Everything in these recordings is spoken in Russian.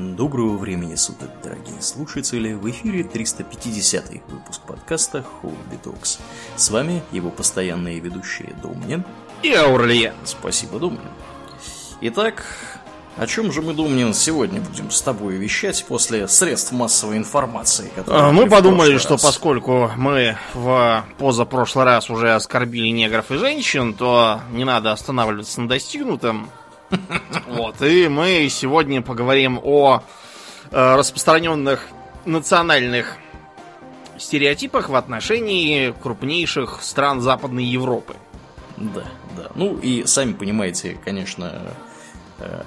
Доброго времени суток, дорогие слушатели! В эфире 350 выпуск подкаста Hobby Talks. С вами его постоянные ведущие Домнин и Аурлиен. Спасибо, Домнин. Итак, о чем же мы, Домнин, сегодня будем с тобой вещать после средств массовой информации? А, мы подумали, что раз. поскольку мы в позапрошлый раз уже оскорбили негров и женщин, то не надо останавливаться на достигнутом. Вот, и мы сегодня поговорим о э, распространенных национальных стереотипах в отношении крупнейших стран Западной Европы. Да, да. Ну и сами понимаете, конечно,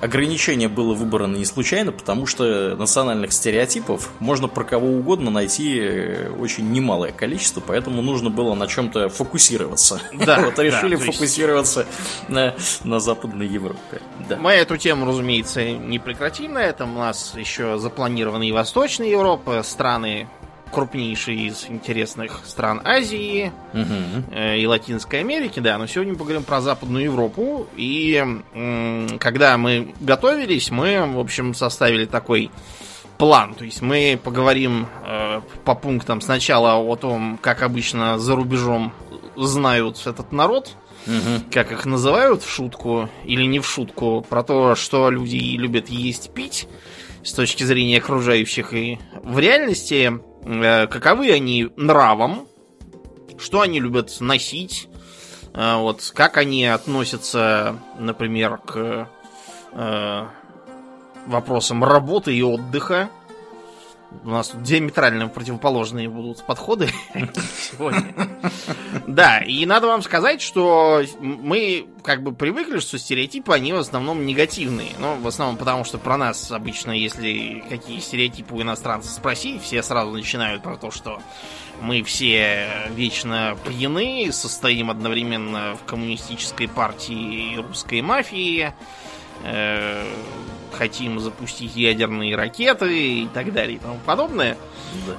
ограничение было выбрано не случайно, потому что национальных стереотипов можно про кого угодно найти э, очень немалое количество, поэтому нужно было на чем-то фокусироваться. Да, вот решили да, фокусироваться на, на Западной Европе. Да. Мы эту тему, разумеется, не прекратим на этом. У нас еще запланированы и Восточная Европа, страны крупнейший из интересных стран Азии угу. и Латинской Америки, да, но сегодня мы поговорим про Западную Европу. И когда мы готовились, мы, в общем, составили такой план. То есть мы поговорим э, по пунктам сначала о том, как обычно за рубежом знают этот народ, угу. как их называют в шутку или не в шутку, про то, что люди любят есть, пить с точки зрения окружающих и в реальности каковы они нравом, что они любят носить, э, вот как они относятся, например, к э, вопросам работы и отдыха. У нас тут диаметрально противоположные будут подходы сегодня. Да, и надо вам сказать, что мы как бы привыкли, что стереотипы, они в основном негативные. Ну, в основном потому, что про нас обычно, если какие стереотипы у иностранцев спросить, все сразу начинают про то, что мы все вечно пьяны, состоим одновременно в коммунистической партии и русской мафии, хотим запустить ядерные ракеты и так далее и тому подобное. Да.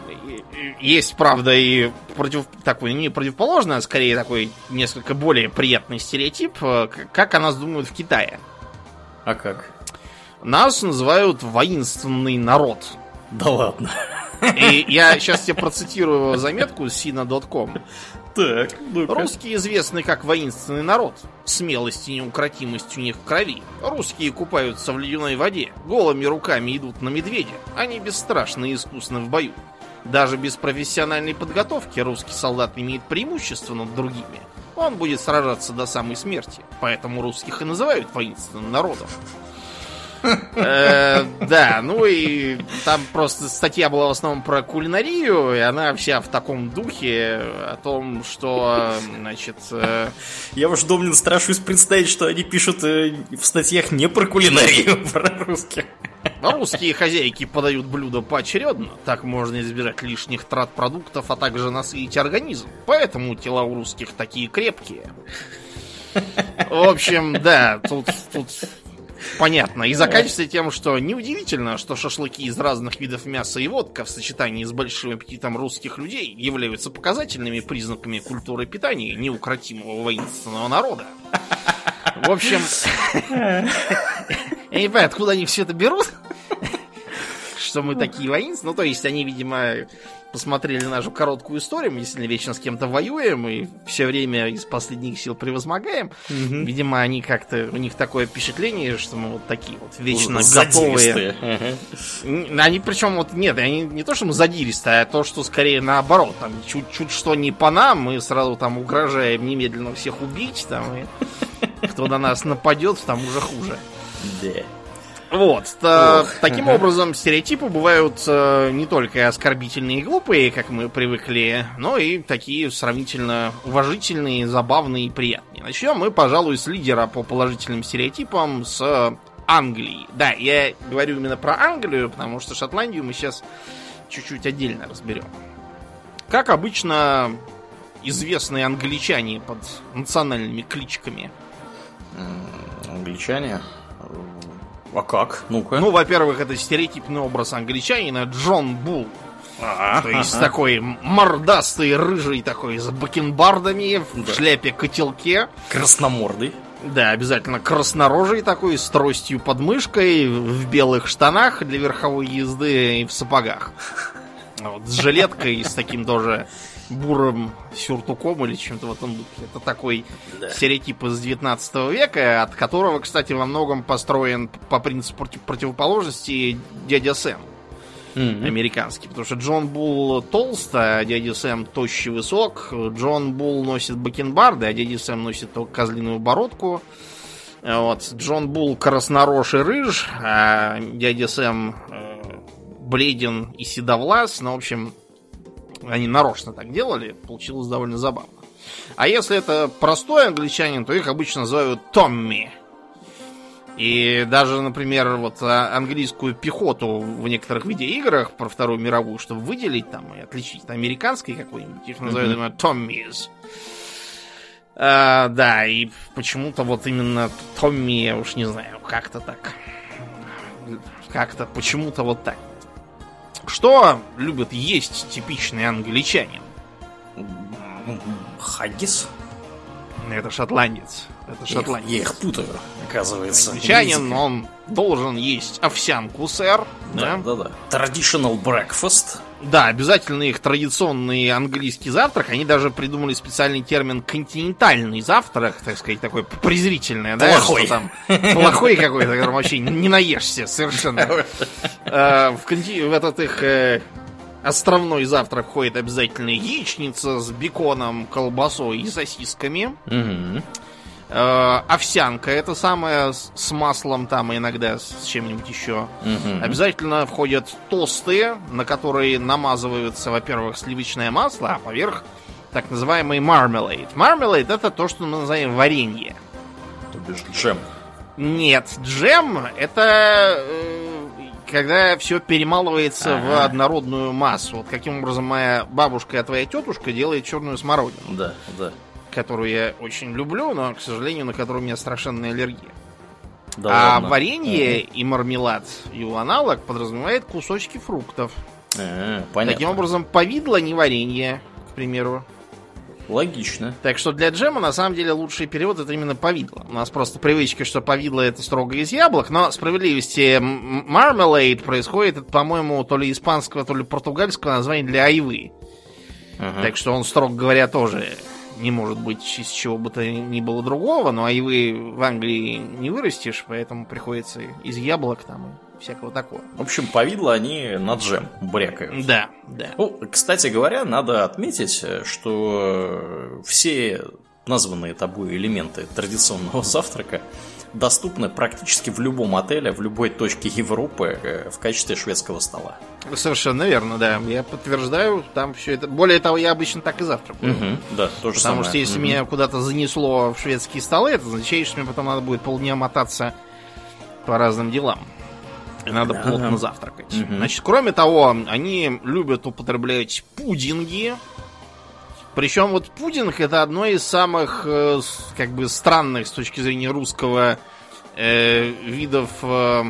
Есть, правда, и против, такой, не противоположный, а скорее такой несколько более приятный стереотип, э, как о нас думают в Китае. А как? Нас называют воинственный народ. Да ладно. И я сейчас тебе процитирую заметку с sina.com. Так, ну Русские известны как воинственный народ. Смелость и неукротимость у них в крови. Русские купаются в ледяной воде. Голыми руками идут на медведя. Они бесстрашны и искусны в бою. Даже без профессиональной подготовки русский солдат имеет преимущество над другими. Он будет сражаться до самой смерти. Поэтому русских и называют воинственным народом. Э, да, ну и там просто статья была в основном про кулинарию, и она вся в таком духе о том, что, значит... Э, Я уж, Домнин, страшусь представить, что они пишут э, в статьях не про кулинарию, а про русских. Но русские хозяйки подают блюда поочередно, так можно избежать лишних трат продуктов, а также насытить организм. Поэтому тела у русских такие крепкие. В общем, да, тут, тут Понятно. И заканчивается тем, что неудивительно, что шашлыки из разных видов мяса и водка в сочетании с большим аппетитом русских людей являются показательными признаками культуры питания неукротимого воинственного народа. В общем, я не понимаю, откуда они все это берут, что мы такие воинственные. Ну, то есть они, видимо, посмотрели нашу короткую историю, мы действительно вечно с кем-то воюем и все время из последних сил превозмогаем. Угу. Видимо, они как-то, у них такое впечатление, что мы вот такие вот вечно готовые. Угу. Они причем вот, нет, они не то, что мы задиристые, а то, что скорее наоборот. Там чуть-чуть что не по нам, мы сразу там угрожаем немедленно всех убить, там, и кто на нас нападет, там уже хуже. Да. Вот. Ох, таким ага. образом, стереотипы бывают э, не только оскорбительные и глупые, как мы привыкли, но и такие сравнительно уважительные, забавные и приятные. Начнем мы, пожалуй, с лидера по положительным стереотипам, с Англии. Да, я говорю именно про Англию, потому что Шотландию мы сейчас чуть-чуть отдельно разберем. Как обычно, известные англичане под национальными кличками. Англичане? А как? Ну-ка. Ну, во-первых, это стереотипный образ англичанина Джон Булл. А-а, То есть такой мордастый, рыжий такой, с бакенбардами, в да. шляпе-котелке. Красномордый. Да, обязательно краснорожий такой, с тростью под мышкой, в белых штанах для верховой езды и в сапогах. Вот, с жилеткой, с таким тоже бурым сюртуком или чем-то в этом духе. Это такой да. стереотип из 19 века, от которого, кстати, во многом построен по принципу противоположности дядя Сэм. Mm-hmm. Американский. Потому что Джон Булл толст, а дядя Сэм тощий высок. Джон Булл носит бакенбарды, а дядя Сэм носит только козлиную бородку. Вот. Джон Булл краснорож и рыж, а дядя Сэм э, бледен и седовлас. Ну, в общем, они нарочно так делали, получилось довольно забавно. А если это простой англичанин, то их обычно называют Томми. И даже, например, вот а, английскую пехоту в некоторых видеоиграх про Вторую мировую, чтобы выделить там и отличить от американской какой-нибудь, их называют mm-hmm. Томмис. А, да, и почему-то вот именно Томми, я уж не знаю, как-то так. Как-то почему-то вот так. Что любит есть типичный англичанин? Хаггис? Это шотландец. Это шотландец. Я, я их путаю, оказывается. Англичанин, он должен есть овсянку, сэр. Да, да, да. да. Traditional breakfast. Да, обязательно их традиционный английский завтрак. Они даже придумали специальный термин континентальный завтрак, так сказать, такой презрительный, да? Плохой. Там, плохой какой-то, которым вообще не наешься совершенно. Э, в, этот их э, островной завтрак входит обязательно яичница с беконом, колбасой и сосисками. Э, овсянка это самое с маслом там иногда с чем-нибудь еще. Угу. Обязательно входят тосты, на которые намазываются, во-первых, сливочное масло, а поверх так называемый marmalade. Marmalade это то, что мы называем варенье. То бишь джем. Нет, джем это э, когда все перемалывается ага. в однородную массу. Вот каким образом моя бабушка, а твоя тетушка делает черную смородину. Да, да которую я очень люблю, но, к сожалению, на которую у меня страшенная аллергия. Да а ладно. варенье угу. и мармелад, его аналог, подразумевает кусочки фруктов. А, понятно. Таким образом, повидло не варенье, к примеру. Логично. Так что для джема, на самом деле, лучший перевод это именно повидло. У нас просто привычка, что повидло это строго из яблок, но справедливости marmalade происходит, по-моему, то ли испанского, то ли португальского названия для айвы. Ага. Так что он, строго говоря, тоже не может быть из чего бы то ни было другого, но и вы в Англии не вырастешь, поэтому приходится из яблок там и всякого такого. В общем, повидло они на джем брякают. Да, да. Ну, кстати говоря, надо отметить, что все названные тобой элементы традиционного завтрака доступны практически в любом отеле, в любой точке Европы э, в качестве шведского стола. Совершенно верно, да. Я подтверждаю, там все это. Более того, я обычно так и завтракаю. Угу, да, то же Потому самое. что если угу. меня куда-то занесло в шведские столы, это означает, что мне потом надо будет полдня мотаться по разным делам. И надо ага. плотно завтракать. Угу. Значит, кроме того, они любят употреблять пудинги. Причем вот пудинг это одно из самых э, как бы странных с точки зрения русского э, видов э,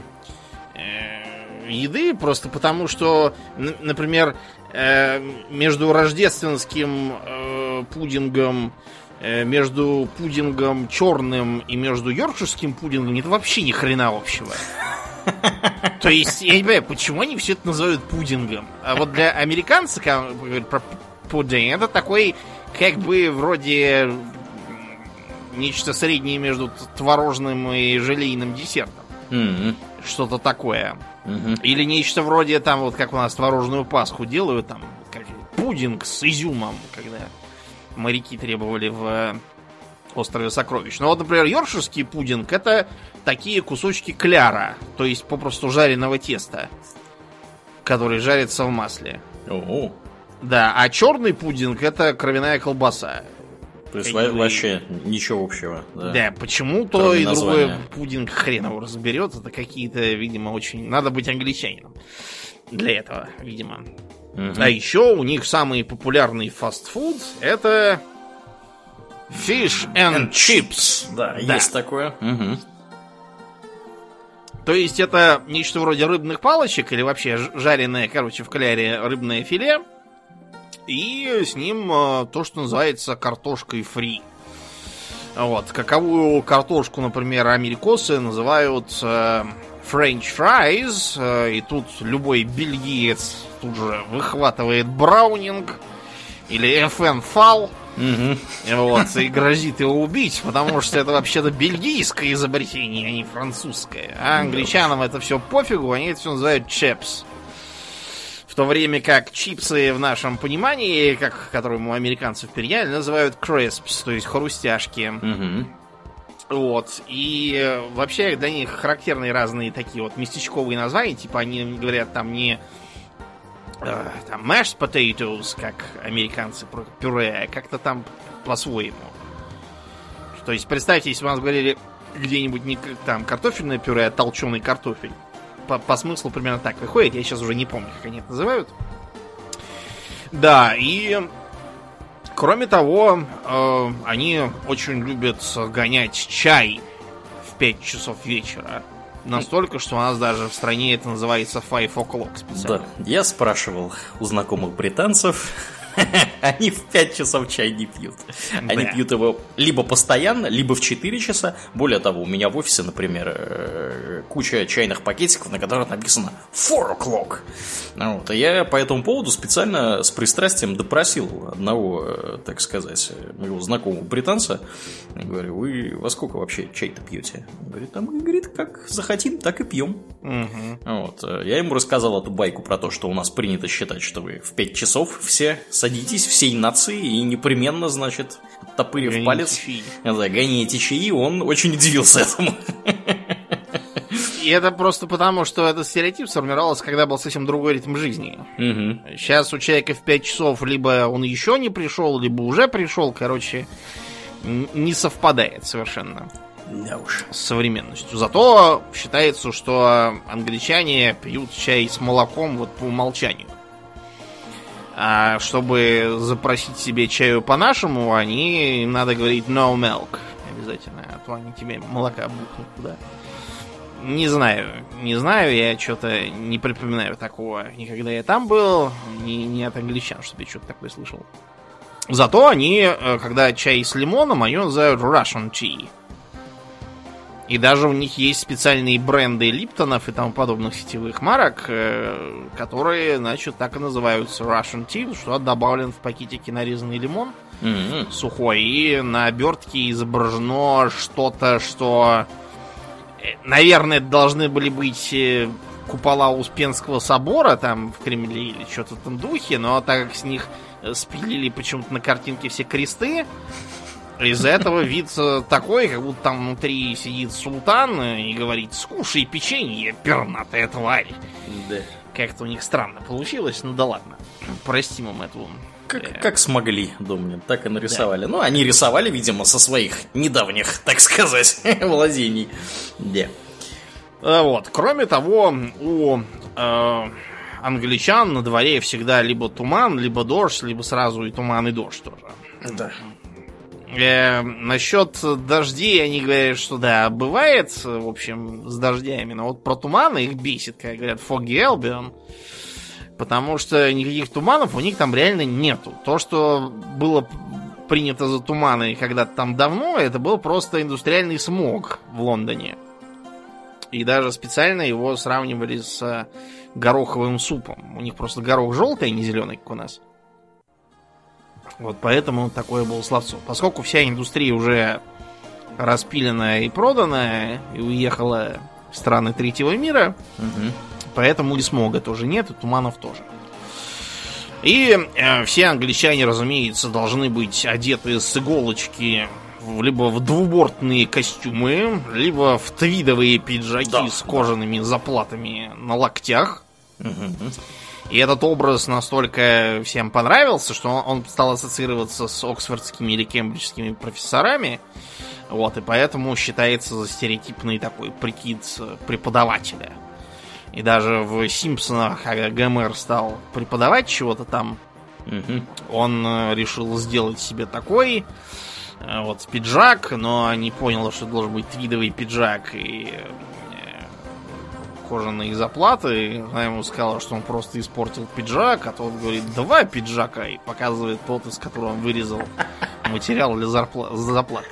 э, еды, просто потому что, например, э, между рождественским э, пудингом, э, между пудингом черным и между йоркширским пудингом нет вообще ни хрена общего. То есть, я не понимаю, почему они все это называют пудингом. А вот для американцев, когда говорят про пудинг, это такой, как бы, вроде нечто среднее между творожным и желейным десертом. Mm-hmm. Что-то такое. Mm-hmm. Или нечто вроде там, вот как у нас творожную пасху делают, там, пудинг с изюмом, когда моряки требовали в э, острове Сокровищ. Ну вот, например, йоркширский пудинг это такие кусочки кляра, то есть попросту жареного теста, который жарится в масле. Oh. Да, а черный пудинг это кровяная колбаса. То есть Какие вообще ничего общего. Да, да почему то и другой пудинг хрен его разберет. Это какие-то, видимо, очень... Надо быть англичанином для этого, видимо. Угу. А еще у них самый популярный фастфуд это fish and, and chips. Да, да, есть такое. Угу. То есть это нечто вроде рыбных палочек или вообще жареное, короче, в кляре рыбное филе и с ним э, то, что называется картошкой фри. Вот. Каковую картошку, например, америкосы называют э, French fries, э, и тут любой бельгиец тут же выхватывает браунинг или FN фал. Угу. Вот, и грозит его убить, потому что это вообще-то бельгийское изобретение, а не французское. А англичанам это все пофигу, они это все называют чепс. В то время как чипсы в нашем понимании, как, которые мы американцев переняли, называют crisps, то есть хрустяшки. Угу. Вот. И э, вообще для них характерны разные такие вот местечковые названия. Типа они говорят там не э, там mashed potatoes, как американцы про пюре, а как-то там по-своему. То есть представьте, если бы у нас говорили где-нибудь не там картофельное пюре, а толченый картофель. По, по смыслу примерно так выходит. Я сейчас уже не помню, как они это называют. Да, и Кроме того, э, они очень любят гонять чай в 5 часов вечера. Настолько, что у нас даже в стране это называется five o'clock специально. Да, я спрашивал у знакомых британцев, Они в 5 часов чай не пьют. Они пьют его либо постоянно, либо в 4 часа. Более того, у меня в офисе, например, э, куча чайных пакетиков, на которых написано 4 o'clock. Ну вот. И я по этому поводу специально с пристрастием допросил одного, э, так сказать, моего знакомого британца. Говорю, вы во сколько вообще чай-то пьете? Он говорит, а мы, говорит, как захотим, так и пьем. Угу. Вот. Я ему рассказал эту байку про то, что у нас принято считать, что вы в 5 часов все садитесь всей нации и непременно, значит, топырив палец. Чаи. Да, гоните чаи, он очень удивился этому. И это просто потому, что этот стереотип сформировался, когда был совсем другой ритм жизни. Угу. Сейчас у человека в 5 часов либо он еще не пришел, либо уже пришел, короче, не совпадает совершенно. Да уж. С современностью. Зато считается, что англичане пьют чай с молоком вот по умолчанию. А чтобы запросить себе чаю по-нашему, они надо говорить no milk обязательно, а то они тебе молока бухнут туда. Не знаю, не знаю, я что-то не припоминаю такого. Никогда я там был, не, не от англичан, чтобы я что-то такое слышал. Зато они, э, когда чай с лимоном, они называют Russian tea. И даже у них есть специальные бренды Липтонов и тому подобных сетевых марок, э, которые, значит, так и называются Russian Tea, что добавлен в пакетике нарезанный лимон mm-hmm. сухой. И на обертке изображено что-то, что, э, наверное, должны были быть э, купола Успенского собора там в Кремле или что-то этом духе, но так как с них спилили почему-то на картинке все кресты, из-за этого вид э, такой, как будто там внутри сидит султан и говорит, скушай печенье, пернатая тварь. Да. Как-то у них странно получилось, ну да ладно. Простим им эту как, э, как смогли, думаю, так и нарисовали. Да. Ну, они рисовали, видимо, со своих недавних, так сказать, владений. Да. Э, вот. Кроме того, у э, англичан на дворе всегда либо туман, либо дождь, либо сразу и туман, и дождь тоже. Да. Э, насчет дождей они говорят, что да, бывает, в общем, с дождями. Но вот про туманы их бесит, как говорят, Foggy Albion. Потому что никаких туманов у них там реально нету. То, что было принято за туманы когда-то там давно, это был просто индустриальный смог в Лондоне. И даже специально его сравнивали с гороховым супом. У них просто горох желтый, а не зеленый, как у нас. Вот поэтому такое было словцо. Поскольку вся индустрия уже распиленная и проданная, и уехала в страны третьего мира, угу. поэтому и смога тоже нет, и туманов тоже. И э, все англичане, разумеется, должны быть одеты с иголочки либо в двубортные костюмы, либо в твидовые пиджаки да, с кожаными да. заплатами на локтях. Угу. И этот образ настолько всем понравился, что он стал ассоциироваться с оксфордскими или кембриджскими профессорами. Вот, и поэтому считается за стереотипный такой прикид преподавателя. И даже в Симпсонах, когда Гомер стал преподавать чего-то там, угу. он э, решил сделать себе такой э, вот пиджак, но не понял, что должен быть твидовый пиджак, и кожаные заплаты. Она ему сказала, что он просто испортил пиджак, а тот говорит, два пиджака, и показывает тот, из которого он вырезал материал для зарпла... заплаты.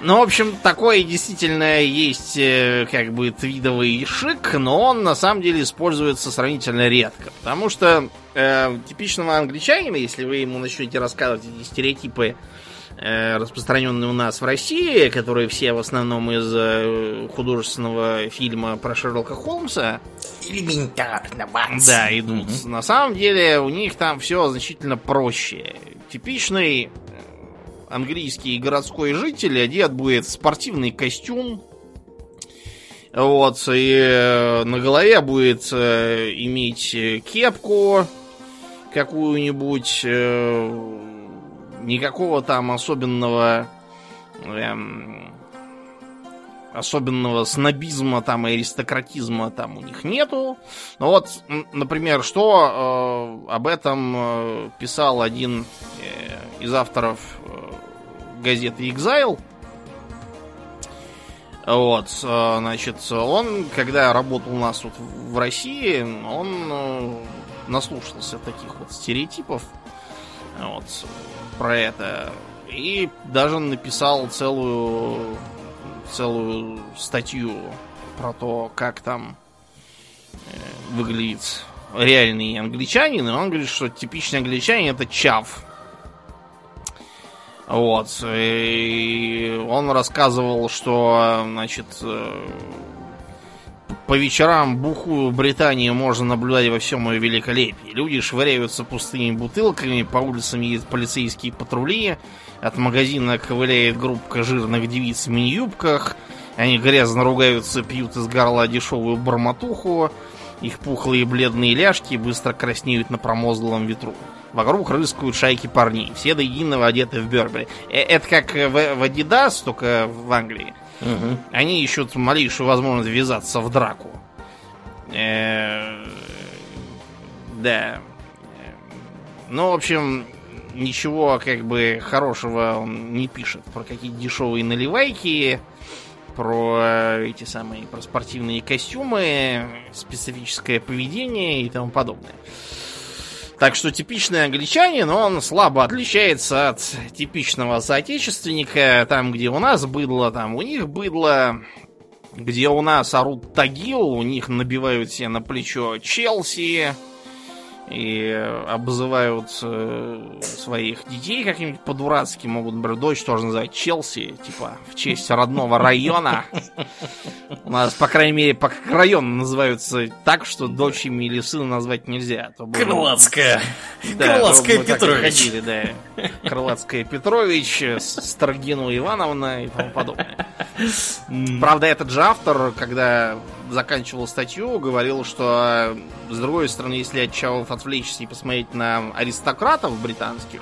Ну, в общем, такое действительно есть э, как бы твидовый шик, но он на самом деле используется сравнительно редко. Потому что э, типичного англичанина, если вы ему начнете рассказывать эти стереотипы, э, распространенные у нас в России, которые все в основном из э, художественного фильма про Шерлока Холмса. Элементарно, Да, идут. Mm-hmm. На самом деле у них там все значительно проще. Типичный английский городской житель одет будет в спортивный костюм. Вот, и э, на голове будет э, иметь кепку какую-нибудь, э, никакого там особенного эм, особенного снобизма там и аристократизма там у них нету. Но вот, например, что э, об этом э, писал один э, из авторов газеты Exile. Вот, э, значит, он, когда работал у нас тут в России, он э, наслушался таких вот стереотипов вот, про это. И даже написал целую, целую статью про то, как там э, выглядит реальный англичанин. И он говорит, что типичный англичанин это чав. Вот. И он рассказывал, что, значит, э, по вечерам бухую Британию можно наблюдать во всем ее великолепии. Люди швыряются пустыми бутылками, по улицам едут полицейские патрули, от магазина ковыляет группка жирных девиц в мини-юбках, они грязно ругаются, пьют из горла дешевую барматуху, их пухлые бледные ляжки быстро краснеют на промозглом ветру. Вокруг рыскают шайки парней. Все до единого одеты в Бербери. Э, это как в, в Adidas, только в Англии. Угу. Они ищут малейшую возможность ввязаться в драку. Э, да. Ну, в общем, ничего как бы хорошего он не пишет про какие-то дешевые наливайки, про эти самые, про спортивные костюмы, специфическое поведение и тому подобное. Так что типичный англичанин, он слабо отличается от типичного соотечественника. Там, где у нас быдло, там у них быдло. Где у нас орут Тагил, у них набивают себе на плечо Челси и обзывают э, своих детей как-нибудь по-дурацки. Могут, например, дочь тоже называть Челси, типа, в честь родного района. У нас, по крайней мере, по район называются так, что дочь или сына назвать нельзя. А Крылатская. Да, Крылатская Петрович. Ходили, да. Крылатская Петрович, Старгину Ивановна и тому подобное. Правда, этот же автор, когда заканчивал статью, говорил, что с другой стороны, если от Чавов отвлечься и посмотреть на аристократов британских,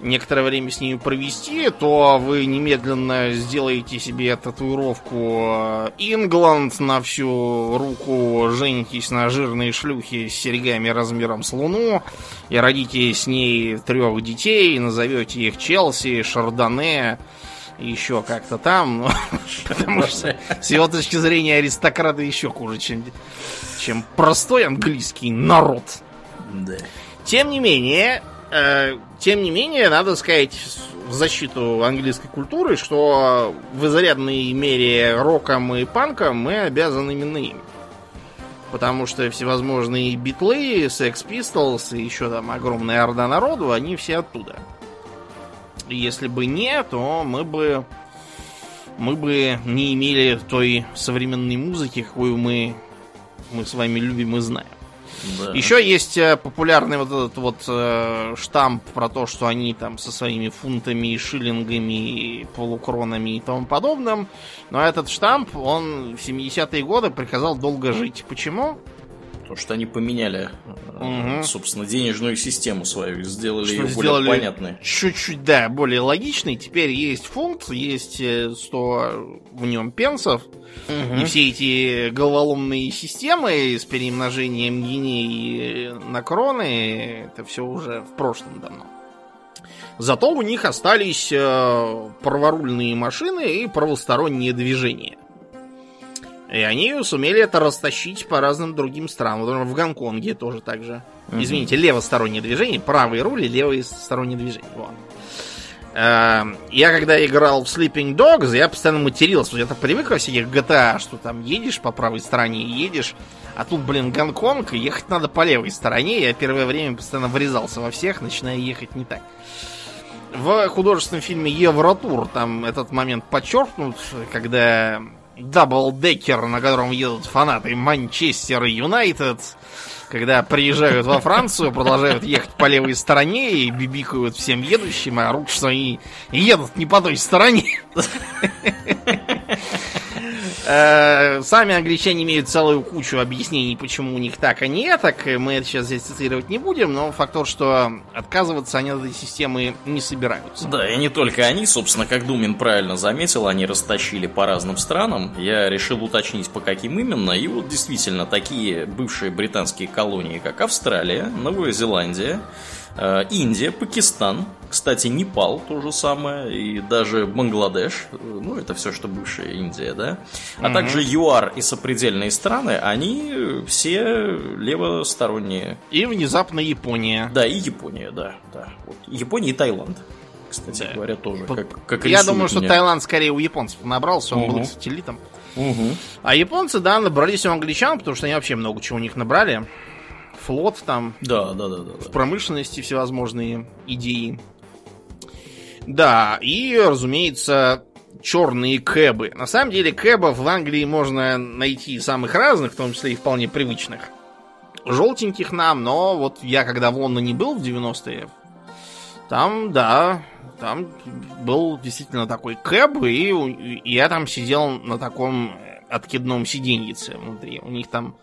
некоторое время с ними провести, то вы немедленно сделаете себе татуировку Ингланд на всю руку, женитесь на жирные шлюхи с серьгами размером с луну и родите с ней трех детей, назовете их Челси, Шардоне, еще как-то там, потому что с его точки зрения аристократы еще хуже, чем, чем простой английский народ. Да. Тем не менее, э, тем не менее, надо сказать в защиту английской культуры, что в изрядной мере роком и панком мы обязаны именно им. Потому что всевозможные битлы, Sex Pistols и еще там огромная орда народу, они все оттуда. Если бы не, то мы бы мы бы не имели той современной музыки, какую мы, мы с вами любим и знаем. Да. Еще есть э, популярный вот этот вот э, штамп про то, что они там со своими фунтами, шиллингами, полукронами и тому подобным. Но этот штамп, он в 70-е годы приказал долго жить. Почему? Потому что они поменяли, угу. собственно, денежную систему свою, сделали что ее более понятной. Чуть-чуть, да, более логичной. Теперь есть фунт, есть 100 э, в нем пенсов. Угу. И все эти головоломные системы с перемножением гиней на кроны, это все уже в прошлом давно. Зато у них остались э, праворульные машины и правостороннее движение. И они сумели это растащить по разным другим странам. В Гонконге тоже так же. Угу. Извините, левостороннее движение, правый руль и левое стороннее движение. Вот. Э, я когда играл в Sleeping Dogs, я постоянно матерился. Я-то привык во всяких GTA, что там едешь по правой стороне и едешь, а тут, блин, Гонконг, и ехать надо по левой стороне. Я первое время постоянно врезался во всех, начиная ехать не так. В художественном фильме Евротур там этот момент подчеркнут, когда даблдекер, на котором едут фанаты Манчестер Юнайтед, когда приезжают во Францию, продолжают ехать по левой стороне и бибикают всем едущим, а орут, что они едут не по той стороне. Э, сами англичане имеют целую кучу объяснений, почему у них так, а не так. Мы это сейчас здесь цитировать не будем, но факт тот, что отказываться они от этой системы не собираются. Да, и не только они, собственно, как Думин правильно заметил, они растащили по разным странам. Я решил уточнить, по каким именно. И вот действительно, такие бывшие британские колонии, как Австралия, Новая Зеландия, Индия, Пакистан, кстати, Непал то же самое, и даже Бангладеш, ну, это все, что бывшая Индия, да, а угу. также ЮАР и сопредельные страны, они все левосторонние. И внезапно Япония. Да, и Япония, да, да. Вот. Япония и Таиланд кстати да. говоря, тоже. Как, как Я думаю, что Таиланд скорее у японцев набрался, он угу. был сателлитом. Угу. А японцы, да, набрались у англичан, потому что они вообще много чего у них набрали флот там. Да, да, да, да. В промышленности всевозможные идеи. Да, и, разумеется, черные кэбы. На самом деле, кэбов в Англии можно найти самых разных, в том числе и вполне привычных. Желтеньких нам, но вот я когда в Лондоне был в 90-е, там, да, там был действительно такой кэб, и, и я там сидел на таком откидном сиденьице внутри. У них там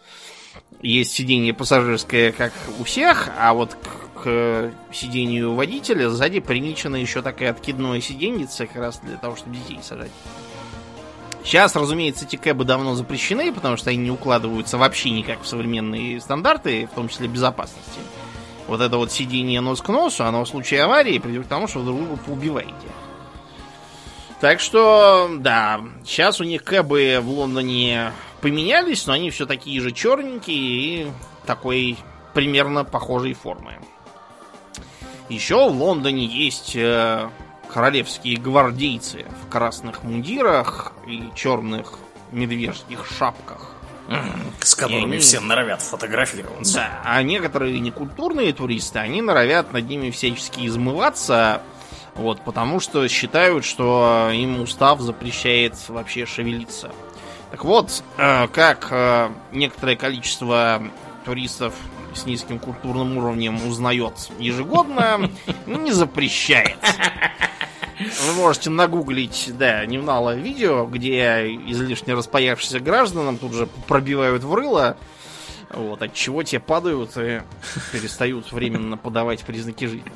есть сиденье пассажирское, как у всех, а вот к, к сидению водителя сзади приничено еще такая откидное сиденьице, как раз для того, чтобы детей сажать. Сейчас, разумеется, эти кэбы давно запрещены, потому что они не укладываются вообще никак в современные стандарты, в том числе безопасности. Вот это вот сиденье нос к носу, оно в случае аварии приведет к тому, что вы друг друга поубиваете. Так что, да, сейчас у них кэбы в Лондоне поменялись, но они все такие же черненькие и такой примерно похожей формы. Еще в Лондоне есть э, королевские гвардейцы в красных мундирах и черных медвежьих шапках. С которыми они... все норовят фотографироваться. Да, а некоторые некультурные туристы, они норовят над ними всячески измываться, вот, потому что считают, что им устав запрещает вообще шевелиться. Так вот, э, как э, некоторое количество туристов с низким культурным уровнем узнает ежегодно, не запрещает. Вы можете нагуглить, да, немало видео, где излишне распаявшиеся гражданам тут же пробивают в рыло, вот, от чего те падают и перестают временно подавать признаки жизни.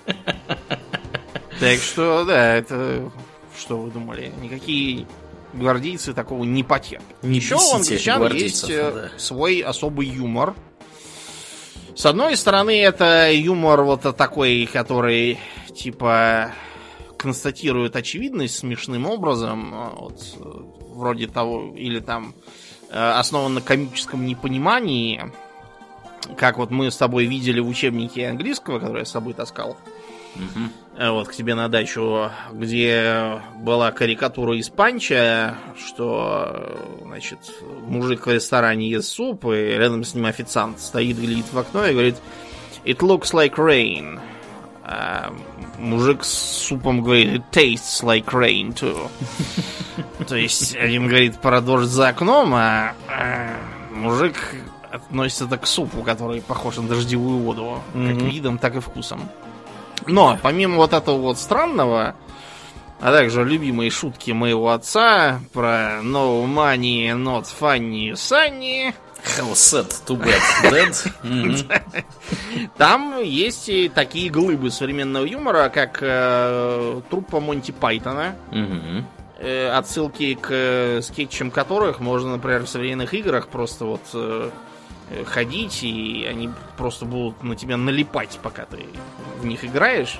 Так что, да, это... Что вы думали? Никакие гвардейцы такого не потерпят. Не Еще у англичан есть э, да. свой особый юмор. С одной стороны, это юмор вот такой, который типа констатирует очевидность смешным образом, э, вот, э, вроде того, или там основан на комическом непонимании, как вот мы с тобой видели в учебнике английского, который я с собой таскал. Угу. Вот к тебе на дачу, где была карикатура из панча, что, значит, мужик в ресторане ест суп, и рядом с ним официант стоит, глядит в окно и говорит It looks like rain. А мужик с супом говорит It tastes like rain too. То есть один говорит про дождь за окном, а, а мужик относится это к супу, который похож на дождевую воду, как видом, так и вкусом. Но, помимо вот этого вот странного, а также любимые шутки моего отца про No money, not funny, Sunny. How sad to get dead. Там есть и такие глыбы современного юмора, как э, труппа Монти Пайтона. Э, отсылки к э, скетчам которых можно, например, в современных играх просто вот Э, ходить, и они просто будут на тебя налипать, пока ты в них играешь.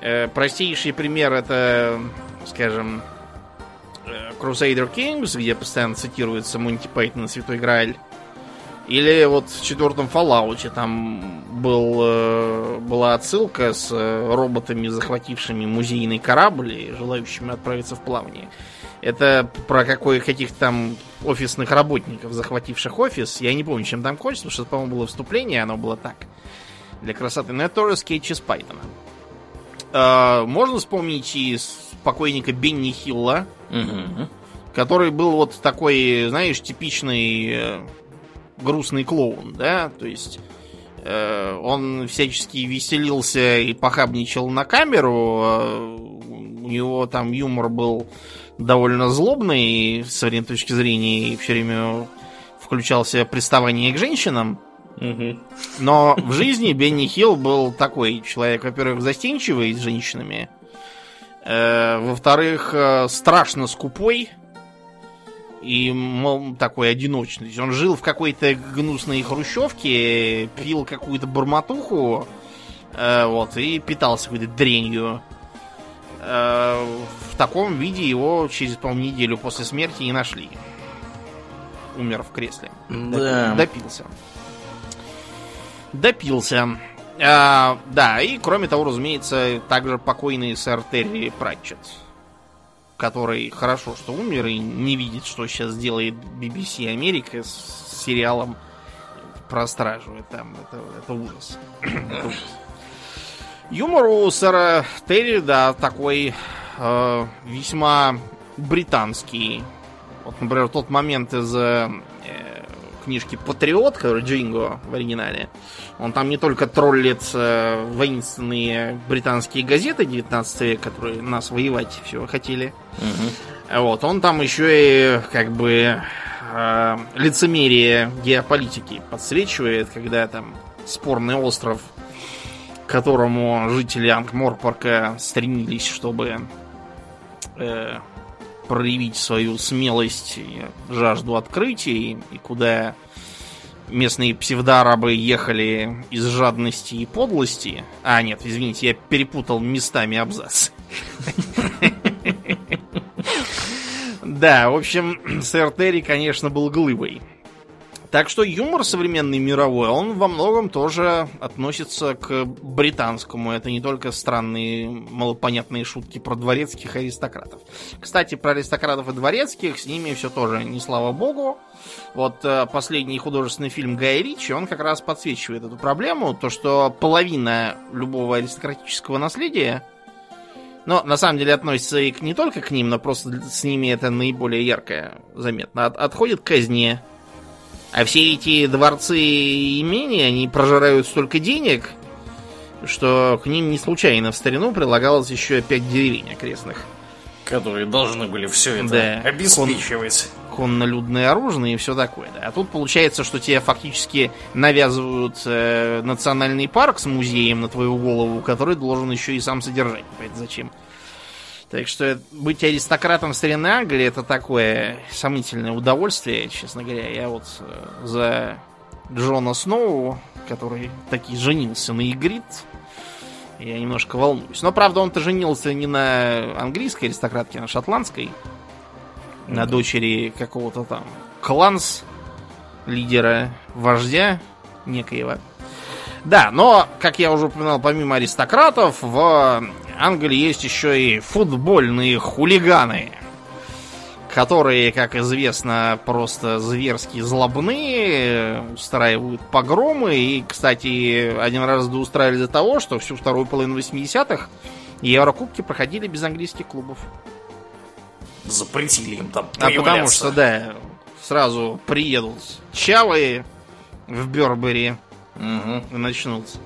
Э, простейший пример это, скажем, э, Crusader Kings, где постоянно цитируется Монти Пайтон Святой Грааль. Или вот в четвертом Fallout там был, э, была отсылка с э, роботами, захватившими музейный корабль и желающими отправиться в плавание. Это про какой, каких-то там офисных работников, захвативших офис. Я не помню, чем там кончится, потому что, по-моему, было вступление, оно было так. Для красоты. Но это тоже скетч из Пайтона. Э, можно вспомнить и покойника Бенни Хилла, угу. который был вот такой, знаешь, типичный э, грустный клоун, да, то есть э, он всячески веселился и похабничал на камеру, э, у него там юмор был довольно злобный с современной точки зрения и все время включался приставание к женщинам. Но в жизни Бенни Хилл был такой человек, во-первых, застенчивый с женщинами, э, во-вторых, э, страшно скупой и мол, такой одиночный. Он жил в какой-то гнусной хрущевке, пил какую-то бормотуху, э, вот, и питался какой-то дренью. Э, в таком виде его через, по-моему, неделю после смерти не нашли. Умер в кресле. Да. Допился. Допился. А, да, и кроме того, разумеется, также покойный сэр Терри Пратчетт который хорошо, что умер и не видит, что сейчас делает BBC Америка с сериалом про стражу. Это, это, это ужас. это ужас. Юмор у сэра Терри, да, такой э, весьма британский. Вот, например, тот момент из э, книжки Патриот, который Джинго в оригинале. Он там не только троллит э, воинственные британские газеты 19 века, которые нас воевать все хотели. Угу. Вот, он там еще и как бы э, лицемерие геополитики подсвечивает, когда там спорный остров, которому жители Ангморпорка стремились, чтобы э, проявить свою смелость и жажду открытий, и куда местные псевдоарабы ехали из жадности и подлости. А, нет, извините, я перепутал местами абзац. Да, в общем, сэр Терри, конечно, был глыбой. Так что юмор современный мировой, он во многом тоже относится к британскому. Это не только странные, малопонятные шутки про дворецких аристократов. Кстати, про аристократов и дворецких, с ними все тоже не слава богу. Вот э, последний художественный фильм Гая Ричи, он как раз подсвечивает эту проблему, то что половина любого аристократического наследия но на самом деле относится и не только к ним, но просто с ними это наиболее ярко заметно. От, отходит к казне. А все эти дворцы и имения, они прожирают столько денег, что к ним не случайно в старину прилагалось еще пять деревень окрестных. Которые должны были все это да. обеспечивать. Кон, коннолюдное оружие и все такое. Да. А тут получается, что тебе фактически навязывают э, национальный парк с музеем на твою голову, который должен еще и сам содержать. Это зачем? Так что быть аристократом старины Англии это такое сомнительное удовольствие, честно говоря. Я вот э, за Джона Сноу, который таки женился на Игрит, я немножко волнуюсь. Но, правда, он-то женился не на английской аристократке, а на шотландской. Mm-hmm. На дочери какого-то там кланс, лидера, вождя некоего. Да, но, как я уже упоминал, помимо аристократов, в Англии есть еще и футбольные хулиганы, которые, как известно, просто зверски злобные, устраивают погромы. И, кстати, один раз устраивали до того, что всю вторую половину 80-х Еврокубки проходили без английских клубов. Запретили им там А потому что, да, сразу приедут чавы в Бербери угу. и начнутся.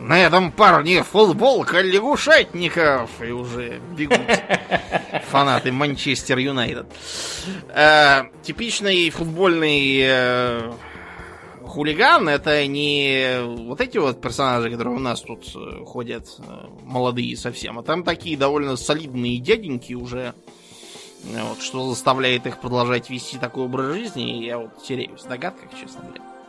На этом парне футболка лягушатников. И уже бегут фанаты Манчестер Юнайтед. Э, типичный футбольный э, хулиган это не вот эти вот персонажи, которые у нас тут э, ходят, молодые совсем, а там такие довольно солидные дяденьки уже. Вот, что заставляет их продолжать вести такой образ жизни, я вот теряюсь в догадках, честно говоря.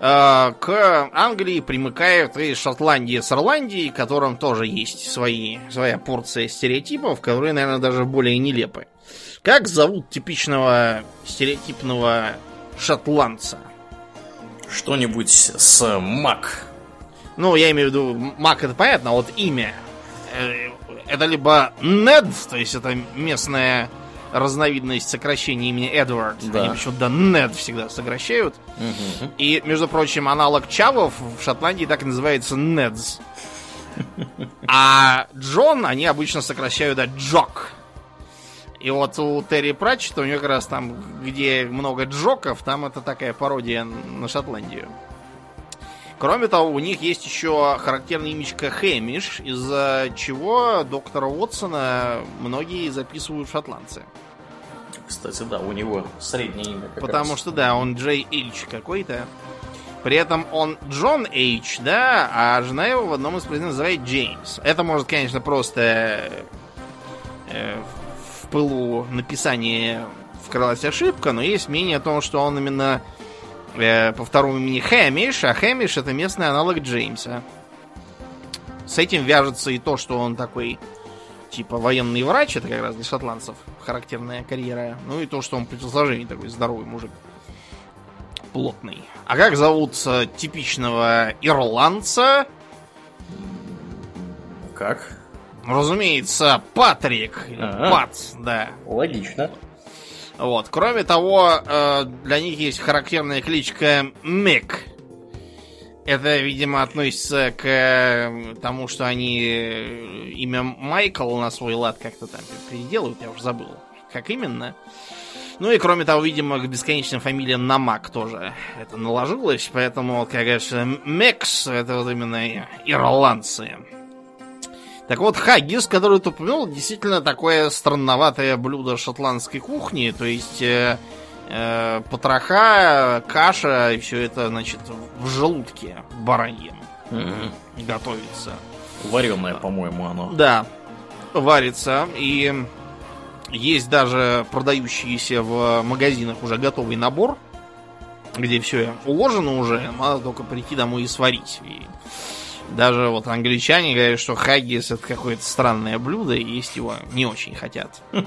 Э, к Англии примыкают и Шотландия с Ирландией, которым тоже есть свои, своя порция стереотипов, которые, наверное, даже более нелепы. Как зовут типичного стереотипного шотландца. Что-нибудь с Мак. Ну, я имею в виду, Мак это понятно, а вот имя. Э, это либо Нед, то есть это местная разновидность сокращения имени Эдвард. Да. Они почему-то Нед всегда сокращают. Угу. И, между прочим, аналог Чавов в Шотландии так и называется Недс. А Джон они обычно сокращают до Джок. И вот у Терри Пратчета, у него как раз там, где много джоков, там это такая пародия на Шотландию. Кроме того, у них есть еще характерный имечко Хэмиш, из-за чего доктора Уотсона многие записывают шотландцы. Кстати, да, у него среднее имя. Потому раз. что, да, он Джей Эйч какой-то. При этом он Джон Эйч, да, а жена его в одном из произведений называет Джеймс. Это может, конечно, просто э, в пылу написания вкралась ошибка, но есть мнение о том, что он именно э, по второму имени Хэмиш, а Хэмиш это местный аналог Джеймса. С этим вяжется и то, что он такой типа военный врач, это как раз для шотландцев характерная карьера. Ну и то, что он при телосложении такой здоровый мужик. Плотный. А как зовут э, типичного ирландца? Как? Разумеется, Патрик. Ага. Пат, да. Логично. Вот. Кроме того, э, для них есть характерная кличка Мик. Это, видимо, относится к э, тому, что они имя Майкл на свой лад как-то там переделывают, я уже забыл. Как именно? Ну и кроме того, видимо, к бесконечным фамилиям Намак тоже это наложилось, поэтому, говорится, Мекс это вот именно ирландцы. Так вот, хаггис, который ты упомянул, действительно такое странноватое блюдо шотландской кухни, то есть э, э, потроха, каша и все это, значит, в желудке бараньем mm-hmm. готовится. Вареное, по-моему, оно. Да, варится и есть даже продающийся в магазинах уже готовый набор, где все уложено уже, надо только прийти домой и сварить. И даже вот англичане говорят, что хаггис это какое-то странное блюдо, и есть его не очень хотят.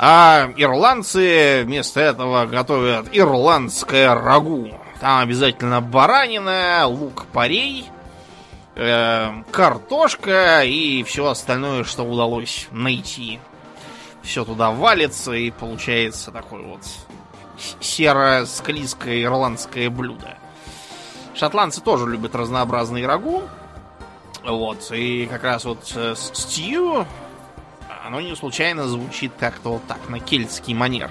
А ирландцы вместо этого готовят ирландское рагу. Там обязательно баранина, лук-порей, э, картошка и все остальное, что удалось найти все туда валится, и получается такое вот серо-склизкое ирландское блюдо. Шотландцы тоже любят разнообразные рагу. Вот, и как раз вот э, стью, оно не случайно звучит как-то вот так, на кельтский манер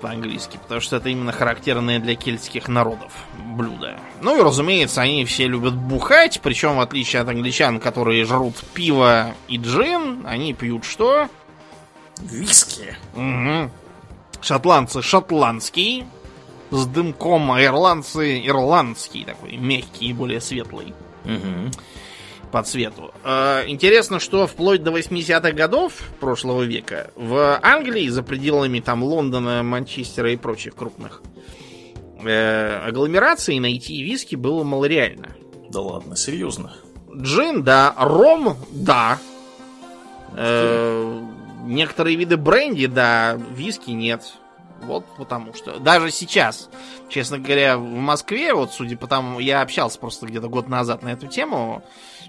по-английски, потому что это именно характерное для кельтских народов блюдо. Ну и, разумеется, они все любят бухать, причем в отличие от англичан, которые жрут пиво и джин, они пьют что? Виски. Угу. Шотландцы шотландский. С дымком, а ирландцы ирландский такой, мягкий и более светлый. Угу. По цвету. Э, интересно, что вплоть до 80-х годов прошлого века в Англии, за пределами там Лондона, Манчестера и прочих крупных э, агломераций найти виски было малореально. Да ладно, серьезно? Джин, да. Ром, да. Э, Некоторые виды бренди, да, виски нет. Вот потому что. Даже сейчас, честно говоря, в Москве, вот судя по тому, я общался просто где-то год назад на эту тему,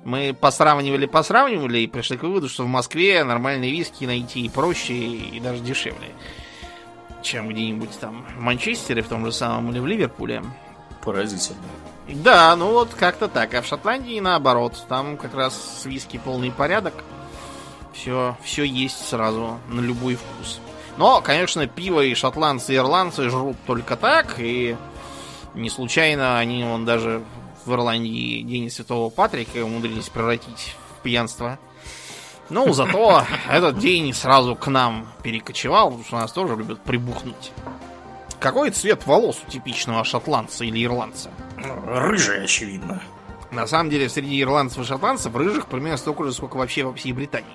мы посравнивали, посравнивали и пришли к выводу, что в Москве нормальные виски найти и проще, и даже дешевле, чем где-нибудь там в Манчестере, в том же самом или в Ливерпуле. Поразительно. Да, ну вот как-то так. А в Шотландии наоборот. Там как раз с виски полный порядок. Все, все есть сразу на любой вкус. Но, конечно, пиво и шотландцы, и ирландцы жрут только так, и не случайно они вон даже в Ирландии День Святого Патрика умудрились превратить в пьянство. Ну, зато этот день сразу к нам перекочевал, потому что нас тоже любят прибухнуть. Какой цвет волос у типичного шотландца или ирландца? Рыжий, очевидно. На самом деле, среди ирландцев и шотландцев рыжих примерно столько же, сколько вообще во всей Британии.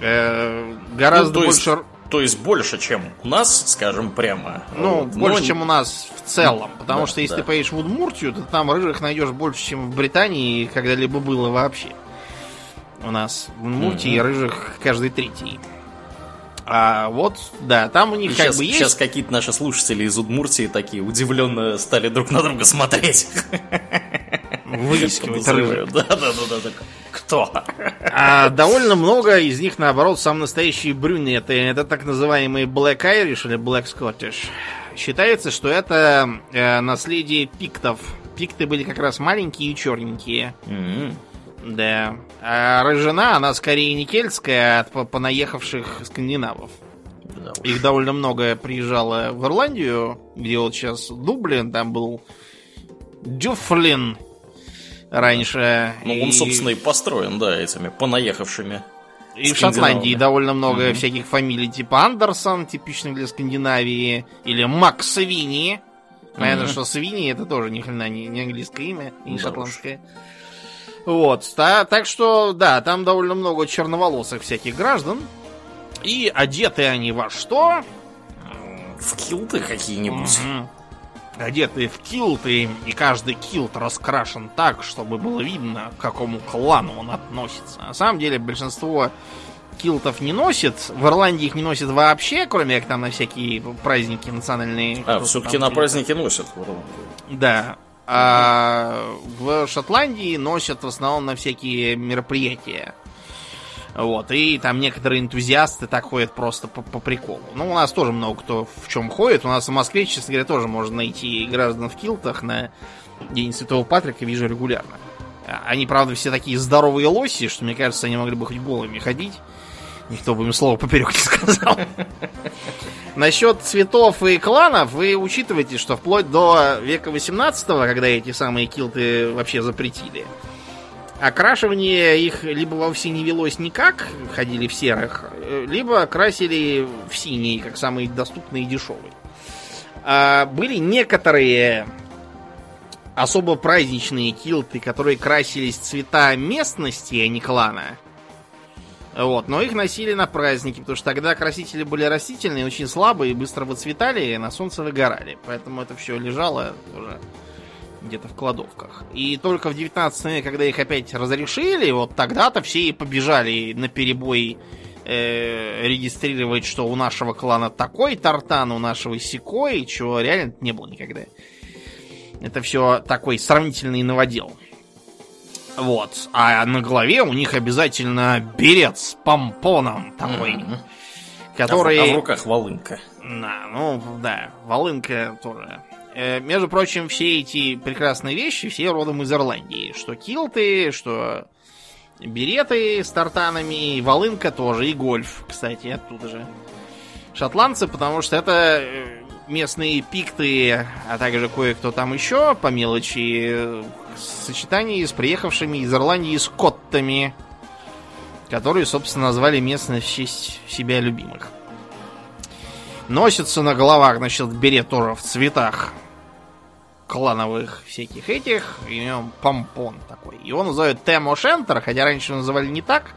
Э, гораздо ну, больше... То есть больше, чем у нас, скажем прямо. Ну, вот. больше, Но... чем у нас в целом. Потому да, что если да. ты поедешь в Удмуртию, то там рыжих найдешь больше, чем в Британии когда-либо было вообще. У нас в Удмуртии mm-hmm. рыжих каждый третий. А вот, да, там у них И как сейчас, бы есть... сейчас какие-то наши слушатели из Удмуртии такие удивленно стали друг на друга смотреть. Выискивать рыбы. Да, да, да, да. Кто? А довольно много из них, наоборот, сам настоящие брюнеты. Это так называемые Black Irish или Black Scottish. Считается, что это э, наследие пиктов. Пикты были как раз маленькие и черненькие. М-м. Да. А рыжина, она скорее не кельтская, а от по- понаехавших скандинавов. Да. Их довольно много приезжало в Ирландию, где вот сейчас Дублин, там был Дюфлин раньше. Ну, он, И- собственно, и построен, да, этими понаехавшими. И в. Шотландии довольно много Мгм. всяких фамилий, типа Андерсон, типичных для Скандинавии, или Мак Свини. Понятно, Мгм. что Свини это тоже ни хрена не, не английское имя, не Да шотландское. Вот, та- так что, да, там довольно много черноволосых всяких граждан. И одеты они во что? В килты какие-нибудь. Мгм. Одеты в килты, и каждый килт раскрашен так, чтобы было видно, к какому клану он относится. На самом деле большинство килтов не носит. В Ирландии их не носят вообще, кроме как там на всякие праздники национальные. А, все-таки на праздники носят. Да. А в Шотландии носят в основном на всякие мероприятия. Вот, и там некоторые энтузиасты так ходят просто по, по приколу. Ну, у нас тоже много кто в чем ходит. У нас в Москве, честно говоря, тоже можно найти граждан в килтах на День Святого Патрика, вижу регулярно. А, Они, правда, все такие здоровые лоси, что, мне кажется, они могли бы хоть голыми ходить. Никто бы им слова поперек не сказал. Насчет цветов и кланов, вы учитываете, что вплоть до века 18 когда эти самые килты вообще запретили, окрашивание их либо вовсе не велось никак, ходили в серых, э, либо красили в синий, как самый доступный и дешевый. А были некоторые особо праздничные килты, которые красились цвета местности, а не клана. Вот, но их носили на праздники, потому что тогда красители были растительные, очень слабые, быстро выцветали и на солнце выгорали. Поэтому это все лежало уже где-то в кладовках. И только в 19 веке, когда их опять разрешили, вот тогда-то все и побежали на перебой э, регистрировать, что у нашего клана такой тартан, у нашего секой, чего реально не было никогда. Это все такой сравнительный новодел. Вот. А на голове у них обязательно берет с помпоном такой, Мгм. который... А в, а в руках волынка. Да, ну да, волынка тоже. Э, между прочим, все эти прекрасные вещи, все родом из Ирландии. Что килты, что береты с тартанами, и волынка тоже, и гольф, кстати, оттуда же. Шотландцы, потому что это э, местные пикты, а также кое-кто там еще по мелочи, э, в сочетании с приехавшими из Ирландии скоттами, которые, собственно, назвали местность в честь себя любимых. Носится на головах, значит, берет тоже в цветах клановых всяких этих, и у него помпон такой. Его называют Темо Шентер, хотя раньше называли не так.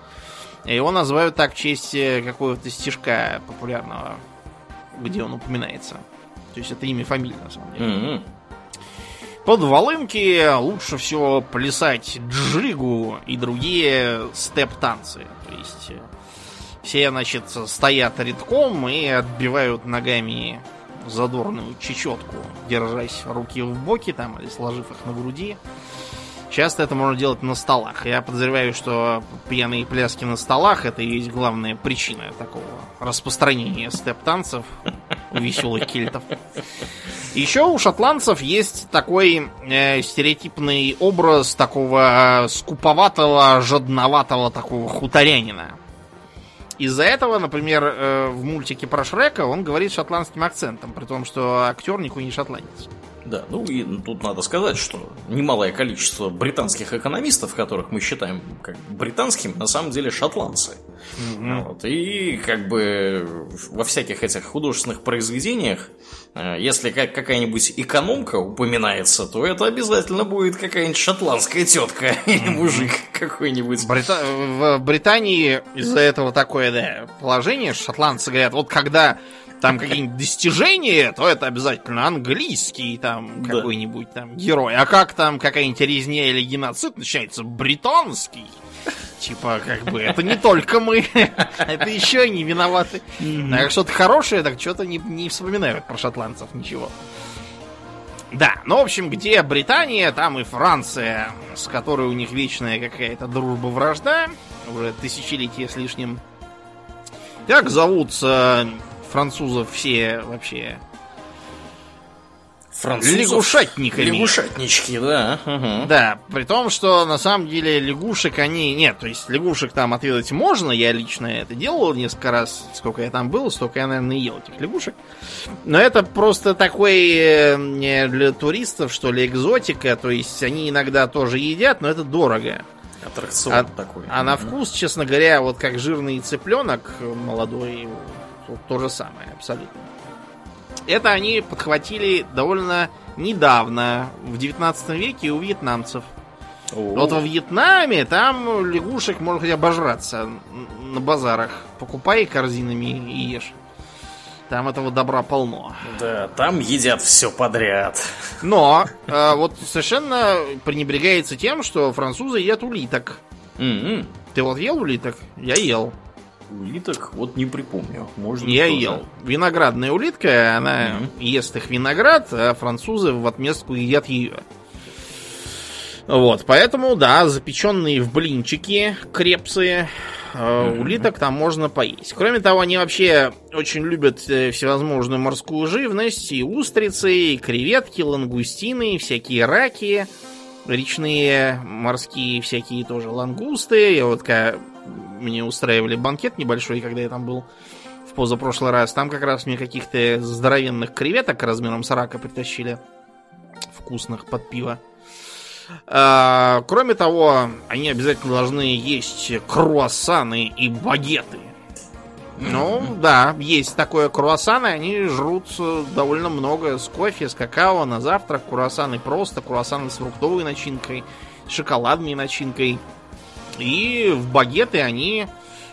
Его называют так в честь э, какого-то стишка популярного, где он упоминается. То есть это имя фамилия, на самом деле. М-м. Под волынки лучше всего плясать джигу и другие степ-танцы. То есть э, все, значит, стоят редком и отбивают ногами задорную чечетку, держась руки в боки там или сложив их на груди. Часто это можно делать на столах. Я подозреваю, что пьяные пляски на столах это и есть главная причина такого распространения степ-танцев у веселых кельтов. Еще у шотландцев есть такой э, стереотипный образ такого э, скуповатого, жадноватого такого хуторянина. Из-за этого, например, э, в мультике про Шрека он говорит шотландским акцентом, при том, что актер никакой не шотландец. Да, ну и тут надо сказать, что немалое количество британских экономистов, которых мы считаем как британскими, на самом деле шотландцы. Вот, и как бы во всяких этих художественных произведениях, если как какая-нибудь экономка упоминается, то это обязательно будет какая-нибудь шотландская тетка или мужик какой-нибудь. Брита- В Британии из-за этого такое да, положение, шотландцы говорят, вот когда там какие-нибудь достижения, то это обязательно английский там Да. какой-нибудь там герой. А как там какая-нибудь резня или геноцид начинается? Британский. Типа, как бы, это не только мы, это еще они виноваты. А что-то хорошее, так что-то не, не вспоминают про шотландцев ничего. Да, ну, в общем, где Британия, там и Франция, с которой у них вечная какая-то дружба-вражда, уже тысячелетия с лишним. Как зовутся французов все вообще Французов. Лягушатниками. Лягушатнички, да. Угу. Да, при том, что на самом деле лягушек они... Нет, то есть лягушек там отведать можно, я лично это делал несколько раз, сколько я там был, столько я, наверное, ел этих лягушек. Но это просто такой э, для туристов, что ли, экзотика, то есть они иногда тоже едят, но это дорого. Аттракцион а, такой. А на вкус, честно говоря, вот как жирный цыпленок молодой, вот, то же самое, абсолютно. Это они подхватили довольно недавно, в 19 веке у вьетнамцев. О. Вот во Вьетнаме там лягушек можно хоть обожраться на базарах. Покупай корзинами и ешь. Там этого добра полно. Да, там едят все подряд. Но э, вот совершенно пренебрегается тем, что французы едят улиток. Mm-hmm. Ты вот ел улиток? Я ел. Улиток вот не припомню. Можно Я тоже. ел. Виноградная улитка, она mm-hmm. ест их виноград, а французы в отместку едят ее. Вот, поэтому, да, запеченные в блинчики крепсы, mm-hmm. улиток там можно поесть. Кроме того, они вообще очень любят э, всевозможную морскую живность, и устрицы, и креветки, лангустины, всякие раки, речные, морские всякие тоже лангусты. Я вот когда мне устраивали банкет небольшой, когда я там был в позапрошлый раз. Там как раз мне каких-то здоровенных креветок размером с рака притащили. Вкусных под пиво. А, кроме того, они обязательно должны есть круассаны и багеты. Ну, да, есть такое круассаны, они жрут довольно много с кофе, с какао на завтрак, круассаны просто, круассаны с фруктовой начинкой, шоколадной начинкой. И в багеты они...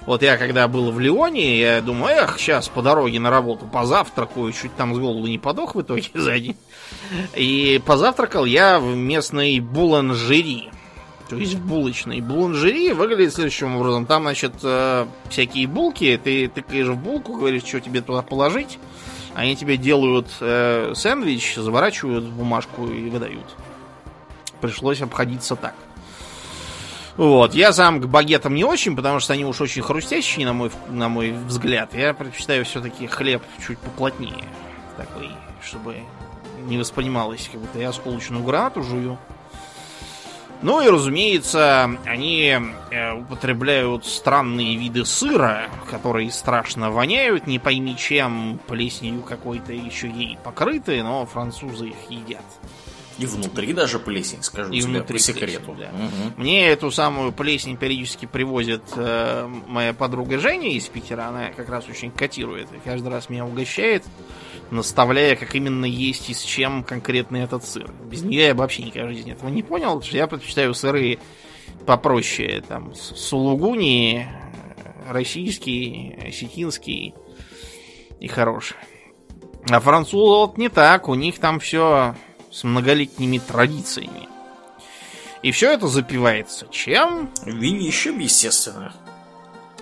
Вот я когда был в Лионе, я думаю, эх, сейчас по дороге на работу позавтракаю, чуть там с голову не подох в итоге сзади. И позавтракал я в местной буланжери. То есть в булочной. Буланжери выглядит следующим образом. Там, значит, э, всякие булки. Ты тыкаешь в булку, говоришь, что тебе туда положить. Они тебе делают э, сэндвич, заворачивают в бумажку и выдают. Пришлось обходиться так. Вот. Я сам к багетам не очень, потому что они уж очень хрустящие, на мой, на мой взгляд. Я предпочитаю все-таки хлеб чуть поплотнее. Такой, чтобы не воспринималось, как будто я осколочную гранату жую. Ну и, разумеется, они э, употребляют странные виды сыра, которые страшно воняют, не пойми чем, плесенью какой-то еще ей покрыты, но французы их едят. И внутри даже плесень, скажу и тебе внутри по секрету. плесень, да. Мгм. Мне эту самую плесень периодически привозит э, моя подруга Женя из Питера. Она как раз очень котирует и каждый раз меня угощает, наставляя, как именно есть и с чем конкретно этот сыр. Без нее я вообще никогда в жизни этого не понял, что я предпочитаю сыры попроще. Там сулугуни, э, российский, осетинский и хороший. А французы вот не так, у них там все с многолетними традициями. И все это запивается чем? Винищем, естественно.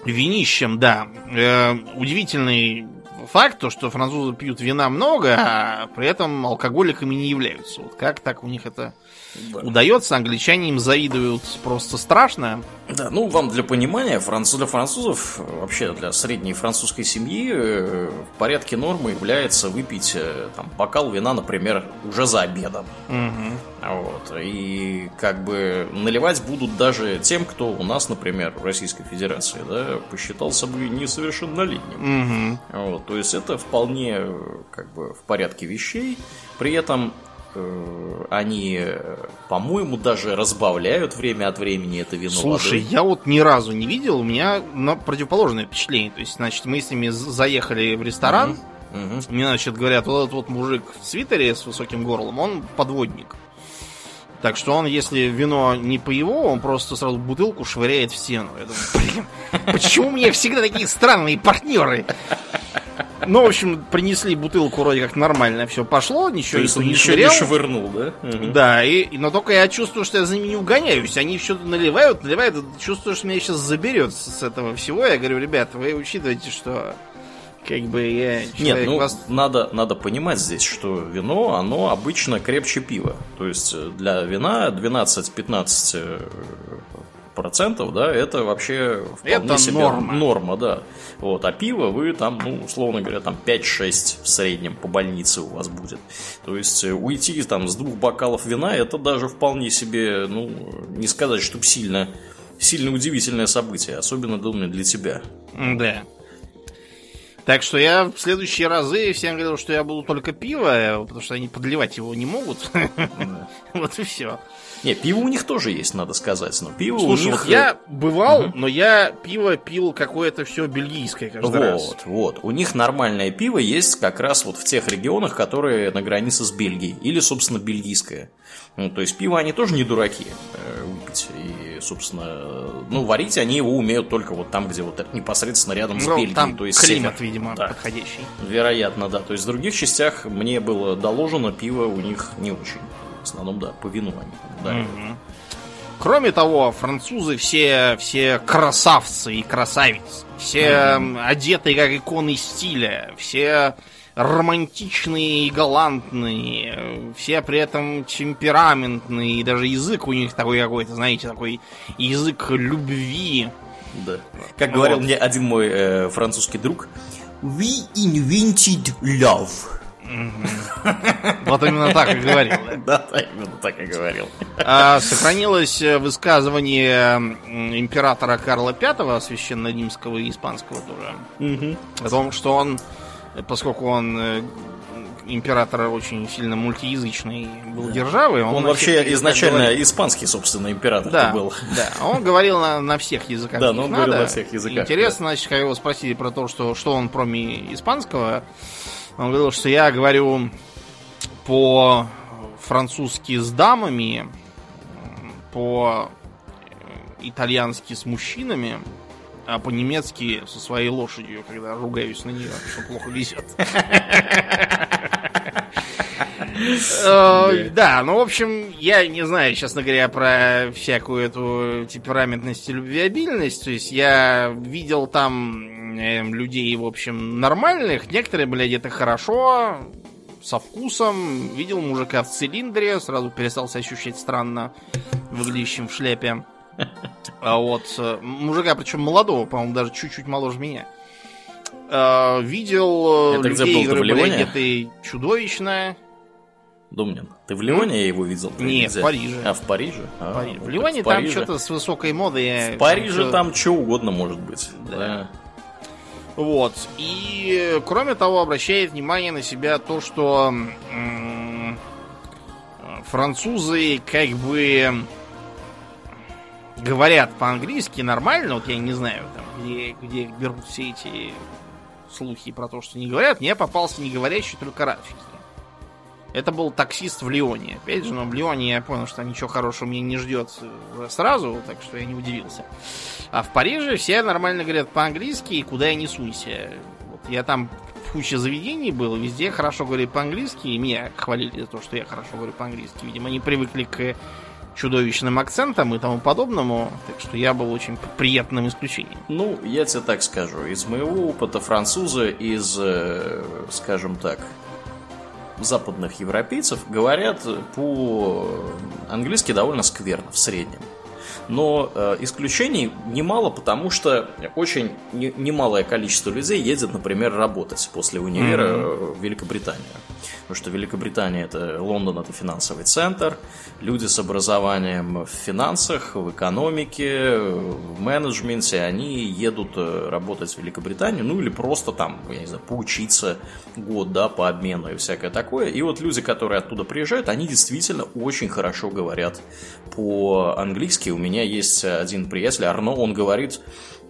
Винищем, да. Э, удивительный факт, то, что французы пьют вина много, а при этом алкоголиками не являются. Вот как так у них это Да. удается? Англичане им завидуют просто страшно. Да, ну вам для понимания, француз, для французов, вообще для средней французской семьи э, в порядке нормы является выпить э, там, бокал вина, например, уже за обедом. Мгм. Вот. И как бы наливать будут даже тем, кто у нас, например, в Российской Федерации, да, посчитался бы несовершеннолетним. Мгм. Вот, то есть это вполне э, как бы в порядке вещей. При этом они, э, по-моему, даже разбавляют время от времени это вино Слушай, водой. я вот ни разу не видел, у меня на противоположное впечатление. То есть, значит, мы с ними заехали в ресторан, Мгм. Мне, значит, говорят, вот этот вот мужик в свитере с высоким горлом, он подводник. Так что он, если вино не по его, он просто сразу бутылку швыряет в стену. Я думаю, блин, почему у меня всегда такие странные партнеры? Ну, в общем, принесли бутылку вроде как нормально, все пошло, ничего никто не ничего не швырнул, да? Да, и, но только я чувствую, что я за ними не угоняюсь. Они что-то наливают, наливают, чувствую, что меня сейчас заберет с этого всего. Я говорю, ребят, вы учитываете, что как бы я Нет, ну, вас... надо, надо понимать здесь, что вино, оно обычно крепче пива. То есть э, для вина 12-15 э, процентов, да, это вообще вполне это себе норма. норма, да. Вот, а пиво вы там, ну, условно говоря, там 5-6 в среднем по больнице у вас будет. То есть э, уйти там с двух бокалов вина, это даже вполне себе, ну, не сказать, чтобы сильно, сильно удивительное событие, особенно, думаю, для тебя. Да. Так что я в следующие разы всем говорил, что я буду только пиво, потому что они подливать его не могут. Вот и все. Не, пиво у них тоже есть, надо сказать. Но пиво Слушай, у них... вот я бывал, угу. но я пиво пил какое-то все бельгийское каждый вот, раз. Вот, вот. У них нормальное пиво есть как раз вот в тех регионах, которые на границе с Бельгией. Или, собственно, бельгийское. Ну, то есть пиво они тоже не дураки э, выпить. И, собственно, ну, варить они его умеют только вот там, где вот непосредственно рядом с ну, Бельгией. Там то есть климат, север. видимо, да. подходящий. Вероятно, да. То есть в других частях мне было доложено, пиво у них не очень. В основном, да, по вину они. Да. Угу. Кроме того, французы все, все красавцы и красавицы. Все угу. одеты как иконы стиля. Все романтичные и галантные, все при этом темпераментные, и даже язык у них такой какой-то, знаете, такой язык любви. Да. Как вот. говорил мне один мой э, французский друг, We invented love. Вот именно так и говорил. Да, именно так и говорил. А, сохранилось э, высказывание императора Карла V, священно-римского и испанского тоже, о том, что он, поскольку он э, император очень сильно мультиязычный был да. державой. Он, он вообще изначально говорил... испанский, собственно, император да, был. Да, он говорил на, на всех языках. Да, но он надо. говорил на всех языках. Интересно, да. значит, когда его спросили про то, что, что он кроме испанского, он говорил, что я говорю по-французски с дамами, по-итальянски с мужчинами, а по-немецки со своей лошадью, когда ругаюсь на нее, что плохо везет. Э, да, ну, в общем, я не знаю, честно говоря, про всякую эту темпераментность и любвеобильность. То есть я видел там э, людей, в общем, нормальных. Некоторые были одеты хорошо, со вкусом. Видел мужика в цилиндре, сразу перестал себя ощущать странно, выглядящим в шляпе. А вот э, мужика, причем молодого, по-моему, даже чуть-чуть моложе меня. Видел Это людей, которые были одеты чудовищно. Думнин. Ты в Лионе я его видел? Нет, в Париже. А, в Париже? А, Париж. В Лионе в там что-то с высокой модой. В Париже там, там что угодно может быть. Да. да. Вот. И, кроме того, обращает внимание на себя то, что французы как бы говорят по-английски нормально. Вот я не знаю, там, где, где берут все эти слухи про то, что не говорят. Мне попался не говорящий, только арабский. Это был таксист в Лионе. Опять же, но в Лионе я понял, что ничего хорошего мне не ждет сразу, так что я не удивился. А в Париже все нормально говорят по-английски, и куда я не сунься. Вот я там в куче заведений был, везде хорошо говорили по-английски, и меня хвалили за то, что я хорошо говорю по-английски. Видимо, они привыкли к чудовищным акцентам и тому подобному, так что я был очень приятным исключением. Ну, я тебе так скажу, из моего опыта француза, из, э, скажем так, западных европейцев говорят по-английски довольно скверно в среднем. Но э, исключений немало, потому что очень не, немалое количество людей едет, например, работать после универа mm-hmm. в Великобританию. Потому что Великобритания это Лондон это финансовый центр, люди с образованием в финансах, в экономике, в менеджменте, они едут э, работать в Великобританию, ну или просто там, я не знаю, поучиться год, да, по обмену и всякое такое. И вот люди, которые оттуда приезжают, они действительно очень хорошо говорят по-английски. У меня есть один приятель, Арно, он говорит,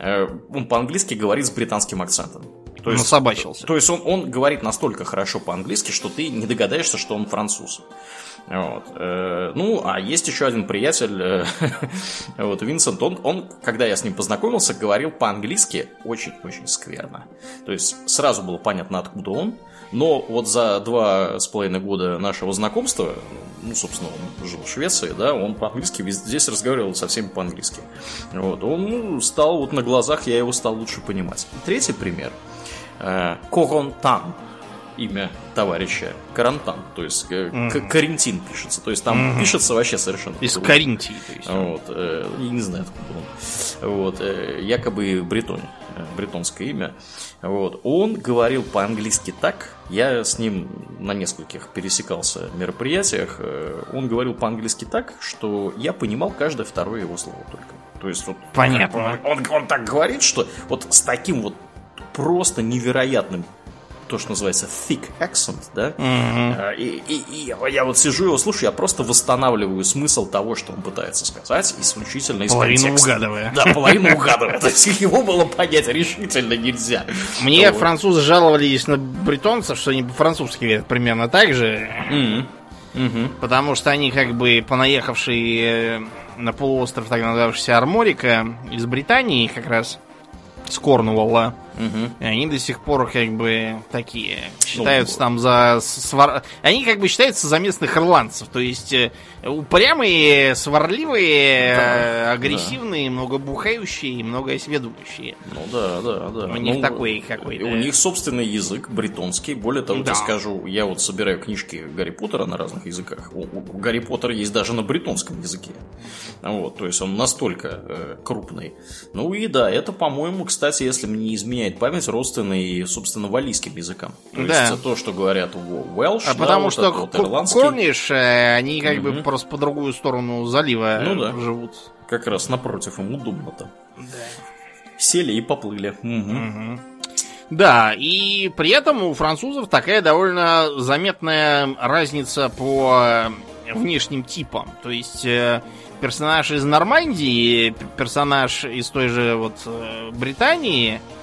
он по-английски говорит с британским акцентом. То есть, собачился. То есть он, он говорит настолько хорошо по-английски, что ты не догадаешься, что он француз. Вот. Э, ну, а есть еще один приятель, э, вот, Винсент, он, он, когда я с ним познакомился, говорил по-английски очень-очень скверно. То есть сразу было понятно, откуда он, но вот за два с половиной года нашего знакомства, ну, собственно, он жил в Швеции, да, он по-английски здесь разговаривал со всеми по-английски. Вот, он ну, стал вот на глазах, я его стал лучше понимать. Третий пример. Э, Коронтан имя товарища Карантан, то есть mm-hmm. Карентин пишется, то есть там mm-hmm. пишется вообще совершенно. Из Каринтии, то есть. Вот, э, не знаю откуда он. Вот, э, якобы бретон, э, бретонское имя. Вот, он говорил по-английски так, я с ним на нескольких пересекался мероприятиях, э, он говорил по-английски так, что я понимал каждое второе его слово только. То есть вот Понятно. Он, он, он так говорит, что вот с таким вот просто невероятным то, что называется thick accent, да, mm-hmm. и, и, и я вот сижу его слушаю, я просто восстанавливаю смысл того, что он пытается сказать, исключительно из половину контекста. угадывая. Да, половину угадывая. То есть его было понять решительно нельзя. Мне французы жаловались на бретонцев, что они по-французски говорят примерно так же. Потому что они как бы понаехавшие э, на полуостров, так называвшийся Арморика, из Британии как раз, с Корнуолла. Угу. Они до сих пор как бы такие считаются ну, там за свар... Они как бы считаются за местных ирландцев. То есть э, упрямые, сварливые, да, э, агрессивные, да. много бухающие, много о себе думающие. Ну да, да, да. У них ну, такой какой-то. У них собственный язык бритонский. Более того, да. я скажу, я вот собираю книжки Гарри Поттера на разных языках. У, у Гарри Поттера есть даже на бритонском языке. Вот, то есть он настолько э, крупный. Ну и да, это, по-моему, кстати, если мне не изменяет память, родственный, собственно, валийским языкам. То да. есть то, что говорят Welsh, а да, потому вот что вот ирландский... корниш, э, они как угу. бы просто по другую сторону залива ну, да. живут. Как раз напротив, им удобно-то. Да. Сели и поплыли. Угу. Угу. Да, и при этом у французов такая довольно заметная разница по внешним типам. То есть э, персонаж из Нормандии, персонаж из той же вот э, Британии, э,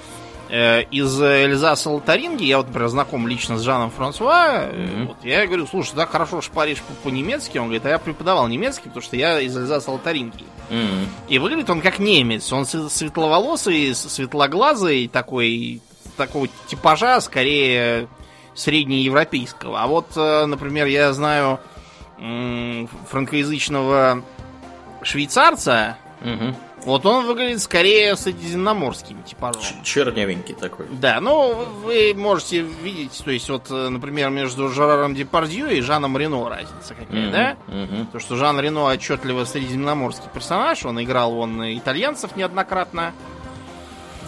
из Эльзаса Лотаринги, я вот, например, знаком лично с Жаном Франсуа, mm-hmm. вот, я говорю, слушай, так хорошо шпаришь по-немецки, он говорит, а я преподавал немецкий, потому что я из Эльзаса Лотаринги. Mm-hmm. И выглядит он как немец, он светловолосый, светлоглазый, такой, такого типажа, скорее среднеевропейского. А вот, например, я знаю франкоязычного швейцарца, угу. Вот он выглядит скорее средиземноморским типажом. Чернявенький такой. Да, ну вы можете видеть, то есть вот, например, между Жераром Депардью и Жаном Рено разница какая, угу, да? Угу. То, что Жан Рено отчетливо средиземноморский персонаж, он играл он итальянцев неоднократно.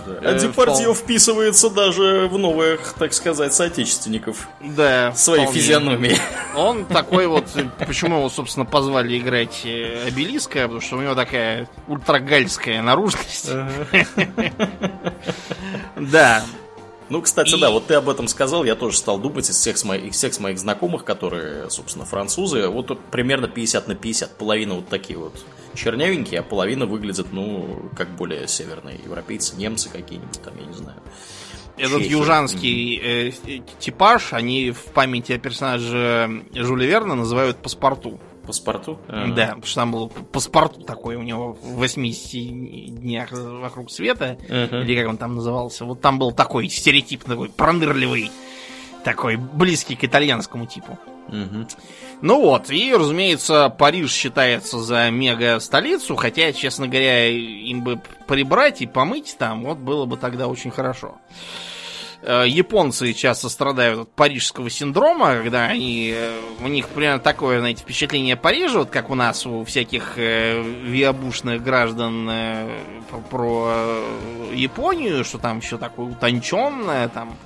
Да. А э, Депардье вписывается даже в новых, так сказать, соотечественников. Да. Своей вполне. физиономией. Он такой вот, почему его, собственно, позвали играть э, Обелиска, потому что у него такая ультрагальская наружность. Да. Ну, кстати, и... да, вот ты об этом сказал, я тоже стал думать из всех, моих, из всех моих знакомых, которые, собственно, французы, вот примерно 50 на 50, половина вот такие вот чернявенькие, а половина выглядит, ну, как более северные европейцы, немцы какие-нибудь там, я не знаю. Этот Чехия. южанский э, типаж, они в памяти о персонаже Жюля Верна называют паспорту. Паспорту? Ага. Да, потому что там был паспорт такой у него в 80 днях вокруг света, ага. или как он там назывался. Вот там был такой стереотип, такой пронырливый, такой близкий к итальянскому типу. Угу. Ну вот, и, разумеется, Париж считается за мега-столицу, хотя, честно говоря, им бы прибрать и помыть там, вот было бы тогда очень хорошо. Э, японцы часто страдают от парижского синдрома, когда они, э, у них примерно такое, знаете, впечатление Парижа, вот как у нас у всяких э, виабушных граждан про Японию, что там все такое утонченное, там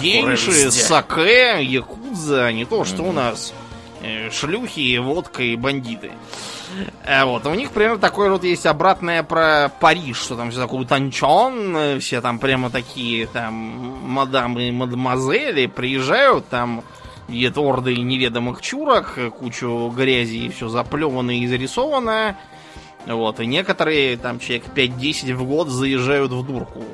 гейши, саке, якудза, не то, что mm-hmm. у нас шлюхи, водка и бандиты. А вот, у них примерно такое вот есть обратное про Париж, что там все такое утончен, все там прямо такие там мадамы и мадемуазели приезжают, там видят орды неведомых чурок, кучу грязи, все заплевано и зарисовано. Вот, и некоторые, там, человек 5-10 в год заезжают в дурку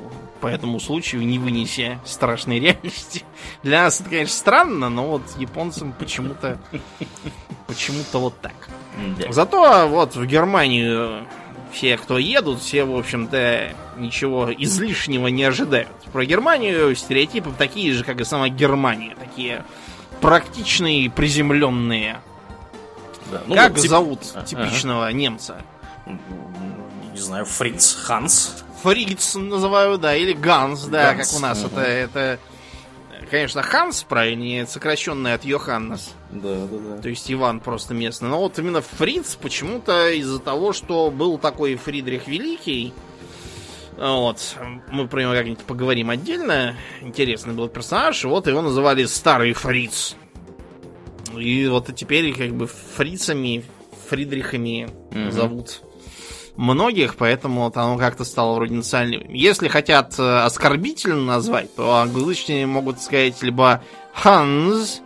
по этому случаю, не вынеся страшной реальности. Для нас это, конечно, странно, но вот японцам почему-то почему-то вот так. Зато вот в Германию все, кто едут, все, в общем-то, ничего излишнего не ожидают. Про Германию стереотипы такие же, как и сама Германия. Такие практичные, приземленные. Да. Ну, как тип... зовут типичного ага. немца? Не знаю, Фриц Ханс. Фриц называю, да, или Ганс, да, Ганс. как у нас. Угу. Это, это, конечно, Ханс, правильнее, сокращенный от Йоханнес. Да, да, да. То есть Иван просто местный. Но вот именно Фриц почему-то из-за того, что был такой Фридрих Великий, вот, мы про него как-нибудь поговорим отдельно. Интересный был персонаж. Вот его называли Старый Фриц. И вот теперь как бы фрицами, Фридрихами угу. зовут многих, поэтому вот оно как-то стало вроде национальным. Если хотят э, оскорбительно назвать, то англичане могут сказать либо Ханс,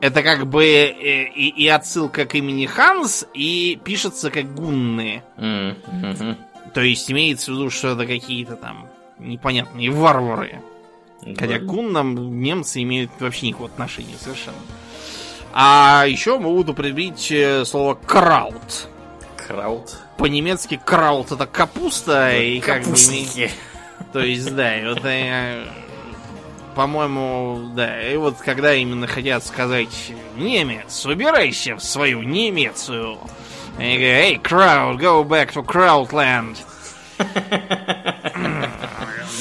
это как бы э, и, и отсылка к имени Ханс, и пишется как гунны. Mm-hmm. То есть имеется в виду, что это какие-то там непонятные варвары. Mm-hmm. Хотя к гуннам немцы имеют вообще никакого отношения совершенно. А еще могут употребить э, слово краут. Краут. По-немецки краут это капуста да, и как бы... То есть, да, и вот по-моему, да. И вот когда именно хотят сказать немец, убирайся в свою немецию. Они говорят, hey, crowd, go back to crowdland.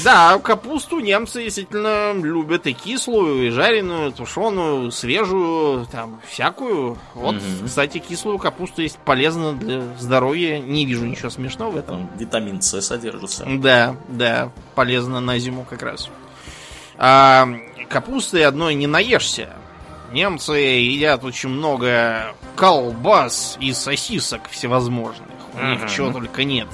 Да, капусту немцы действительно любят и кислую, и жареную, тушеную, свежую, там, всякую. Вот, угу. кстати, кислую капусту есть полезно для здоровья. Не вижу ничего смешного в этом. Там витамин С содержится. Да, да, полезно на зиму как раз. А капусты одной не наешься. Немцы едят очень много колбас и сосисок всевозможных. У них чего только нет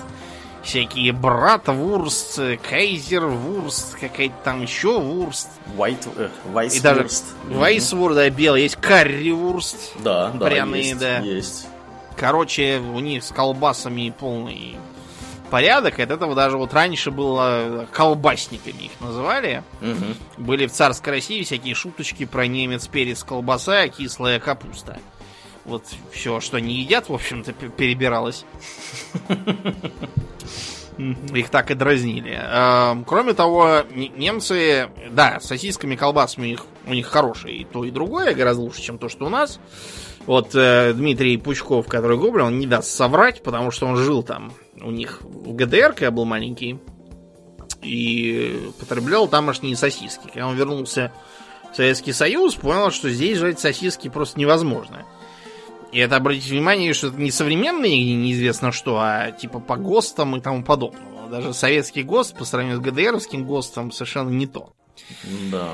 всякие братвурст, кайзервурст, какая-то там еще вурст. White, э, вайсвурст. И даже вайсвурст, да, белый. Есть карривурст. Да, пряные, есть, да. есть. Короче, у них с колбасами полный порядок. От этого даже вот раньше было колбасниками их называли. Угу. Были в царской России всякие шуточки про немец, перец, колбаса, кислая капуста. Вот все, что они едят, в общем-то, перебиралось. Их так и дразнили. Эм, кроме того, немцы, да, сосисками, колбасами у них, у них хорошие и то, и другое, гораздо лучше, чем то, что у нас. Вот э, Дмитрий Пучков, который гоблин, он не даст соврать, потому что он жил там у них в ГДР, когда был маленький, и потреблял тамошние сосиски. Когда он вернулся в Советский Союз, понял, что здесь жрать сосиски просто невозможно. И это, обратите внимание, что это не современные, неизвестно что, а типа по ГОСТам и тому подобного. Даже советский ГОСТ по сравнению с ГДРовским ГОСТом совершенно не то. Да.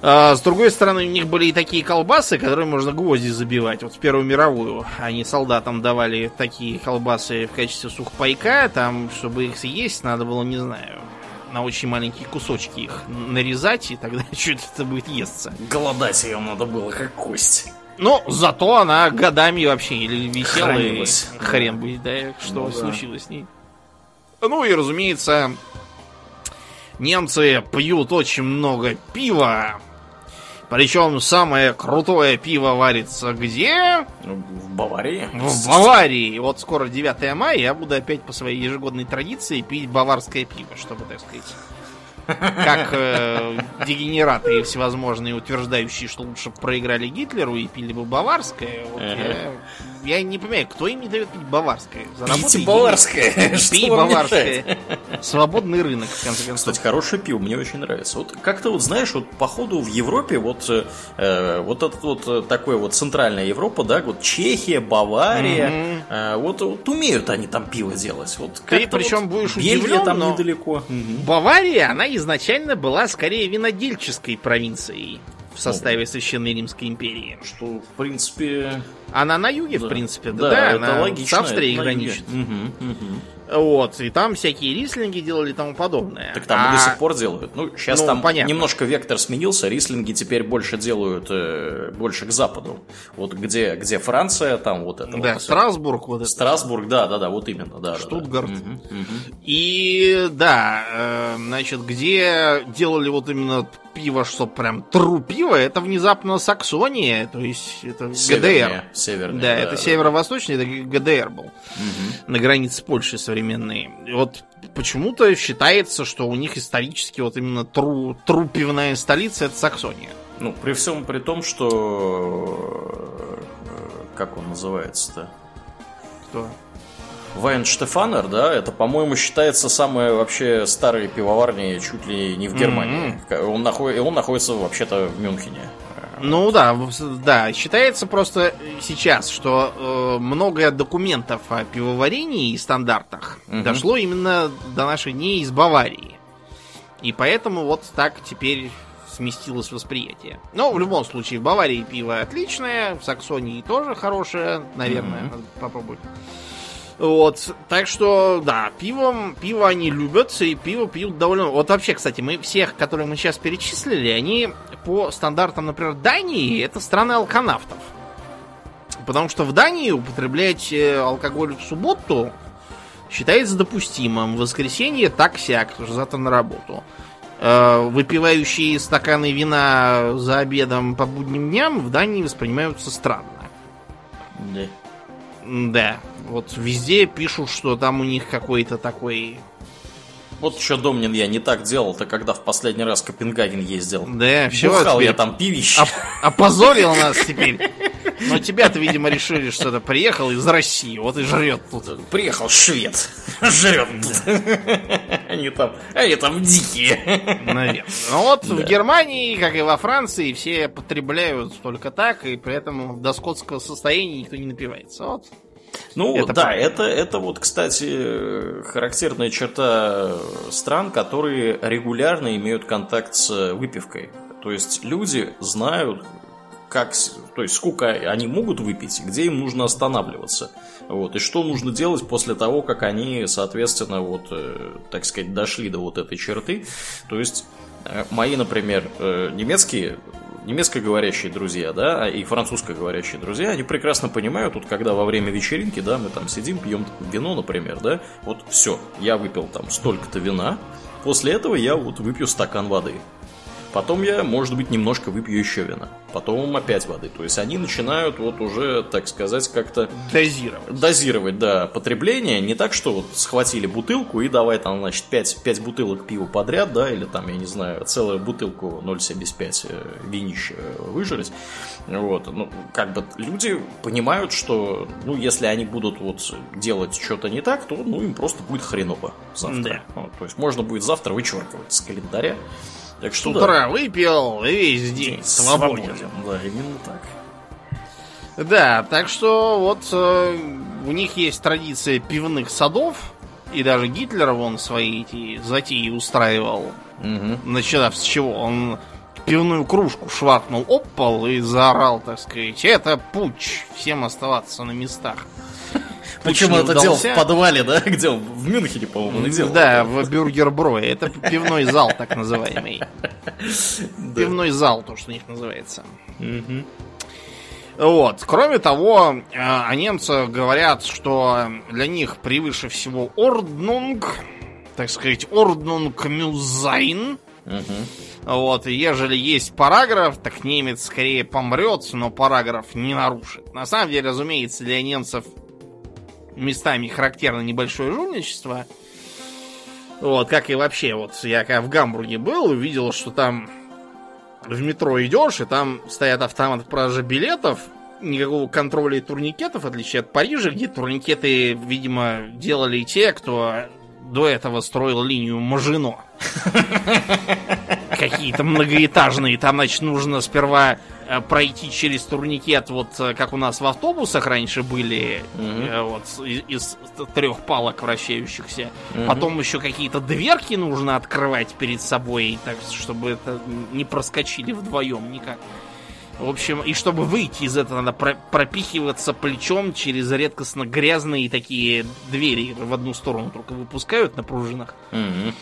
А, с другой стороны, у них были и такие колбасы, которые можно гвозди забивать. Вот в Первую мировую они солдатам давали такие колбасы в качестве сухпайка. Там, чтобы их съесть, надо было, не знаю, на очень маленькие кусочки их нарезать, и тогда что-то это будет естся. Голодать ее надо было, как кость. Ну, зато она годами вообще или висела, Хранилась. и хрен будет, да, что ну, случилось да. с ней. Ну и, разумеется, немцы пьют очень много пива. Причем самое крутое пиво варится где? В Баварии. В Баварии. Вот скоро 9 мая я буду опять по своей ежегодной традиции пить баварское пиво, чтобы, так сказать, как э, дегенераты всевозможные, утверждающие, что лучше проиграли Гитлеру и пили бы баварское. Вот я, я не понимаю, кто им не дает пить баварское? Пейте баварское. Пей баварское. Свободный рынок, в конце концов. Кстати, хорошее пиво, мне очень нравится. Вот как-то вот, знаешь, вот походу в Европе вот, э, вот этот вот э, такой вот центральная Европа, да, вот Чехия, Бавария, mm-hmm. э, вот, вот умеют они там пиво делать. Вот Ты причем вот будешь Бельгия там недалеко. Бавария, она изначально была скорее винодельческой провинцией. В составе Священной Римской империи. Что, в принципе... Она на юге, да. в принципе, да, да, это она логично, с Австрией граничит. Угу, угу. Вот, и там всякие рислинги делали и тому подобное. Так там а... до сих пор делают. Ну, сейчас Ну, там понятно. немножко вектор сменился, рислинги теперь больше делают, э, больше к западу. Вот где, где Франция, там вот это Да, вот. Страсбург, вот это. Страсбург, да, да, да, вот именно, да. да, да. Штутгарт. Мгм, мгм. И да, э, значит, где делали вот именно пиво, что прям тру пиво, это внезапно Саксония, то есть это ГДР. Севернее, севернее, Да, это северо-восточный, это ГДР был. Мгм. На границе с Польшей современной. Вот почему-то считается, что у них исторически вот именно тру, тру пивная столица это Саксония. Ну, при всем при том, что... э, Как он называется-то? Кто? Вайн Штефанер, да, это, по-моему, считается самой вообще старой пивоварней чуть ли не в Германии. Он, нахо- он находится вообще-то в Мюнхене. Ну да, да, считается просто сейчас, что э, много документов о пивоварении и стандартах Мгм. дошло именно до наших дней из Баварии. И поэтому вот так теперь сместилось восприятие. Но в любом случае, в Баварии пиво отличное, в Саксонии тоже хорошее, наверное, Мгм. надо попробовать. Вот, так что, да, пивом, пиво они любят, и пиво пьют довольно... Вот вообще, кстати, мы всех, которые мы сейчас перечислили, они по стандартам, например, Дании, это страны алканавтов. Потому что в Дании употреблять э, алкоголь в субботу считается допустимым. В воскресенье так-сяк, завтра на работу. Э, Выпивающие стаканы вина за обедом по будним дням в Дании воспринимаются странно. Да. Да, вот везде пишут, что там у них какой-то такой... Вот еще, Домнин, я не так делал-то, когда в последний раз Копенгаген ездил. Да, все, Бухал я там пивище. опозорил нас теперь. Но тебя-то, видимо, решили, что ты приехал из России, вот и жрет тут. Приехал швед, жрет. Они там, они там дикие. Наверное. Ну вот в Да. Германии, как и во Франции, все потребляют только так, и при этом до скотского состояния никто не напивается. Вот. Ну Это да, правильно. это, это вот, кстати, характерная черта стран, которые регулярно имеют контакт с выпивкой. То есть люди знают, как, то есть сколько они могут выпить, где им нужно останавливаться. Вот, и что нужно делать после того, как они, соответственно, вот, э, так сказать, дошли до вот этой черты. То есть э, мои, например, э, немецкие немецкоговорящие друзья, да, и французскоговорящие друзья, они прекрасно понимают, вот когда во время вечеринки, да, мы там сидим, пьем вино, например, да, вот все, я выпил там столько-то вина, после этого я вот выпью стакан воды. Потом я, может быть, немножко выпью еще вина. Потом опять воды. То есть они начинают вот уже, так сказать, как-то Дозировать. дозировать, да, потребление. Не так, что вот схватили бутылку и давай там, значит, 5, 5 бутылок пива подряд, да, или там, я не знаю, целую бутылку 0,75 э, винища выжрать. Вот, ну, как бы люди понимают, что, ну, если они будут вот делать что-то не так, то, ну, им просто будет хреново завтра. Вот, то есть можно будет завтра вычеркивать с календаря. Так С что да. утра выпил, и весь день свободен. Да, именно так. Да, так что вот э, у них есть традиция пивных садов, и даже Гитлер вон свои эти затеи устраивал. Мгм. Начинав с чего? Он пивную кружку шваркнул об пол и заорал, так сказать, это путь, всем оставаться на местах. Причем он это делал удался. в подвале, да? Где он? В Мюнхене, по-моему, он делал. Да, в Бюргерброе. Это пивной зал, так называемый. Пивной зал, то, что у них называется. Вот. Кроме того, э, о немцах говорят, что для них превыше всего орднунг, так сказать, орднунг мюзайн. Мгм. Вот, и ежели есть параграф, так немец скорее помрет, но параграф не нарушит. На самом деле, разумеется, для немцев местами характерно небольшое жульничество. Вот, как и вообще, вот я когда в Гамбурге был, увидел, что там в метро идешь, и там стоят автоматы продажи билетов, никакого контроля и турникетов, в отличие от Парижа, где турникеты, видимо, делали те, кто до этого строил линию Мажино. Какие-то многоэтажные. Там, значит, нужно сперва э, пройти через турникет, вот э, как у нас в автобусах раньше были, угу. вот из, из трех палок вращающихся. Потом еще какие-то дверки нужно открывать перед собой, так чтобы это не проскочили вдвоем никак. В общем, и чтобы выйти из этого, надо пропихиваться плечом через редкостно грязные такие двери в одну сторону только выпускают на пружинах. Угу.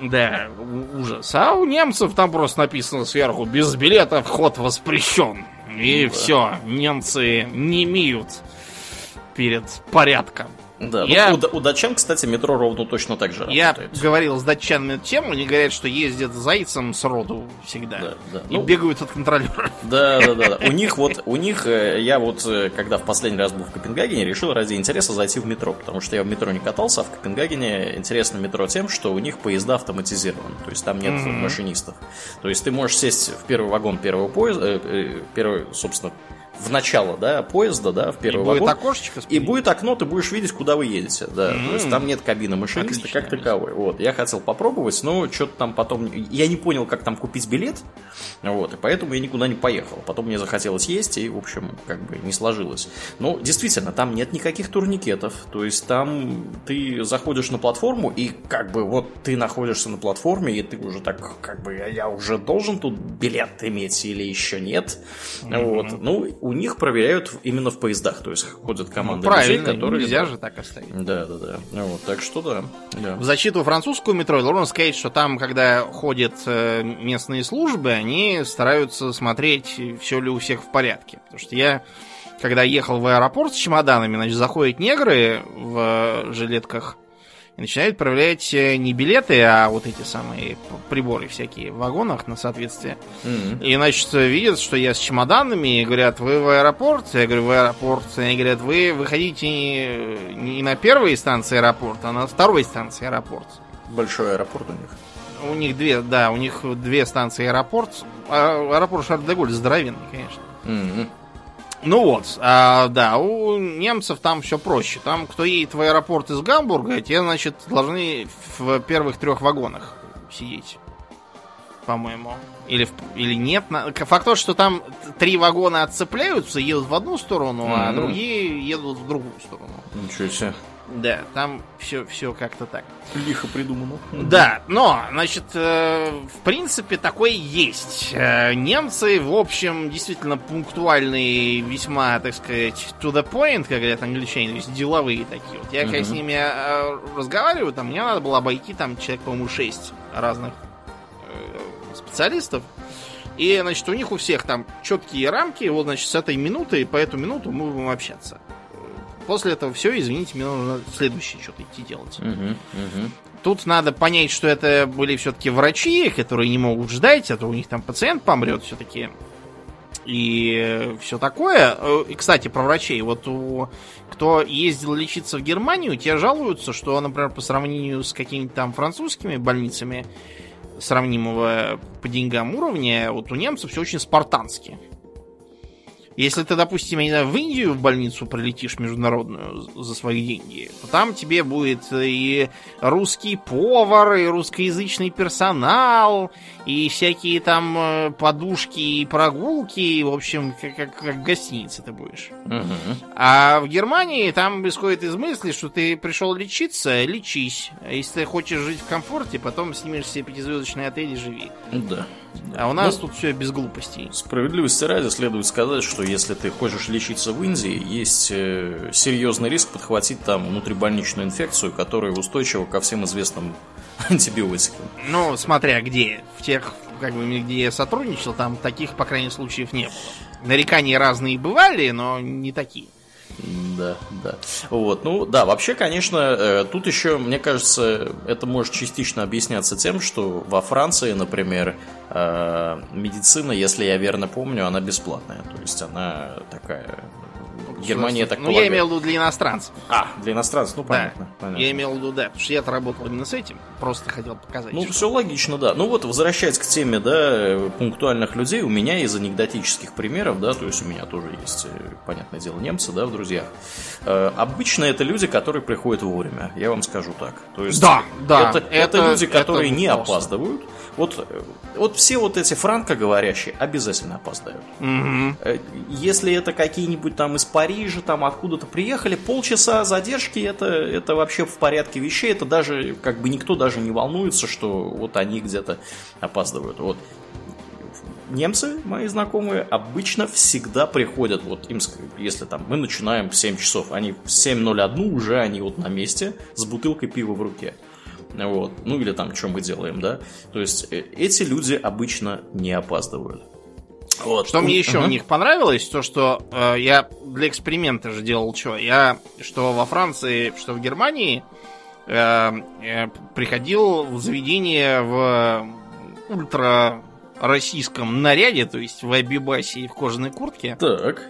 Да, ужас. А у немцев там просто написано сверху, без билета вход воспрещен. И ну, все, немцы не имеют перед порядком. Да, я... ну, у, у датчан, кстати, метро ровно точно так же работает. Я говорил с датчанами тему, они говорят, что ездят зайцем с роду всегда. Да, да. И ну, бегают от контролера. Да, да, да. У них вот, у них, э, я вот, э, когда в последний раз был в Копенгагене, решил ради интереса зайти в метро, потому что я в метро не катался, а в Копенгагене интересно метро тем, что у них поезда автоматизированы, то есть там нет mm-hmm. машинистов. То есть ты можешь сесть в первый вагон первого поезда, э, э, первый, собственно, в начало, да, поезда, да, в первый и вагон. Будет окошечко и будет окно, ты будешь видеть, куда вы едете, да. Mm-hmm. То есть там нет кабины машиниста отлично, как таковой. Вот, я хотел попробовать, но что-то там потом... Я не понял, как там купить билет, вот, и поэтому я никуда не поехал. Потом мне захотелось есть, и, в общем, как бы не сложилось. Но, действительно, там нет никаких турникетов, то есть там ты заходишь на платформу, и как бы вот ты находишься на платформе, и ты уже так, как бы, я уже должен тут билет иметь или еще нет. Mm-hmm. Вот, ну, у них проверяют именно в поездах, то есть ходят команды ну, людей, которые... нельзя же так оставить. Да, да, да. Ну вот, так что да. да. В защиту французскую метро должен сказать, что там, когда ходят э, местные службы, они стараются смотреть, все ли у всех в порядке. Потому что я, когда ехал в аэропорт с чемоданами, значит, заходят негры в жилетках и начинают проверять э, не билеты, а вот эти самые приборы всякие в вагонах на соответствие. Mm-hmm. И, значит, видят, что я с чемоданами, и говорят, вы в аэропорт? Я говорю, в аэропорт. И они говорят, вы выходите не, не на первой станции аэропорта, а на второй станции аэропорт. Большой аэропорт у них. У них две, да, у них две станции аэропорт. А, аэропорт Шарль-де-Голь здоровенный, конечно. Mm-hmm. Ну вот, а, да, у немцев там все проще. Там, кто едет в аэропорт из Гамбурга, те, значит, должны в первых трех вагонах сидеть. По-моему. Или, или нет. Факт то, что там три вагона отцепляются, едут в одну сторону, mm-hmm. а другие едут в другую сторону. Ничего себе. Да, там все, все как-то так. Лихо придумано. Да, но, значит, э, в принципе, такое есть. Э, немцы, в общем, действительно пунктуальные, весьма, так сказать, to the point, как говорят англичане, то есть деловые такие. Вот я, когда с ними э, разговариваю, там мне надо было обойти там человек, по-моему, 6 разных э, специалистов. И, значит, у них у всех там четкие рамки, вот, значит, с этой минуты, по эту минуту мы будем общаться. После этого все, извините, мне нужно следующее что-то идти делать. Угу, угу. Тут надо понять, что это были все-таки врачи, которые не могут ждать, а то у них там пациент помрет все-таки. И все такое. И, кстати, про врачей. Вот у кто ездил лечиться в Германию, те жалуются, что, например, по сравнению с какими-то там французскими больницами сравнимого по деньгам уровня, вот у немцев все очень спартански. Если ты, допустим, не знаю, в Индию в больницу прилетишь международную за свои деньги, то там тебе будет и русский повар, и русскоязычный персонал, и всякие там э, подушки и прогулки, в общем, как, как, как гостиница ты будешь. Угу. А в Германии там исходит из мысли, что ты пришел лечиться, лечись. А если ты хочешь жить в комфорте, потом снимешь себе пятизвездочный отель и живи. Да. А у нас ну, тут все без глупостей. Справедливости ради следует сказать, что если ты хочешь лечиться в Индии, есть э, серьезный риск подхватить там внутрибольничную инфекцию, которая устойчива ко всем известным антибиотикам. Ну, смотря где. В тех, как бы, где я сотрудничал, там таких, по крайней мере, случаев не было. Нарекания разные бывали, но не такие. Да, да. Вот, ну да, вообще, конечно, э, тут еще, мне кажется, это может частично объясняться тем, что во Франции, например, э, медицина, если я верно помню, она бесплатная. То есть она такая Германия, так Ну, я имел в виду для иностранцев. А, для иностранцев, ну Да. понятно. понятно. Я имел в виду, да, потому что я-то работал именно с этим. Просто хотел показать. Ну, что- все логично, да. Ну вот, возвращаясь к теме, да, пунктуальных людей, у меня из анекдотических примеров, да, то есть у меня тоже есть, э, понятное дело, немцы, да, в друзьях. Э, обычно это люди, которые приходят вовремя, я вам скажу так. То есть, Да, да, Это, это это- люди, которые это не вопрос. опаздывают. Вот, вот все вот эти франкоговорящие обязательно опоздают. Э, Если это какие-нибудь там из Парижа, там откуда-то приехали, полчаса задержки, это, это вообще в порядке вещей, это даже, как бы никто даже не волнуется, что вот они где-то опаздывают. Вот. Немцы, мои знакомые, обычно всегда приходят, вот им, если там мы начинаем в 7 часов, они в 7.01 уже они вот на месте с бутылкой пива в руке. Вот. Ну или там, что мы делаем, да. То есть э, эти люди обычно не опаздывают. Вот. Что мне еще Ага. у них понравилось, то что э, я для эксперимента же делал что? Я что во Франции, что в Германии э, э, приходил в заведение в ультра российском наряде, то есть в абибасе и в кожаной куртке. Так.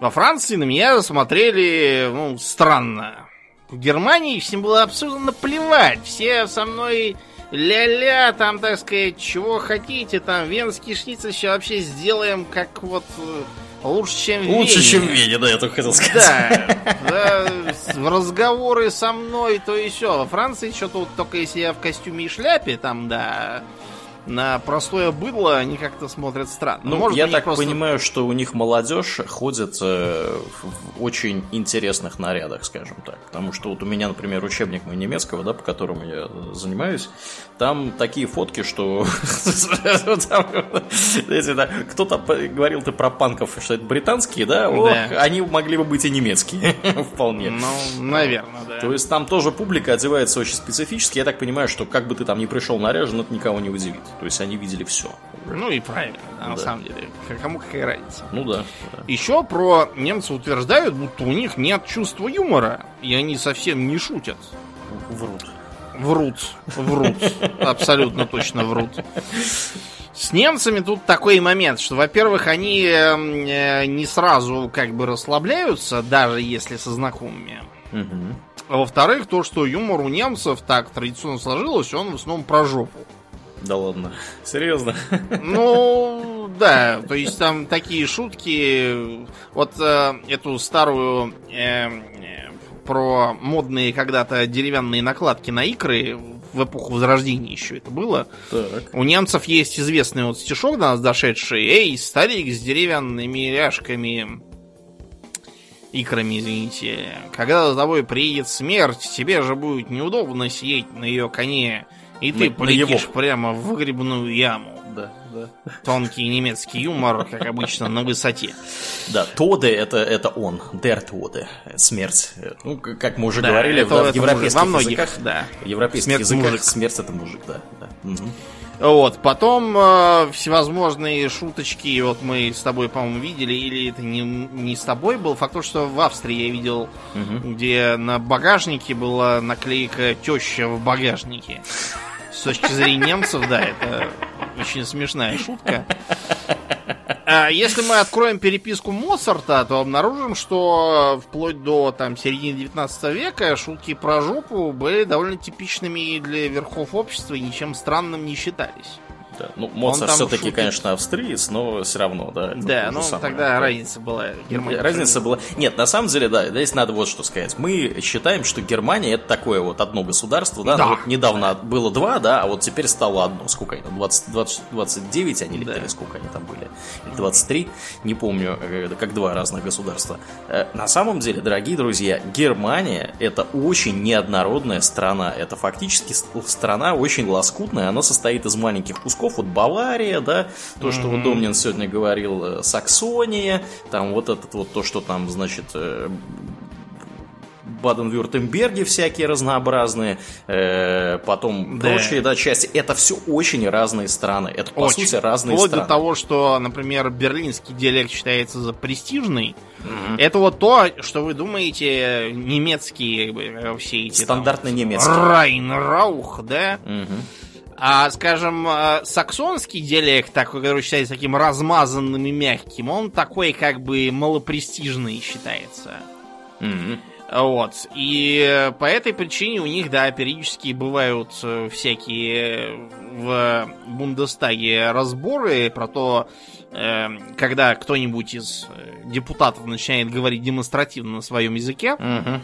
Во Франции на меня смотрели, ну, странно. В Германии всем было абсолютно наплевать. Все со мной ля-ля, там, так сказать, чего хотите, там, венский шницель сейчас вообще сделаем как вот э, лучше, чем в Лучше, Вене. чем в Вене, да, я только хотел сказать. Да, да, в разговоры со мной, то и все. Во Франции что-то вот только если я в костюме и шляпе, там, да, на простое быдло они как-то смотрят странно. Ну, Может, я так просто- понимаю, что у них молодежь ходит э, в в очень интересных нарядах, скажем так. Потому что вот у меня, например, учебник мой немецкого, да, по которому я занимаюсь, там такие фотки, что кто-то говорил ты про панков, что это британские, да, Ох, Да. они могли бы быть и немецкие, вполне. Ну, наверное, да. То есть там тоже публика одевается очень специфически. Я так понимаю, что как бы ты там ни пришел наряжен, это никого не удивит. То есть они видели все. Ну и правильно, да, на Да. самом деле. Кому какая разница? Ну да. да. Еще про немцев утверждают, будто у них нет чувства юмора, и они совсем не шутят. Врут. Врут, врут, абсолютно точно врут. С немцами тут такой момент, что, во-первых, они эм, э, не сразу как бы расслабляются, даже если со знакомыми. Мгм. А во-вторых, то, что юмор у немцев так традиционно сложилось, он в основном про жопу. Да ладно. Серьезно? Ну, да, то есть там такие шутки. Вот э, эту старую э, э, про модные когда-то деревянные накладки на икры в эпоху Возрождения еще это было. Так. У немцев есть известный вот стишок до нас дошедший. Эй, старик с деревянными ряжками, икрами, извините. Когда за тобой приедет смерть, тебе же будет неудобно сидеть на ее коне, и ты На- на полетишь его. прямо в выгребную яму. Да. Тонкий немецкий юмор, как обычно, на высоте. Да, Тоде это, это он. Дер Тоде. Смерть. Ну, как мы уже Да, говорили, это- в это европейских мужик. Во многих, языках. да. В европейских Смерть языках мужик. смерть это мужик, да. да. Мгм. Вот, потом э, всевозможные шуточки, вот мы с тобой, по-моему, видели, или это не, не с тобой был, факт то, что в Австрии я видел, Мгм. где на багажнике была наклейка «Теща в багажнике». С точки зрения немцев, да, это очень смешная шутка. А если мы откроем переписку Моцарта, то обнаружим, что вплоть до там, середины 19 века шутки про жопу были довольно типичными для верхов общества и ничем странным не считались. Да. Ну, Моцарт все-таки, шутит. конечно, австриец, но все равно, да. Да, ну самое. тогда разница была. Германия. Разница была... Нет, на самом деле, да, здесь надо вот что сказать. Мы считаем, что Германия это такое вот одно государство, да, Да. ну вот недавно было два, да, а вот теперь стало одно. Сколько они там, 20, 20, 29 они Да. летели, сколько они там были? Или 23, не помню, э, это как два разных государства. Э, На самом деле, дорогие друзья, Германия это очень неоднородная страна. Это фактически страна очень лоскутная, она состоит из маленьких кусков, вот Бавария, да, то, что вот Домнин сегодня говорил, э, Саксония, там вот этот вот то, что там, значит, э, Баден-Вюртемберги всякие разнообразные, э, потом Да. прочие да, части. Это все очень разные страны. Это, по Очень. сути, разные Вплоть страны. до того, что, например, берлинский диалект считается за престижный. Это вот то, что вы думаете, немецкие все эти... там, Стандартный немецкий. Райн, Раух, да? Мгм. А, скажем, э, саксонский диалект, такой, который считается таким размазанным и мягким, он такой как бы малопрестижный считается. Мгм. Вот. И по этой причине у них, да, периодически бывают э, всякие в Бундестаге разборы про то, э, когда кто-нибудь из э, депутатов начинает говорить демонстративно на своем языке, Мгм.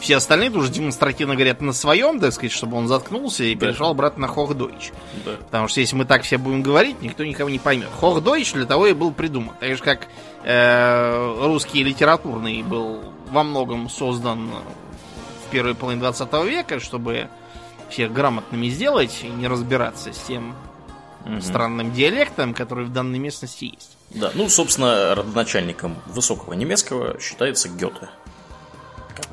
Все остальные тоже демонстративно говорят на своем, так сказать, чтобы он заткнулся и Да. перешел обратно на Хохдойч. Да. Потому что если мы так все будем говорить, никто никого не поймет. Хохдойч для того и был придуман. Так же, как э, русский литературный был во многом создан в первой половине 20 века, чтобы всех грамотными сделать и не разбираться с тем Мгм. странным диалектом, который в данной местности есть. Да, ну, собственно, родоначальником высокого немецкого считается Гёте.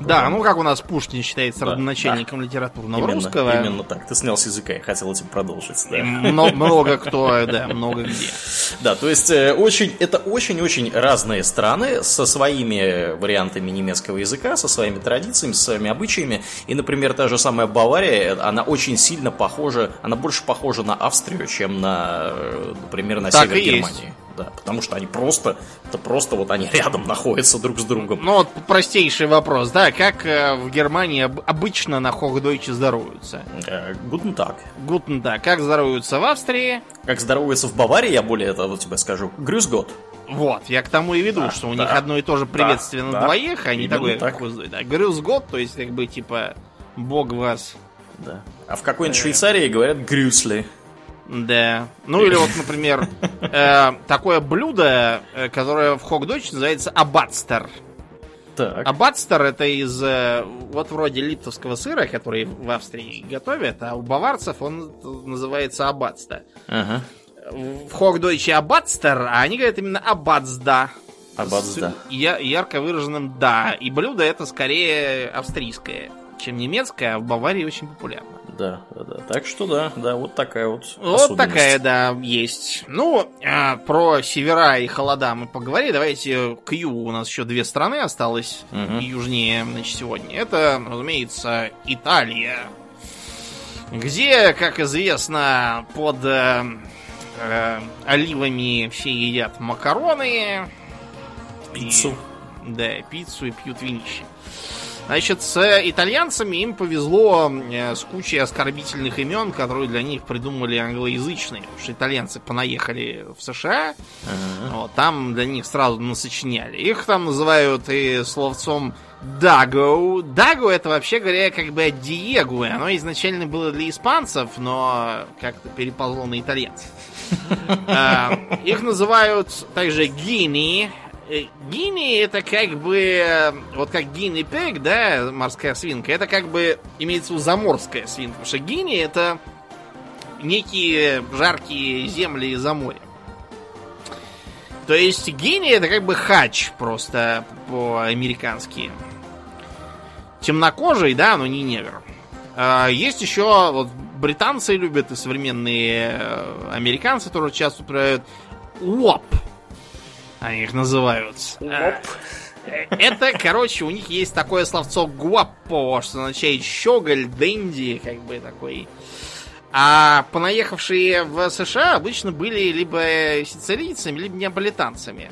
Да, ну как у нас Пушкин считается Да, родоначальником литературного именно, русского. Именно так. Ты снял с языка, я хотел этим продолжить. Да. мно- много кто, да, много где. Да, то есть э, очень, это очень-очень разные страны со своими вариантами немецкого языка, со своими традициями, со своими обычаями. И, например, та же самая Бавария, она очень сильно похожа, она больше похожа на Австрию, чем на, э, например, на Так север и есть. Да, потому что они просто, это просто вот они рядом находятся друг с другом. Ну вот простейший вопрос, да, как э, в Германии об- обычно на Hochdeutsch здороваются? Guten Tag. Guten, да, как здороваются в Австрии? Как здоровается в Баварии, я более того тебе скажу. Grüß Gott. Вот, я к тому и веду, Да, что у да. них одно и то же приветствие на да, двоих, именно такое, так. Да, Grüß Gott, то есть как бы типа Бог вас. Да. А в какой-нибудь Э. Швейцарии говорят Grüezi. Да. Ну или вот, например, э, такое блюдо, э, которое в Хохдойче называется абатстер. Так. Абатстер это из э, вот вроде литовского сыра, который в Австрии готовят, а у баварцев он называется абатста. Ага. В Хохдойче абатстер, а они говорят именно. Абатсда. С я- ярко выраженным да. И блюдо это скорее австрийское, чем немецкое, а в Баварии очень популярно. Да, да, да. Так что да, да, вот такая вот. Вот такая, да, есть. Ну, а, про севера и холода мы поговорили. Давайте к югу. У нас еще две страны осталось Мгм. южнее, значит, сегодня. Это, разумеется, Италия. Где, как известно, под э, э, оливами все едят макароны. и- Пиццу. Да, пиццу и пьют винище. Значит, с итальянцами им повезло э, с кучей оскорбительных имен, которые для них придумали англоязычные. Потому что итальянцы понаехали в США, Ага. вот, там для них сразу насочиняли. Их там называют и словцом Даго. Даго это вообще говоря как бы Диего. Оно изначально было для испанцев, но как-то переползло на итальянцев. А, Их называют также Гини. Э, Гини это как бы э, вот как гини пег, да, морская свинка, это как бы имеется в виду заморская свинка, потому что гини это некие жаркие земли за морем. То есть гини это как бы хач просто по-американски. Темнокожий, да, но не негр. А, Есть еще, вот британцы любят и современные э, американцы тоже часто употребляют УОП. Они их называют. А, э, Это, короче, у них есть такое словцо гуаппо, что означает щеголь, дэнди, как бы такой. А понаехавшие в США обычно были либо сицилийцами, либо неаполитанцами.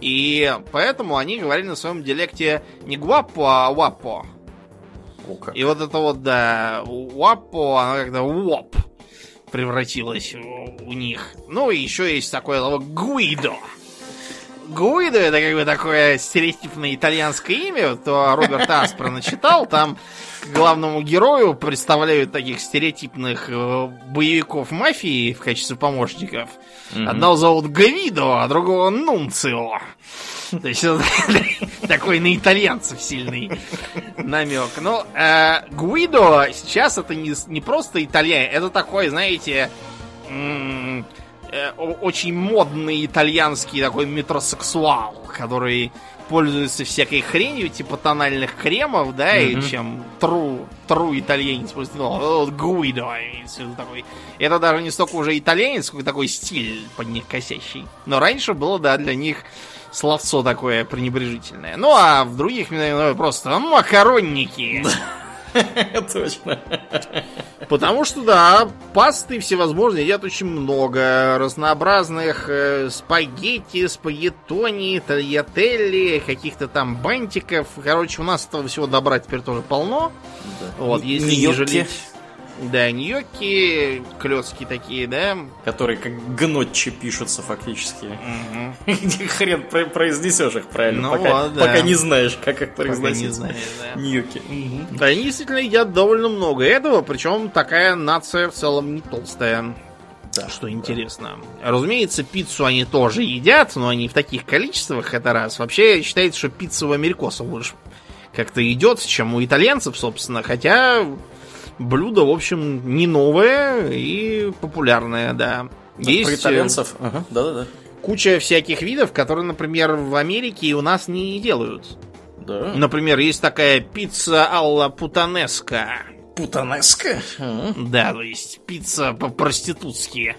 И поэтому они говорили на своем диалекте не гуаппо, а уаппо. О. И вот это вот, да, уаппо, оно как-то уоп превратилось у, у них. Ну, и еще есть такое слово гуидо. Гуидо это как бы такое стереотипное итальянское имя, то Роберт Аспро начитал, там к главному герою представляют таких стереотипных э, боевиков мафии в качестве помощников. Мгм. Одного зовут Гавидо, а другого Нунцио. То есть такой на итальянцев сильный намек. Но э, Гуидо сейчас это не, не просто итальян, это такой, знаете, э, очень модный итальянский такой метросексуал, который пользуется всякой хренью, типа тональных кремов, да, и Мгм. чем тру, тру итальянец просто, ну, Гуидо такой. Это даже не столько уже итальянец, сколько такой стиль под них косящий. Но раньше было, да, для них словцо такое пренебрежительное. Ну, а в других ну, просто макаронники. Точно. Потому что, да, пасты всевозможные едят очень много. Разнообразных э, спагетти, спагеттони, тольятелли, каких-то там бантиков. Короче, у нас этого всего добра теперь тоже полно. Да. Вот, если не жалеть. Да, ньокки, клетки такие, да. Которые как гнотчи пишутся фактически. Хрен про- произнесешь их правильно, Ну пока, вот, да. пока не знаешь, как их произносить. не знаешь, да. Ньюки. Да, они действительно едят довольно много этого, причем такая нация в целом не толстая. Да, Что интересно. Разумеется, пиццу они тоже едят, но они в таких количествах, это раз. Вообще считается, что пицца у америкосов больше как-то идет, чем у итальянцев, собственно. Хотя блюдо, в общем, не новое и популярное, да. Да, Про Есть э, итальянцев. Ага, да-да-да. куча всяких видов, которые, например, в Америке и у нас не делают. Да. Например, есть такая пицца алла путанеска. Путанеска? Да, то есть пицца по-проститутски.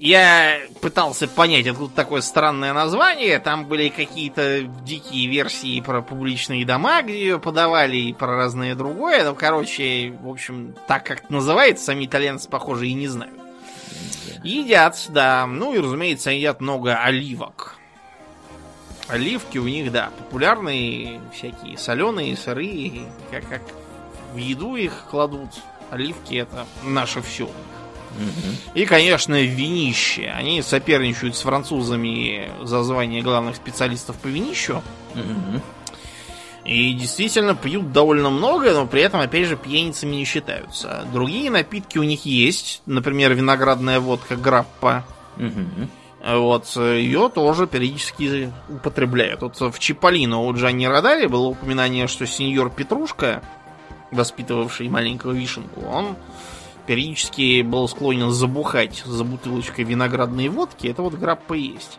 Я пытался понять, откуда такое странное название. Там были какие-то дикие версии про публичные дома, где ее подавали, и про разное другое. Ну, короче, в общем, так как это называется, сами итальянцы, похоже, и не знают. Едят, да. Ну и, разумеется, едят много оливок. Оливки у них, да, популярные, всякие соленые, сырые, как, как в еду их кладут. Оливки это наше все. И, конечно, винище. Они соперничают с французами за звание главных специалистов по винищу. И действительно пьют довольно много, но при этом, опять же, пьяницами не считаются. Другие напитки у них есть. Например, виноградная водка Граппа. Вот, ее тоже периодически употребляют. Вот в Чиполлино у Джанни Радари было упоминание, что сеньор Петрушка, воспитывавший маленького вишенку, он периодически был склонен забухать за бутылочкой виноградной водки. Это вот граппа есть.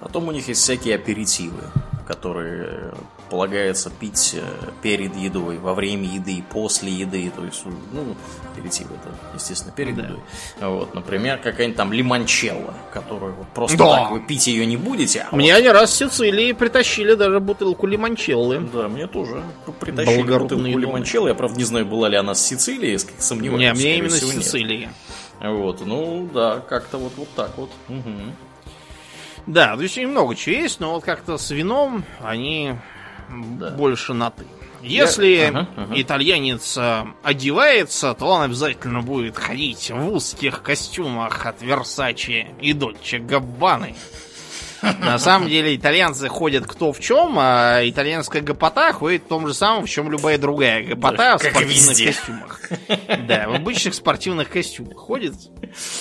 Потом у них есть всякие аперитивы, которые полагается пить э, перед едой, во время еды после еды. То есть, ну, аперитивы это, естественно, перед Да. едой. Вот, например, какая-нибудь там лимончелло, которую вот просто Да. так вы пить ее не будете. а Мне они раз в Сицилии притащили даже бутылку лимончеллы. вот- Да, мне тоже притащили Благородные бутылку дома. лимончелло. Я, правда, не знаю, была ли она с Сицилии, сомневаюсь. Не, мне именно с нет. Сицилии. Вот, ну да, как-то вот, вот так вот. Мгм. Да, то есть очень много чего есть, но вот как-то с вином они Да. больше на ты. Если Ага, ага. итальянец э, одевается, то он обязательно будет ходить в узких костюмах от Версачи и Дольче Габбаны. На самом деле итальянцы ходят кто в чем, а итальянская гопота ходит в том же самом, в чем любая другая гопота в спортивных везде. костюмах. Да, в обычных спортивных костюмах ходит.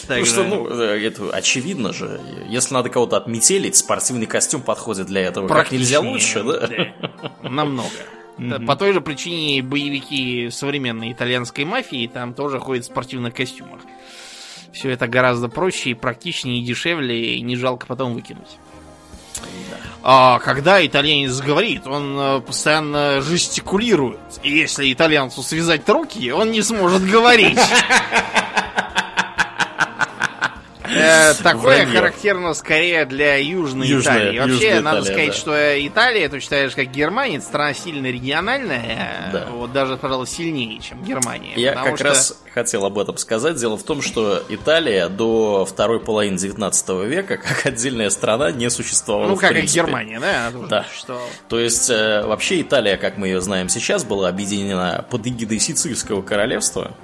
Так Ну что, ну, э, это очевидно же. Если надо кого-то отметелить, спортивный костюм подходит для этого как нельзя лучше, да? да. Намного. Да, По той же причине боевики современной итальянской мафии там тоже ходят в спортивных костюмах. Все это гораздо проще и практичнее, и дешевле, и не жалко потом выкинуть. А когда итальянец говорит, он э, постоянно жестикулирует. И если итальянцу связать руки, он не сможет говорить. Э, Такое Вранье. характерно скорее для Южной Южная- Италии. Вообще, Южная надо Италия, сказать, да. что Италия, ты считаешь, как Германия, это страна сильно региональная, Да. вот даже, пожалуй, сильнее, чем Германия. Я как что- раз хотел об этом сказать. Дело в том, что Италия до второй половины 19 века как отдельная страна не существовала. Ну, как и. Германия, да? Да. То есть, э, вообще Италия, как мы ее знаем сейчас, была объединена под эгидой Сицильского королевства.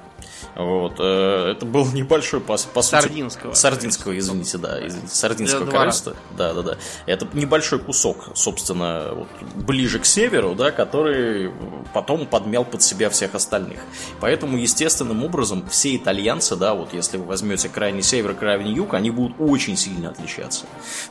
Вот, э, это был небольшой, по, по сути... Сардинского. Сардинского, извините, да, извините, Сардинского королевства. Да, да, да. Это небольшой кусок, собственно, вот, ближе к северу, да, который потом подмял под себя всех остальных. Поэтому, естественным образом, все итальянцы, да, вот если вы возьмете крайний север, крайний юг, они будут очень сильно отличаться.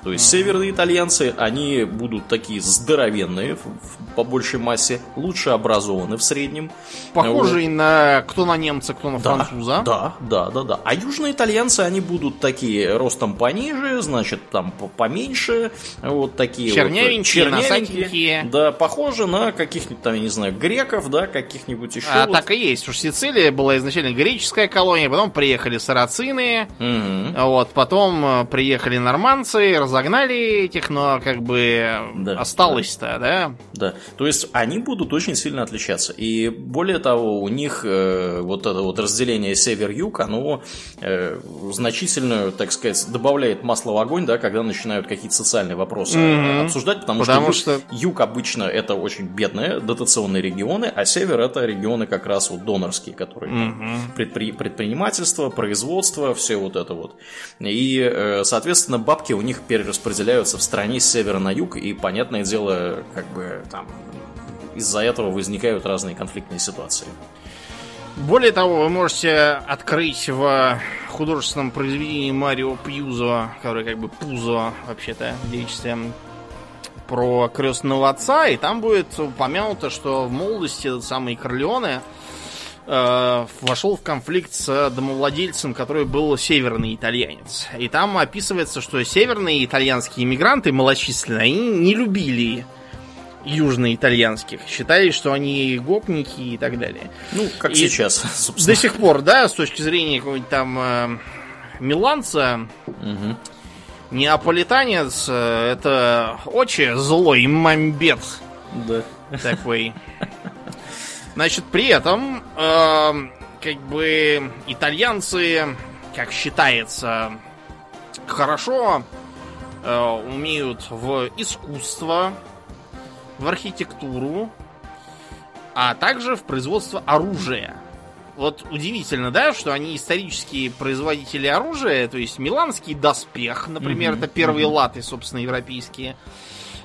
То есть, северные итальянцы, они будут такие здоровенные, в- в- по большей массе, лучше образованы в среднем. Похожий на кто на немца, кто на Да, француза. Да, да, да, да. А южные итальянцы, они будут такие ростом пониже, значит, там поменьше, вот такие чернявенькие, вот, чернявенькие. Да, похожи на каких-нибудь там, я не знаю, греков, да, каких-нибудь еще. А вот. так и есть. Уж Сицилия была изначально греческая колония, потом приехали сарацины, угу. вот, потом э, приехали норманцы, разогнали этих, но как бы да, осталось-то, да. да? Да. То есть они будут очень сильно отличаться. И более того, у них э, вот это вот разделение север-юг, оно э, значительно, так сказать, добавляет масла в огонь, да, когда начинают какие-то социальные вопросы mm-hmm. обсуждать, потому, потому что, юг, что юг обычно это очень бедные дотационные регионы, а север это регионы как раз вот донорские, которые mm-hmm. предпри- предпринимательство, производство, все вот это вот. И, э, соответственно, бабки у них перераспределяются в стране с севера на юг, и, понятное дело, как бы там из-за этого возникают разные конфликтные ситуации. Более того, вы можете открыть в художественном произведении Марио Пьюзо, который как бы Пузо вообще-то в девичестве, про крестного отца, и там будет упомянуто, что в молодости этот самый Корлеоне э, вошел в конфликт с домовладельцем, который был северный итальянец. И там описывается, что северные итальянские иммигранты малочисленные, они не любили южноитальянских. Считали, что они гопники и так далее. Ну, как и сейчас, собственно. До сих пор, да, с точки зрения какого-нибудь там э, миланца, угу. неаполитанец э, это очень злой мамбет. Да. Такой. Значит, при этом, э, как бы, итальянцы, как считается, хорошо э, умеют в искусство, в архитектуру, а также в производство оружия. Вот удивительно, да, что они исторические производители оружия, то есть миланский доспех, например, mm-hmm. это первые mm-hmm. латы, собственно, европейские.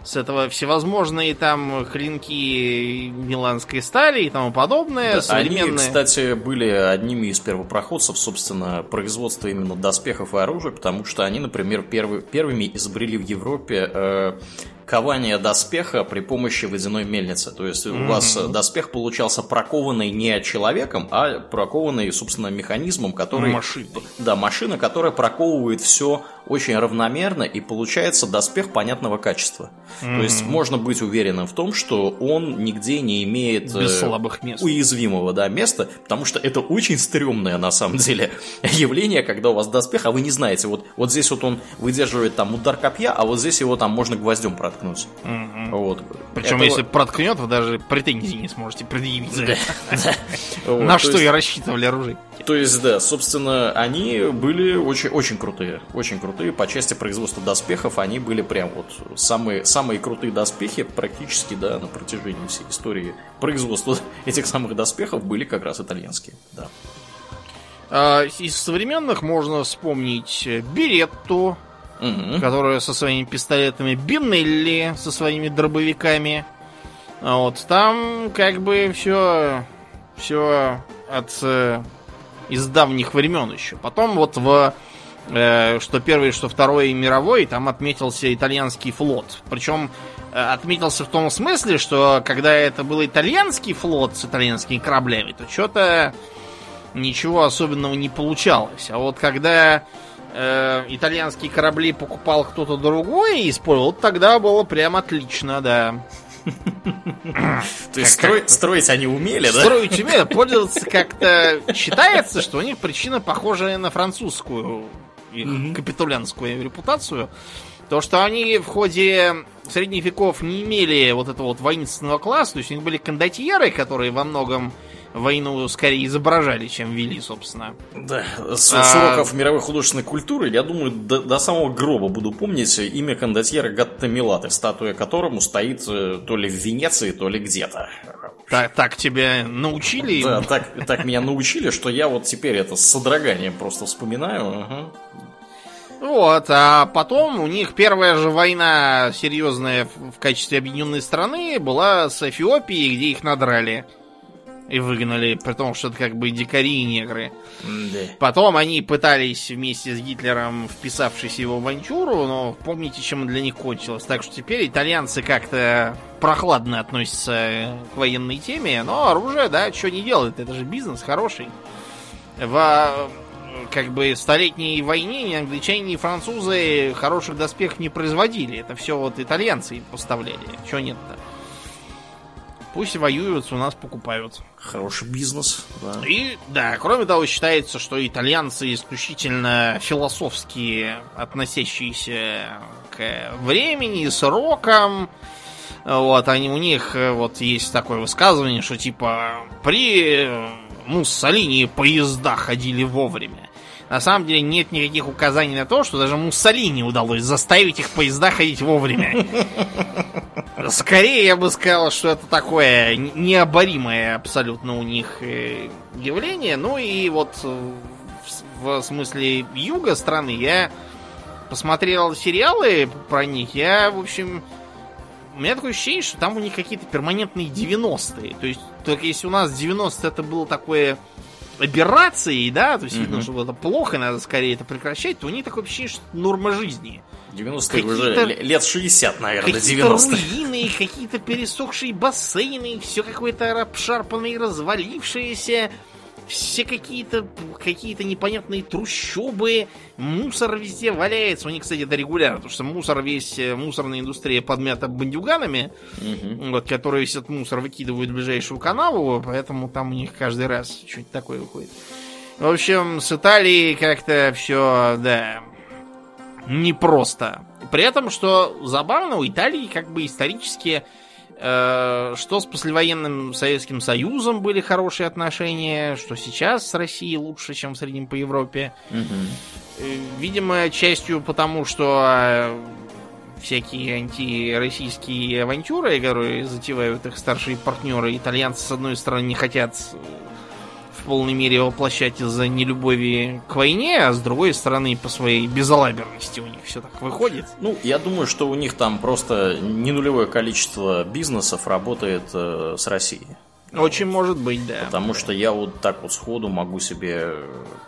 С этого всевозможные там клинки миланской стали и тому подобное. Да, современные... Они, кстати, были одними из первопроходцев, собственно, производства именно доспехов и оружия, потому что они, например, первый, первыми изобрели в Европе э, кование доспеха при помощи водяной мельницы. То есть mm-hmm. у вас доспех получался прокованный не человеком, а прокованный, собственно, механизмом, который... Машина. Да, машина, которая проковывает все очень равномерно, и получается доспех понятного качества. Mm-hmm. То есть можно быть уверенным в том, что он нигде не имеет Без э, слабых мест. уязвимого да, места, потому что это очень стрёмное на самом деле явление, когда у вас доспех, а вы не знаете, вот, вот здесь вот он выдерживает там удар копья, а вот здесь его там можно гвоздем проткнуть. Mm-hmm. Вот. Причем, это... если проткнет, вы даже претензий не сможете предъявить. На что и рассчитывали оружие. То есть, да, собственно, они были очень, очень крутые. Очень крутые. По части производства доспехов они были прям вот самые, самые крутые доспехи практически, да, на протяжении всей истории производства этих самых доспехов были как раз итальянские, да. А, из современных можно вспомнить Беретту, угу. которая со своими пистолетами, Бинелли со своими дробовиками. А вот там как бы все, все от э, из давних времен еще. Потом вот в э, что первый, что второй мировой, там отметился итальянский флот. Причем э, отметился в том смысле, что когда это был итальянский флот с итальянскими кораблями, то что-то ничего особенного не получалось. А вот когда э, итальянские корабли покупал кто-то другой и использовал, тогда было прям отлично, да. То есть строить они умели, да? Строить умели, пользоваться как-то считается, что у них причина похожая на французскую капитулянскую репутацию. То, что они в ходе средних веков не имели вот этого вот воинственного класса, то есть у них были кондотьеры, которые во многом войну скорее изображали, чем вели, собственно. Да, с, а... с уроков мировой художественной культуры, я думаю, до, до самого гроба буду помнить имя кондотьера Гатта Милаты, статуя которому стоит э, то ли в Венеции, то ли где-то. Так, так тебя научили? Да, так, так меня научили, что я вот теперь это с содроганием просто вспоминаю. Вот, а потом у них первая же война серьезная в качестве объединенной страны была с Эфиопией, где их надрали и выгнали, при том, что это как бы дикари и негры. Да. Потом они пытались вместе с Гитлером, вписавшись в его авантюру, но помните, чем для них кончилось. Так что теперь итальянцы как-то прохладно относятся к военной теме, но оружие, да, что не делает, это же бизнес хороший. в как бы столетней войне ни англичане, ни французы хороших доспехов не производили. Это все вот итальянцы поставляли. Чего нет-то? Пусть воюют, у нас покупают. Хороший бизнес, да. И, да, кроме того, считается, что итальянцы исключительно философски относящиеся к времени, срокам. Вот, они, у них вот есть такое высказывание, что типа при Муссолини поезда ходили вовремя. На самом деле нет никаких указаний на то, что даже Муссолини удалось заставить их поезда ходить вовремя. Скорее я бы сказал, что это такое необоримое абсолютно у них э, явление. Ну и вот в смысле юга страны я посмотрел сериалы про них. Я, в общем, у меня такое ощущение, что там у них какие-то перманентные 90-е. То есть, только если у нас 90 это было такое аберрацией, да, то есть видно, что это плохо, надо скорее это прекращать, то у них такое ощущение, что это норма жизни. 90-е уже лет 60, наверное, до 90 руины, какие-то пересохшие бассейны, все какое-то обшарпанное, развалившееся все какие-то какие-то непонятные трущобы, мусор везде валяется. У них, кстати, это регулярно, потому что мусор весь, э, мусорная индустрия подмята бандюганами, угу. вот, которые весь этот мусор выкидывают в ближайшую канаву, поэтому там у них каждый раз что-нибудь такое выходит. В общем, с Италией как-то все, да, непросто. При этом, что забавно, у Италии как бы исторически Э, что с послевоенным Советским Союзом были хорошие отношения, что сейчас с Россией лучше, чем в среднем по Европе. Угу. Видимо, частью потому, что э, всякие антироссийские авантюры, которые затевают их старшие партнеры, итальянцы, с одной стороны, не хотят полной мере воплощать из-за нелюбови к войне, а с другой стороны по своей безалаберности у них все так выходит. Ну, я думаю, что у них там просто не нулевое количество бизнесов работает э, с Россией. Очень может быть, да. Потому что я вот так вот сходу могу себе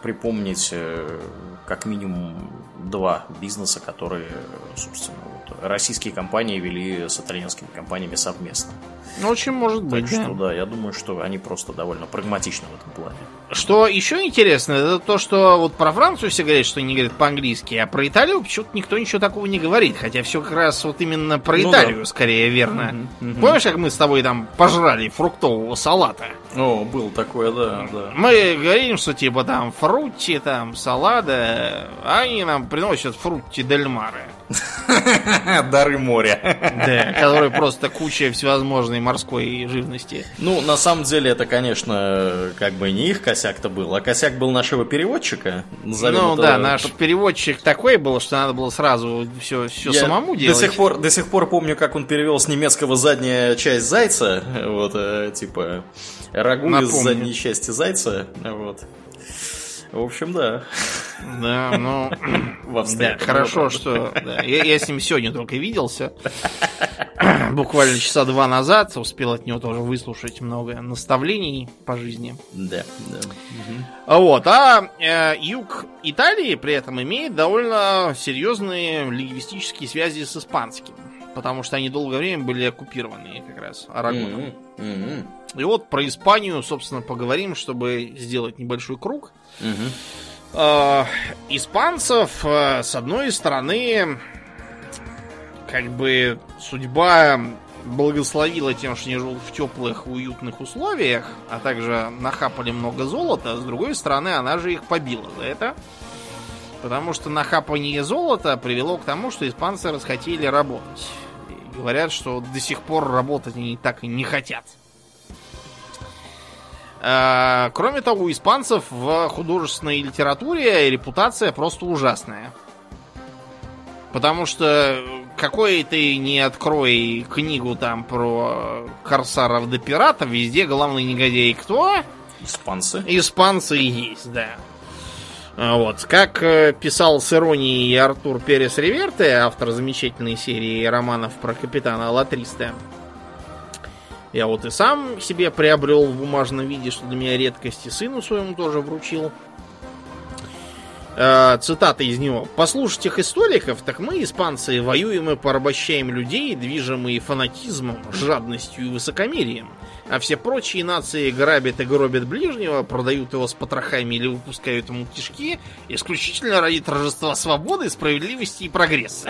припомнить э, как минимум два бизнеса, которые, собственно, вот, российские компании вели с итальянскими компаниями совместно. Ну, очень может быть. Так да. что да, я думаю, что они просто довольно прагматичны в этом плане. Что еще интересно, это то, что вот про Францию все говорят, что они говорят по-английски, а про Италию почему-то никто ничего такого не говорит. Хотя все как раз вот именно про ну, Италию да. скорее верно. Угу. Помнишь, как мы с тобой там пожрали фруктового салата? О, было такое, да, да. Мы говорим, что типа там фрутти, там салада, а они нам приносят фрутти дель маре. Дары моря. Да, который просто куча всевозможной морской живности. Ну, на самом деле, это, конечно, как бы не их косяк-то был, а косяк был нашего переводчика. Ну да, наш переводчик такой был, что надо было сразу все, все самому делать. До сих, пор, до сих пор помню, как он перевел с немецкого задняя часть зайца, вот, э, типа, рагу из задней части зайца, вот. В общем, да. Да, ну... Да, хорошо, что... Да, я, я с ним сегодня только виделся. Буквально часа два назад успел от него тоже выслушать много наставлений по жизни. Да, да. Угу. Вот, а э, юг Италии при этом имеет довольно серьезные лингвистические связи с испанским. Потому что они долгое время были оккупированы как раз Арагоном. Mm-hmm. Mm-hmm. И вот про Испанию, собственно, поговорим, чтобы сделать небольшой круг. Угу. испанцев, э, с одной стороны, как бы судьба благословила тем, что они живут в теплых, уютных условиях, а также нахапали много золота. С другой стороны, она же их побила за это. Потому что нахапание золота привело к тому, что испанцы расхотели работать. И говорят, что до сих пор работать они так и не хотят. Э, кроме того, у испанцев в художественной литературе репутация просто ужасная. Потому что какой ты не открой книгу там про корсаров да пиратов, везде главный негодяй кто? Испанцы. Испанцы и есть, да. Э, вот. Как э, писал с иронией Артур Перес Реверте, автор замечательной серии романов про капитана Латриста, я вот и сам себе приобрел в бумажном виде, что для меня редкость, и сыну своему тоже вручил. Э, цитата из него. «Послушать их историков, так мы, испанцы, воюем и порабощаем людей, движимые фанатизмом, жадностью и высокомерием. А все прочие нации грабят и гробят ближнего, продают его с потрохами или выпускают ему кишки исключительно ради торжества свободы, справедливости и прогресса».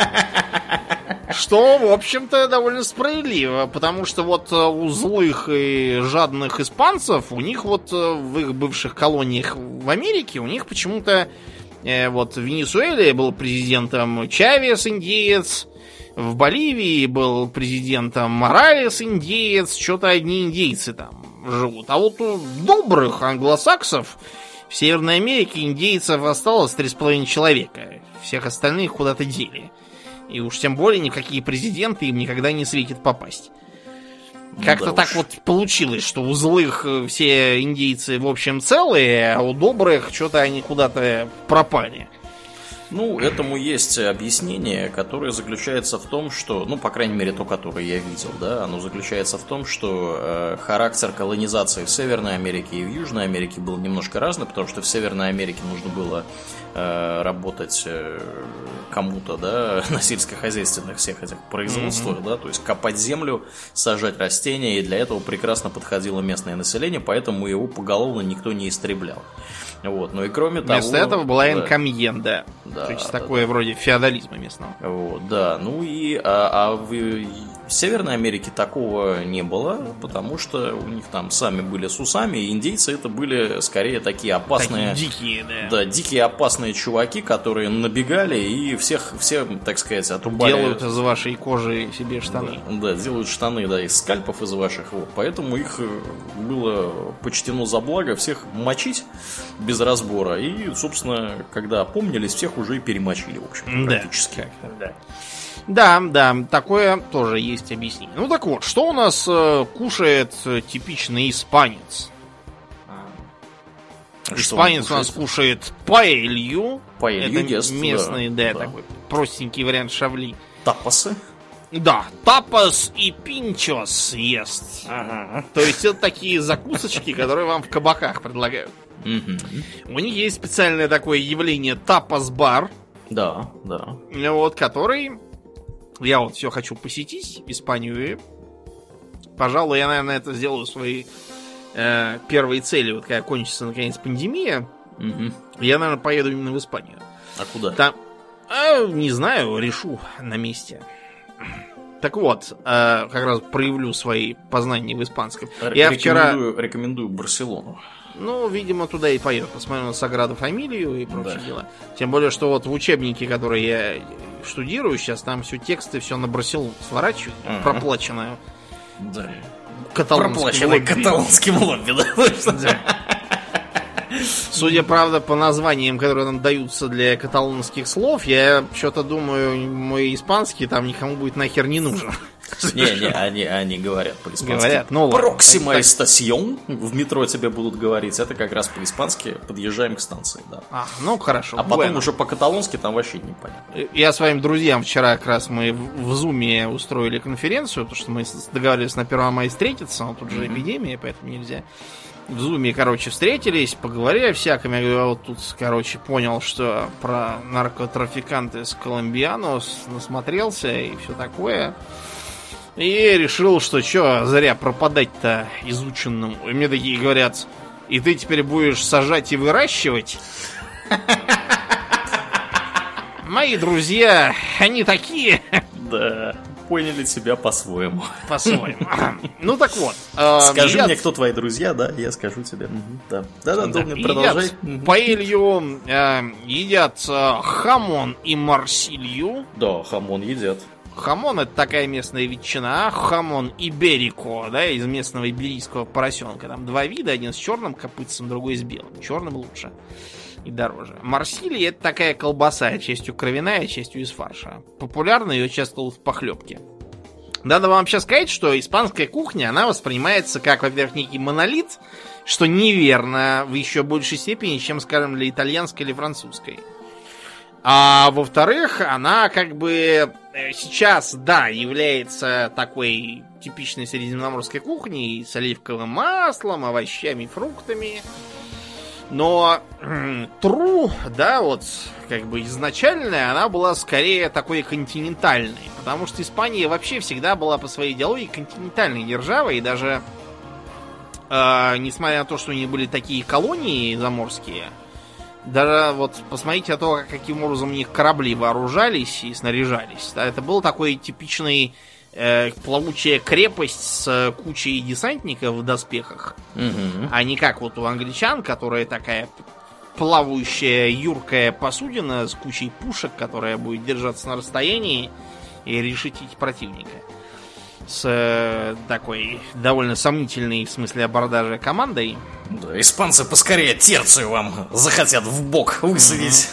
Что, в общем-то, довольно справедливо, потому что вот э, у злых и жадных испанцев, у них вот э, в их бывших колониях в Америке, у них почему-то э, вот в Венесуэле был президентом Чавес, индеец, в Боливии был президентом Моралес, индеец, что-то одни индейцы там живут. А вот у добрых англосаксов в Северной Америке индейцев осталось 3,5 человека. Всех остальных куда-то дели. И уж тем более никакие президенты им никогда не светит попасть. Как-то да так уж. вот получилось, что у злых э, все индейцы в общем целые, а у добрых что-то они куда-то пропали. Ну, этому есть объяснение, которое заключается в том, что, ну, по крайней мере, то, которое я видел, да, оно заключается в том, что э, характер колонизации в Северной Америке и в Южной Америке был немножко разный, потому что в Северной Америке нужно было работать э, кому-то, да, на сельскохозяйственных всех этих производствах, mm-hmm. да, то есть копать землю, сажать растения, и для этого прекрасно подходило местное население, поэтому его поголовно никто не истреблял. Вот. Ну и кроме того... Вместо этого была да. Да, То есть да, такое да. вроде феодализма местного. Вот, да. Ну и а, а в в Северной Америке такого не было, потому что у них там сами были с усами, и индейцы это были скорее такие опасные... Такие дикие, да. Да, дикие опасные чуваки, которые набегали и всех, все, так сказать, отрубали... Делают из вашей кожи себе штаны. Да, да делают штаны, да, из скальпов из ваших. Вот. Поэтому их э, было почтено за благо всех мочить без разбора. И, собственно, когда помнились, всех уже и перемочили, в общем, практически. Да, да. Да, такое тоже есть объяснение. Ну так вот, что у нас э, кушает э, типичный испанец? А испанец у нас кушает паэлью. Паэлью Это ест, местный, да, да, такой простенький вариант шавли. Тапасы. Да, тапас и пинчос ест. Ага. То есть это такие закусочки, которые вам в кабаках предлагают. Угу. У них есть специальное такое явление тапас-бар. Да, да. Вот, который я вот все хочу посетить Испанию и, пожалуй, я, наверное, это сделаю своей э, первой целью, вот когда кончится наконец пандемия. Угу. Я, наверное, поеду именно в Испанию. А куда? Там, э, не знаю, решу на месте. Так вот, э, как раз проявлю свои познания в испанском. Я вчера рекомендую Барселону. Ну, видимо, туда и поеду. Посмотрю на Саграду фамилию и прочие да. дела. Тем более, что вот в учебнике, который я штудирую сейчас, там все тексты, все на Барселону сворачивают, ага. проплаченное. Да. Каталонским лобби. каталонским лобби, да. Судя, правда, по названиям, которые нам даются для каталонских слов, я что-то думаю, мой испанский там никому будет нахер не нужен. Не, не, они, они говорят по-испански. Говорят, ну Проксима эстасьон в метро тебе будут говорить. Это как раз по-испански. Подъезжаем к станции, да. А, ну хорошо. А потом bueno. уже по-каталонски там вообще непонятно. Я своим друзьям вчера как раз мы в Зуме устроили конференцию, потому что мы договорились на 1 мая встретиться, но тут же mm-hmm. эпидемия, поэтому нельзя. В Зуме, короче, встретились, поговорили о всяком. Я говорю, вот тут, короче, понял, что про наркотрафиканты с Колумбианос насмотрелся и все такое. И решил, что что, зря пропадать-то изученным. И мне такие говорят, и ты теперь будешь сажать и выращивать? Мои друзья, они такие. Да, поняли тебя по-своему. По-своему. Ну так вот. Э, Скажи мне, кто твои друзья, да, я скажу тебе. Да, да, да, продолжай. Паэлью э, едят э, хамон и морсилью. Да, хамон едят. Хамон это такая местная ветчина, а jamón ibérico, да, из местного иберийского поросенка. Там два вида, один с черным копытцем, другой с белым. Черным лучше и дороже. Марсилия это такая колбаса, частью кровяная, частью из фарша. Популярна ее часто в похлебке. Надо вам сейчас сказать, что испанская кухня, она воспринимается как, во-первых, некий монолит, что неверно в еще большей степени, чем, скажем, для итальянской или французской. А во-вторых, она как бы э, сейчас, да, является такой типичной средиземноморской кухней с оливковым маслом, овощами, фруктами. Но Тру, да, вот, как бы изначальная, она была скорее такой континентальной. Потому что Испания вообще всегда была по своей идеологии континентальной державой. И даже, э, несмотря на то, что у них были такие колонии заморские, даже вот посмотрите на то, каким образом у них корабли вооружались и снаряжались. Да, это был такой типичный э, плавучая крепость с кучей десантников в доспехах, угу. а не как вот у англичан, которая такая плавающая юркая посудина с кучей пушек, которая будет держаться на расстоянии и решить противника с э, такой довольно сомнительной в смысле абордажа командой. Да, испанцы поскорее терцию вам захотят в бок высадить.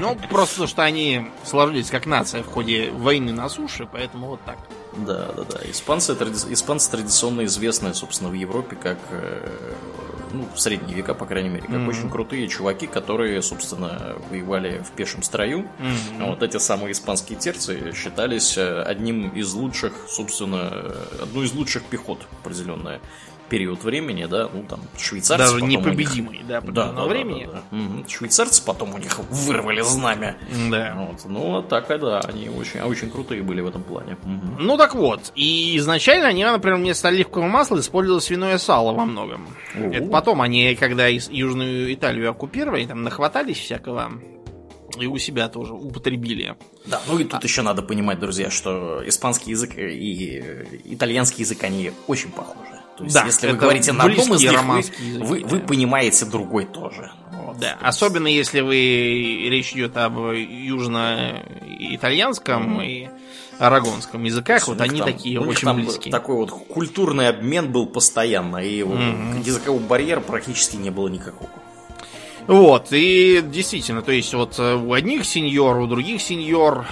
Ну, просто что они сложились как нация в ходе войны на суше, поэтому вот так. Да, да, да. Испанцы, тради... Испанцы традиционно известны, собственно, в Европе как э, ну, в средние века, по крайней мере, как mm-hmm. очень крутые чуваки, которые, собственно, воевали в пешем строю. Mm-hmm. Вот эти самые испанские терцы считались э, одним из лучших, собственно, э, одной из лучших пехот определенная период времени, да, ну там швейцарцы. Даже непобедимый, них... да, по да, да, времени. Да, да, да. Угу. Швейцарцы потом у них вырвали знамя. Да. Вот. Ну, так и да, они очень, очень крутые были в этом плане. Угу. Ну так вот, и изначально они, например, вместо оливкового масла использовали свиное сало во многом. У-у. Это потом они, когда Южную Италию оккупировали, там нахватались всякого и у себя тоже употребили. Да, ну и тут а... еще надо понимать, друзья, что испанский язык и итальянский язык, они очень похожи. То есть, да, если вы говорите на одном из них, вы, языки, вы, да. вы понимаете другой тоже. Вот, да, есть... особенно если вы речь идет об южно-итальянском mm-hmm. и арагонском языках, вот они там, такие очень там близкие. Такой вот культурный обмен был постоянно, и mm-hmm. языкового барьера практически не было никакого. Вот, и действительно, то есть вот у одних сеньор, у других сеньор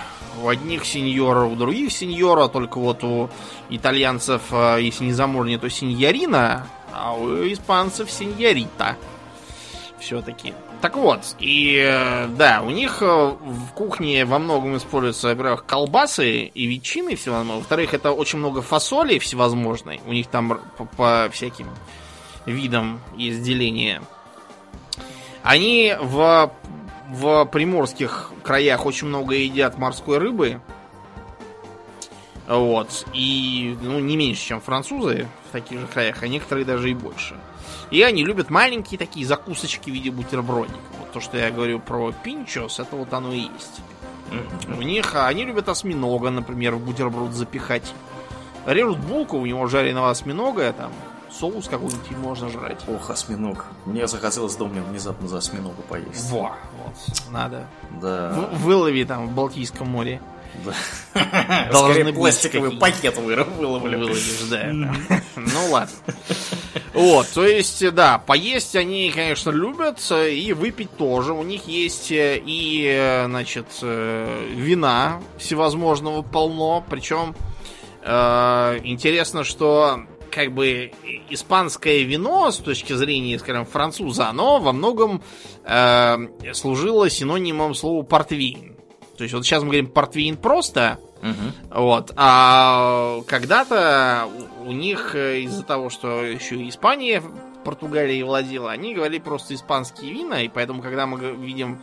у одних сеньора, у других сеньора, только вот у итальянцев, а, если не заморнее, то сеньорина, а у испанцев сеньорита. Все-таки. Так вот, и э, да, у них э, в кухне во многом используются, во-первых, колбасы и ветчины всевозможные. Во-вторых, это очень много фасоли всевозможной. У них там по, по всяким видам есть деление. Они в в приморских краях очень много едят морской рыбы. Вот. И, ну, не меньше, чем французы в таких же краях, а некоторые даже и больше. И они любят маленькие такие закусочки в виде бутербродиков. Вот то, что я говорю про пинчос, это вот оно и есть. У них а они любят осьминога, например, в бутерброд запихать. Режут булку, у него жареного осьминога, там соус какой-нибудь можно жрать. Ох, осьминог. Мне захотелось дома внезапно за осьминога поесть. Во, вот, надо. Да. В, вылови там в Балтийском море. Да. Должны пластиковый пакет выловили. Выловишь, да. Ну ладно. Вот, то есть, да, поесть они, конечно, любят, и выпить тоже. У них есть э, и, э, значит, э, вина всевозможного полно. Причем интересно, что как бы испанское вино с точки зрения, скажем, француза, оно во многом э, служило синонимом слова портвейн. То есть вот сейчас мы говорим портвейн просто, угу. вот, а когда-то у них э, из-за того, что еще Испания Португалией владела, они говорили просто испанские вина, и поэтому, когда мы видим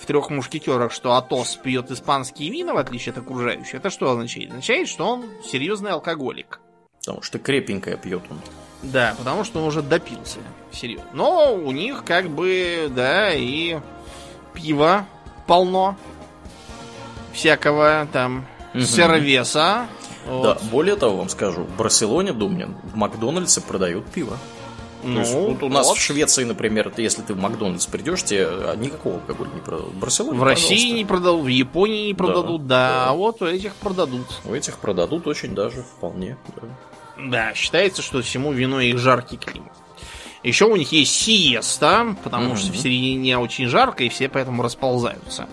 в трех мушкетерах, что Атос пьет испанские вина, в отличие от окружающих, это что означает? Означает, что он серьезный алкоголик. Потому что крепенькое пьет он. Да, потому что он уже допился. Серьезно. Но у них как бы, да, и пива полно. Всякого там угу. сервеса. Вот. Да, более того, вам скажу, в Барселоне, Думнин, в Макдональдсе продают пиво. Ну, То есть, вот у нас вот. в Швеции, например, если ты в Макдональдс придешь, тебе а, никакого алкоголя не продадут. В Барселоне, В России пожалуйста. не продадут, в Японии не продадут, да, да. да. А вот у этих продадут. У этих продадут очень даже, вполне. Да. Да, считается, что всему виной их жаркий климат. Еще у них есть сиеста, потому mm-hmm. что в середине очень жарко, и все поэтому расползаются.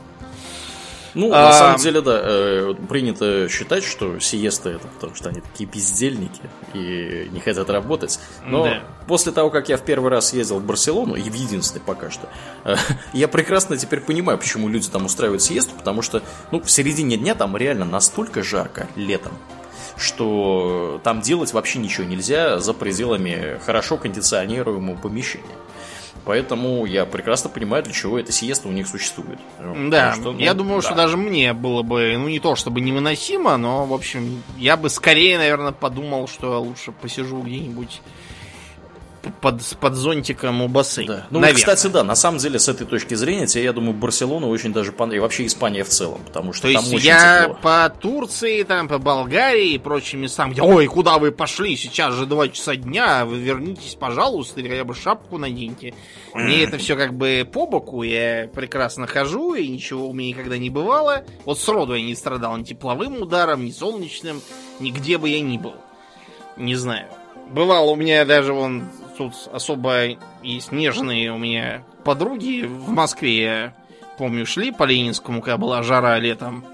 Ну, а... на самом деле, да, э, принято считать, что сиеста это потому, что они такие бездельники и не хотят работать. Но да. после того, как я в первый раз ездил в Барселону, и в единственный пока что, э, я прекрасно теперь понимаю, почему люди там устраивают сиесту, потому что, ну, в середине дня там реально настолько жарко летом, что там делать вообще ничего нельзя за пределами хорошо кондиционируемого помещения. Поэтому я прекрасно понимаю, для чего эта сиеста у них существует. Да, что, ну, я думаю, да. что даже мне было бы, ну не то чтобы невыносимо, но, в общем, я бы скорее, наверное, подумал, что лучше посижу где-нибудь под, под зонтиком у бассейна. Да. Ну, Наверное. кстати, да, на самом деле, с этой точки зрения, тебе, я думаю, Барселона очень даже понравилась. И вообще Испания в целом, потому что То там есть очень я тепло. по Турции, там, по Болгарии и прочим местам, где, ой, куда вы пошли, сейчас же два часа дня, вы вернитесь, пожалуйста, или хотя бы шапку наденьте. Мне это все как бы по боку, я прекрасно хожу, и ничего у меня никогда не бывало. Вот сроду я не страдал ни тепловым ударом, ни солнечным, нигде бы я ни был. Не знаю. Бывало у меня даже вон тут особо есть нежные у меня подруги в Москве. Я помню, шли по Ленинскому, когда была жара летом.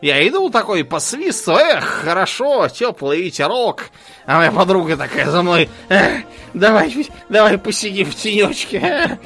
Я иду такой по свисту, эх, хорошо, теплый ветерок. А моя подруга такая за мной, эх, давай, давай посидим в тенечке.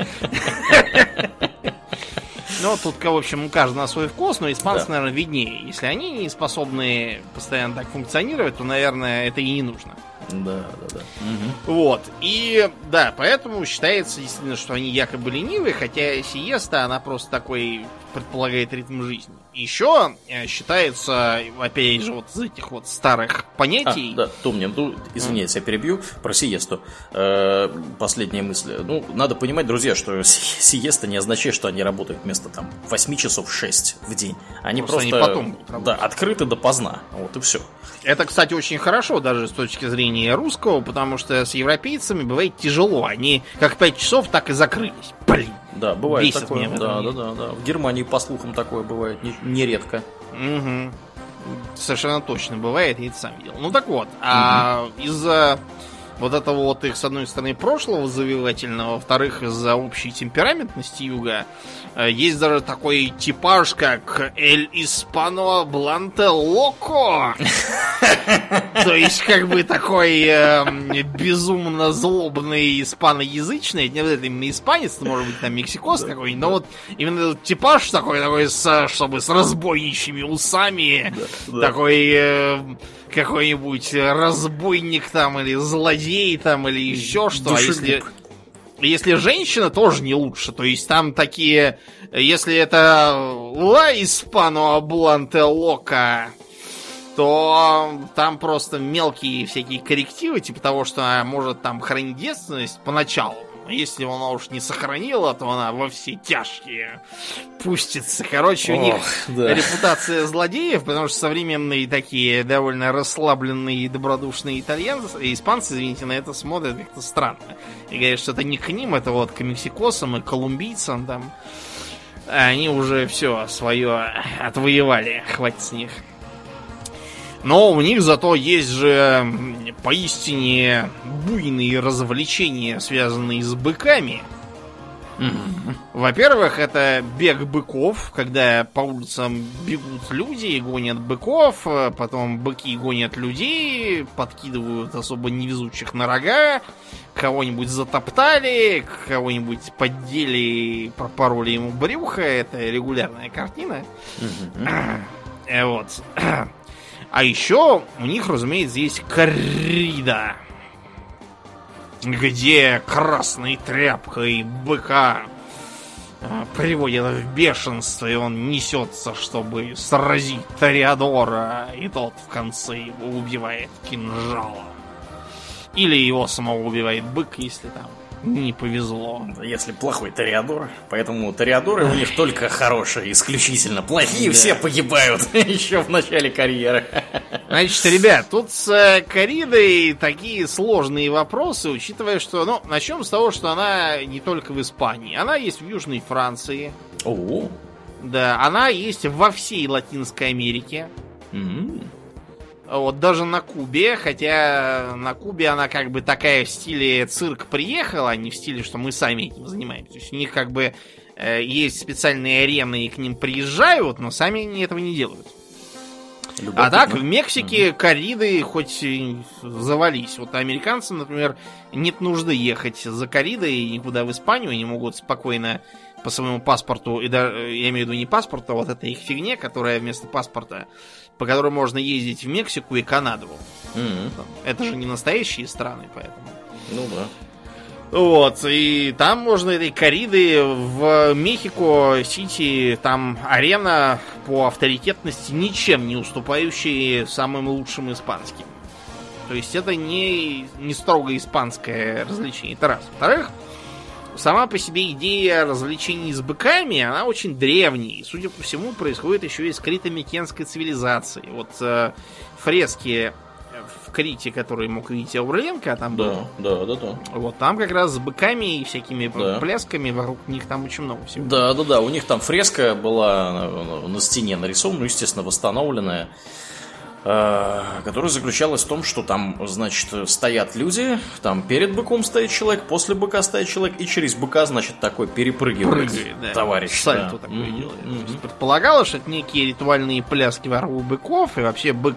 Ну, тут, в общем, у каждого свой вкус, но испанцы, да. наверное, виднее. Если они не способны постоянно так функционировать, то, наверное, это и не нужно. Да, да, да. Угу. Вот. И да, поэтому считается действительно, что они якобы ленивые, хотя сиеста, она просто такой предполагает ритм жизни. Еще э, считается, опять же, вот из этих вот старых понятий... А, да, то мне, ну, извините, я перебью про сиесту. Э, последняя мысль. Ну, надо понимать, друзья, что сиеста не означает, что они работают вместо там 8 часов 6 в день. Они просто, просто они потом да, открыты допоздна. Вот и все. Это, кстати, очень хорошо даже с точки зрения русского, потому что с европейцами бывает тяжело. Они как 5 часов, так и закрылись. Блин. Да, бывает Бесит такое. Меня да, да, да, да. В Германии, по слухам, такое бывает нередко. Угу. Совершенно точно бывает, я это сам видел. Ну так вот, угу. а из-за вот этого вот их, с одной стороны, прошлого завивательного, во-вторых, из-за общей темпераментности юга, э, есть даже такой типаж, как Эль Испано Бланте Локо. То есть, как бы такой э, безумно злобный испаноязычный, не это именно испанец, может быть, там мексикос какой-нибудь, но вот именно типаж такой, такой, чтобы с разбойничьими усами, такой э, какой-нибудь разбойник там или злодей там или еще что. А если, если женщина, тоже не лучше. То есть там такие, если это ла испано бланте лока, то там просто мелкие всякие коррективы, типа того, что она может там хранить девственность поначалу. Если она уж не сохранила, то она во все тяжкие пустится. Короче, Ох, у них да. репутация злодеев, потому что современные такие довольно расслабленные и добродушные итальянцы, испанцы, извините, на это смотрят как-то странно. И говорят, что это не к ним, это вот к мексикосам и колумбийцам там. Они уже все свое отвоевали, хватит с них. Но у них зато есть же поистине буйные развлечения, связанные с быками. Во-первых, это бег быков, когда по улицам бегут люди и гонят быков, потом быки гонят людей, подкидывают особо невезучих на рога, кого-нибудь затоптали, кого-нибудь поддели, пропороли ему брюхо. Это регулярная картина. Вот. А еще у них, разумеется, есть коррида, где красной тряпкой быка а, приводят в бешенство, и он несется, чтобы сразить Тореадора, и тот в конце его убивает кинжалом. Или его самого убивает бык, если там не повезло. Если плохой Тореадор. Поэтому Тореадоры у них только хорошие, исключительно. Плохие все погибают еще в начале карьеры. Значит, ребят, тут с э, Коридой такие сложные вопросы, учитывая, что, ну, начнем с того, что она не только в Испании. Она есть в Южной Франции. О. Да, она есть во всей Латинской Америке. Mm-hmm. Вот даже на Кубе, хотя на Кубе она как бы такая в стиле цирк приехала, а не в стиле, что мы сами этим занимаемся. То есть у них как бы э, есть специальные арены и к ним приезжают, но сами они этого не делают. Любопытно. А так, в Мексике угу. кориды хоть завались. Вот американцам, например, нет нужды ехать за коридой никуда в Испанию. Они могут спокойно по своему паспорту, и да, я имею в виду не паспорт, а вот эта их фигня, которая вместо паспорта по которой можно ездить в Мексику и Канаду. Mm-hmm. Это же не настоящие страны, поэтому. Ну да. Вот, и там можно этой кориды в Мехико-Сити, там арена по авторитетности ничем не уступающая самым лучшим испанским. То есть это не, не строго испанское развлечение. Это раз. Во-вторых, сама по себе идея развлечений с быками, она очень древняя. И, судя по всему, происходит еще из крито-микенской цивилизации. Вот э, фрески в Крите, который мог видеть Ауреленко, а там Да, был. да, да, да. Вот там как раз с быками и всякими Да. плясками вокруг них там очень много всего. Да, да, да. У них там фреска была на, на стене нарисована, ну, естественно, восстановленная. Э, Которая заключалась в том, что там, значит, стоят люди, там перед быком стоит человек, после быка стоит человек, и через быка, значит, такой перепрыгивает Прыгает, да. товарищ. Сальто да. такое Мгм, делает. Есть Предполагалось, что это некие ритуальные пляски вокруг быков, и вообще бык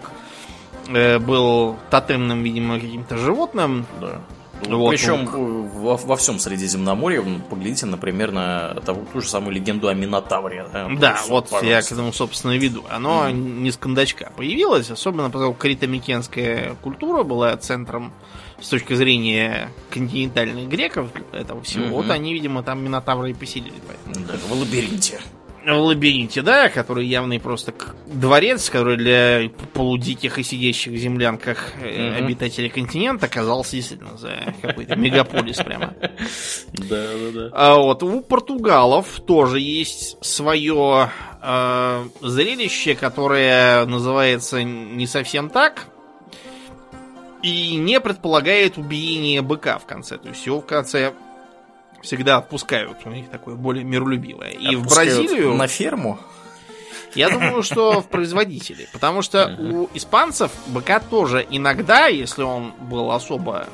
э, был тотемным, видимо, каким-то животным. Да. Вот, Причем ну, во, во всем Средиземноморье, поглядите, например, на того, ту же самую легенду о Минотавре. Да, Да, вот я пожалуйста. к этому, собственно, и веду. Оно не с кондачка появилось, особенно поскольку критомикенская культура была центром с точки зрения континентальных греков этого всего. Мгм. Вот они, видимо, там Минотавры и поселили. Поэтому. Да, в лабиринте. В лабиринте, да, который явный просто дворец, который для полудиких и сидящих в землянках Мгм. обитателей континента оказался действительно за какой-то мегаполис прямо. Да, да, да. А вот у португалов тоже есть свое э, зрелище, которое называется не совсем так и не предполагает убиение быка в конце. То есть его в конце всегда отпускают. У них такое более миролюбивое. И в Отпускают Бразилию... На ферму? Я думаю, что в производителе. Потому что у испанцев быка тоже иногда, если он был особо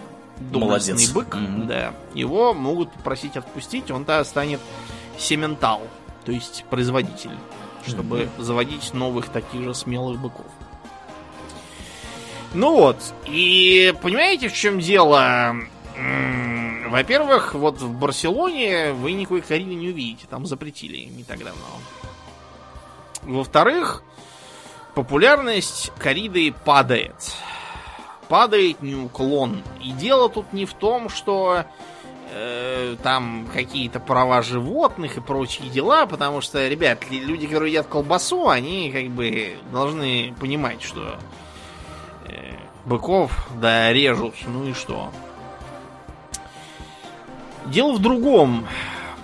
Молодец. бык, да, его могут попросить отпустить, он тогда станет сементал, то есть производитель, чтобы заводить новых таких же смелых быков. Ну вот, и понимаете, в чем дело? Во-первых, вот в Барселоне вы никакой кориды не увидите, там запретили не так давно. Во-вторых, популярность кориды падает. Падает неуклонно. И дело тут не в том, что э, там какие-то права животных и прочие дела, потому что, ребят, люди, которые едят колбасу, они как бы должны понимать, что э, быков, да, режут, ну и что. Дело в другом.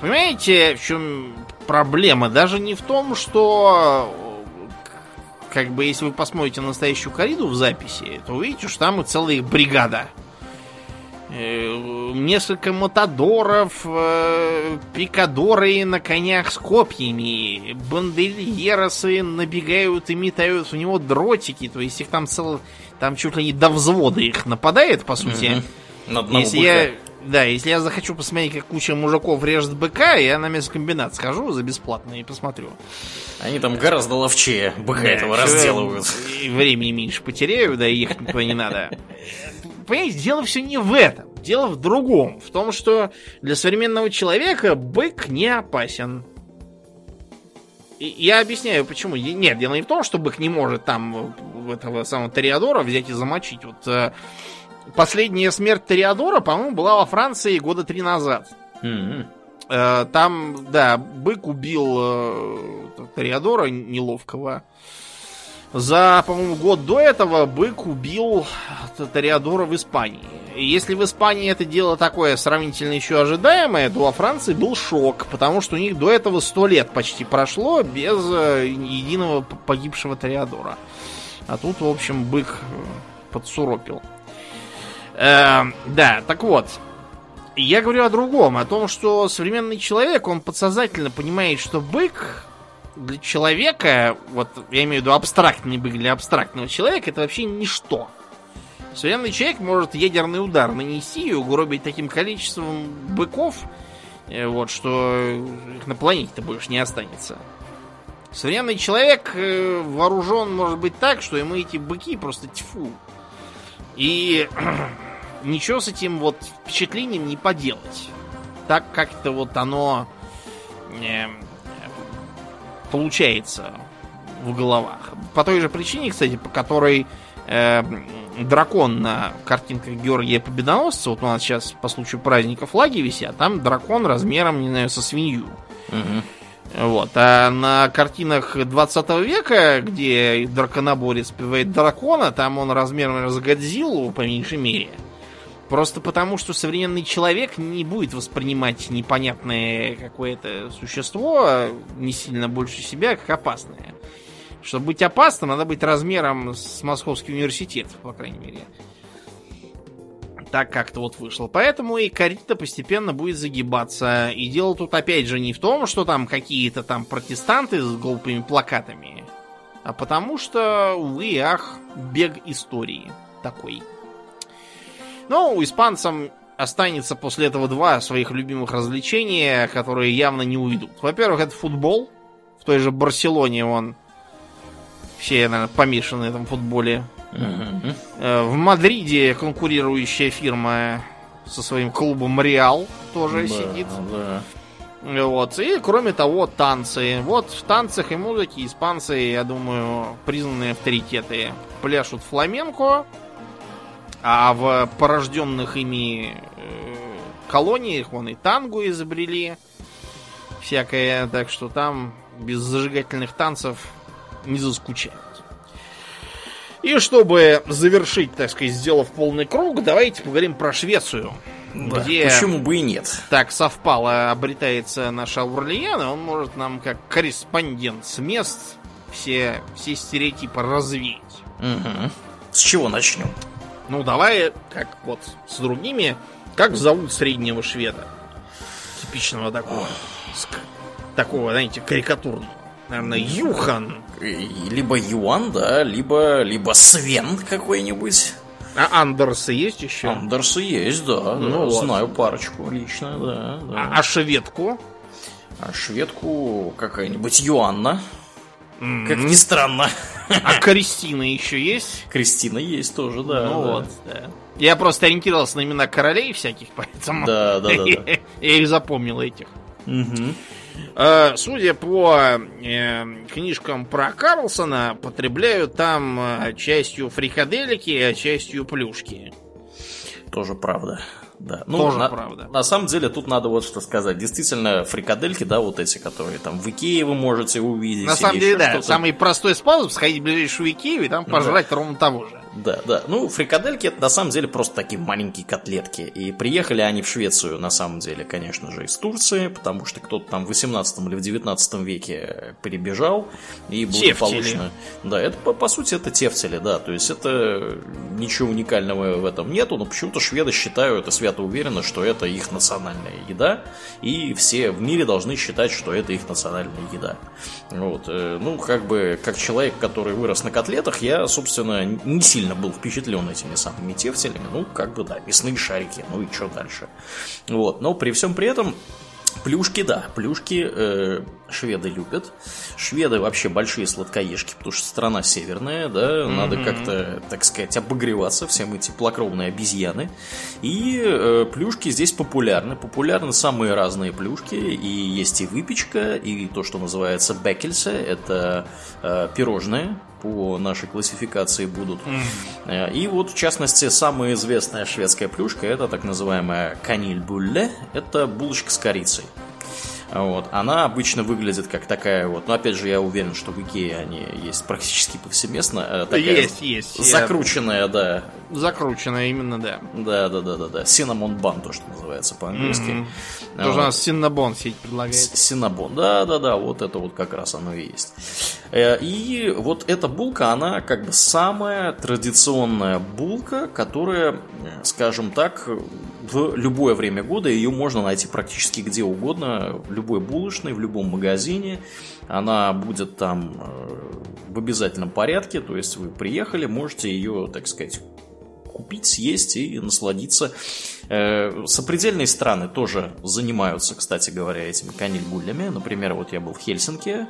Понимаете, в чем проблема? Даже не в том, что э, как бы если вы посмотрите на настоящую кориду в записи, то увидите, что там и целая бригада. Э, Несколько мотодоров, э, пикадоры на конях с копьями, бандельеросы набегают и метают у него дротики, то есть их там цел... там чуть ли не до взвода их нападает, по сути. Одного Если я, да, если я захочу посмотреть, как куча мужиков режет быка, я на мясокомбинат схожу за бесплатно и посмотрю. Они там гораздо ловчее быка Да, этого разделывают. И времени меньше потеряю, да и ехать никуда не надо. Понимаете, дело все не в этом. Дело в другом. В том, что для современного человека бык не опасен. И я объясняю, почему. Нет, дело не в том, что бык не может там э, этого самого Тореадора взять и замочить. Вот э, последняя смерть Тореадора, по-моему, была во Франции года три назад. Э, Там, да, бык убил э, Тореадора неловкого. За, по-моему, год до этого бык убил Тореадора в Испании. И если в Испании это дело такое сравнительно еще ожидаемое, то во Франции был шок, потому что у них до этого сто лет почти прошло без э, единого погибшего Тореадора. А тут, в общем, бык э, подсуропил. Э, да, так вот, я говорю о другом, о том, что современный человек, он подсознательно понимает, что бык для человека, вот я имею в виду абстрактный бык для абстрактного человека, это вообще ничто. Современный человек может ядерный удар нанести и угробить таким количеством быков, э, вот, что их на планете-то больше не останется. Современный человек э, вооружен, может быть, так, что ему эти быки просто тьфу. И ничего с этим вот впечатлением не поделать. Так как-то вот оно э, получается в головах. По той же причине, кстати, по которой э, дракон на картинках Георгия Победоносца, вот у нас сейчас по случаю праздника флаги висят, там дракон размером, не знаю, со свинью. Угу. Вот. А на картинах 20 века, где драконоборец пивает дракона, там он размером с Годзиллу, по меньшей мере. Просто потому, что современный человек не будет воспринимать непонятное какое-то существо не сильно больше себя, как опасное. Чтобы быть опасным, надо быть размером с Московский университет, по крайней мере. Так как-то вот вышло. Поэтому и Карита постепенно будет загибаться. И дело тут опять же не в том, что там какие-то там протестанты с глупыми плакатами, а потому что, увы, ах, бег истории такой. Но у испанцам останется после этого два своих любимых развлечения, которые явно не уйдут. Во-первых, это футбол. В той же Барселоне он все, наверное, помешаны на этом футболе. Uh-huh. В Мадриде конкурирующая фирма со своим клубом Реал тоже да, сидит. Да. Вот. И кроме того, танцы. Вот в танцах и музыке испанцы, я думаю, признанные авторитеты. Пляшут фламенко, а в порожденных ими э, колониях вон и тангу изобрели. Всякое, так что там без зажигательных танцев не заскучают. И чтобы завершить, так сказать, сделав полный круг, давайте поговорим про Швецию. Да, где почему бы и нет? Так совпало, обретается наш Аурлиен, и он может нам, как корреспондент с мест, все, все стереотипы развеять. Угу. С чего начнем? Ну, давай, как вот с другими, как зовут среднего шведа? Типичного такого. Такого, знаете, карикатурного. Наверное, Юхан. Либо Юан, да, либо, либо Свен какой-нибудь. А Андерсы есть еще? Андерсы есть, да. Ну, да вот. Знаю парочку лично, да. да. А, а шведку? А шведку какая-нибудь Юанна. Mm-hmm. Как ни странно. А Кристина еще есть? Кристина есть тоже, да. Ну да. вот, да. Я просто ориентировался на имена королей всяких, поэтому... Да, да, да. да. Я их запомнил этих. Угу. Судя по э, книжкам про Карлсона, потребляют там э, частью фрикаделики, а частью плюшки. Тоже правда. Да. Ну, Тоже на, правда. На самом деле, тут надо вот что сказать. Действительно, фрикадельки, да, вот эти, которые там в Икее вы можете увидеть. На самом деле, да. Самый простой способ сходить в ближайшую Икею и там пожрать да. ровно того же. Да, да. Ну, фрикадельки это на самом деле просто такие маленькие котлетки. И приехали они в Швецию, на самом деле, конечно же, из Турции, потому что кто-то там в 18 или в 19 веке перебежал и благополучно... Да, это по, по сути это тефтели, да. То есть это ничего уникального в этом нету, но почему-то шведы считают и свято уверены, что это их национальная еда, и все в мире должны считать, что это их национальная еда. Вот. Э, ну, как бы, как человек, который вырос на котлетах, я, собственно, не сильно сильно был впечатлен этими самыми тефтелями. Ну, как бы да, мясные шарики, ну и что дальше. Вот, но при всем при этом Плюшки, да, плюшки э, шведы любят. Шведы вообще большие сладкоежки, потому что страна северная, да, mm-hmm. надо как-то, так сказать, обогреваться, все мы теплокровные обезьяны. И э, плюшки здесь популярны. Популярны самые разные плюшки, и есть и выпечка, и то, что называется бекельсе, это э, пирожные, по нашей классификации будут. Mm. И вот, в частности, самая известная шведская плюшка это так называемая канильбулле. Это булочка с корицей. Вот. Она обычно выглядит как такая вот, но опять же я уверен, что в Икее они есть практически повсеместно. Э, такая есть, есть. Закрученная, да. Закрученная, именно, да. Да, да, да, да, да. Cinnamon bun, то, что называется по-английски. Mm-hmm. Тоже вот. у нас синнабон сеть предлагает. Синнабон, да, да, да, вот это вот как раз оно и есть. Э, и вот эта булка, она как бы самая традиционная булка, которая, скажем так, в любое время года ее можно найти практически где угодно, в любой булочной, в любом магазине. Она будет там э, в обязательном порядке, то есть вы приехали, можете ее, так сказать, купить, съесть и насладиться. Э, сопредельные страны тоже занимаются, кстати говоря, этими канильгулями. Например, вот я был в Хельсинки,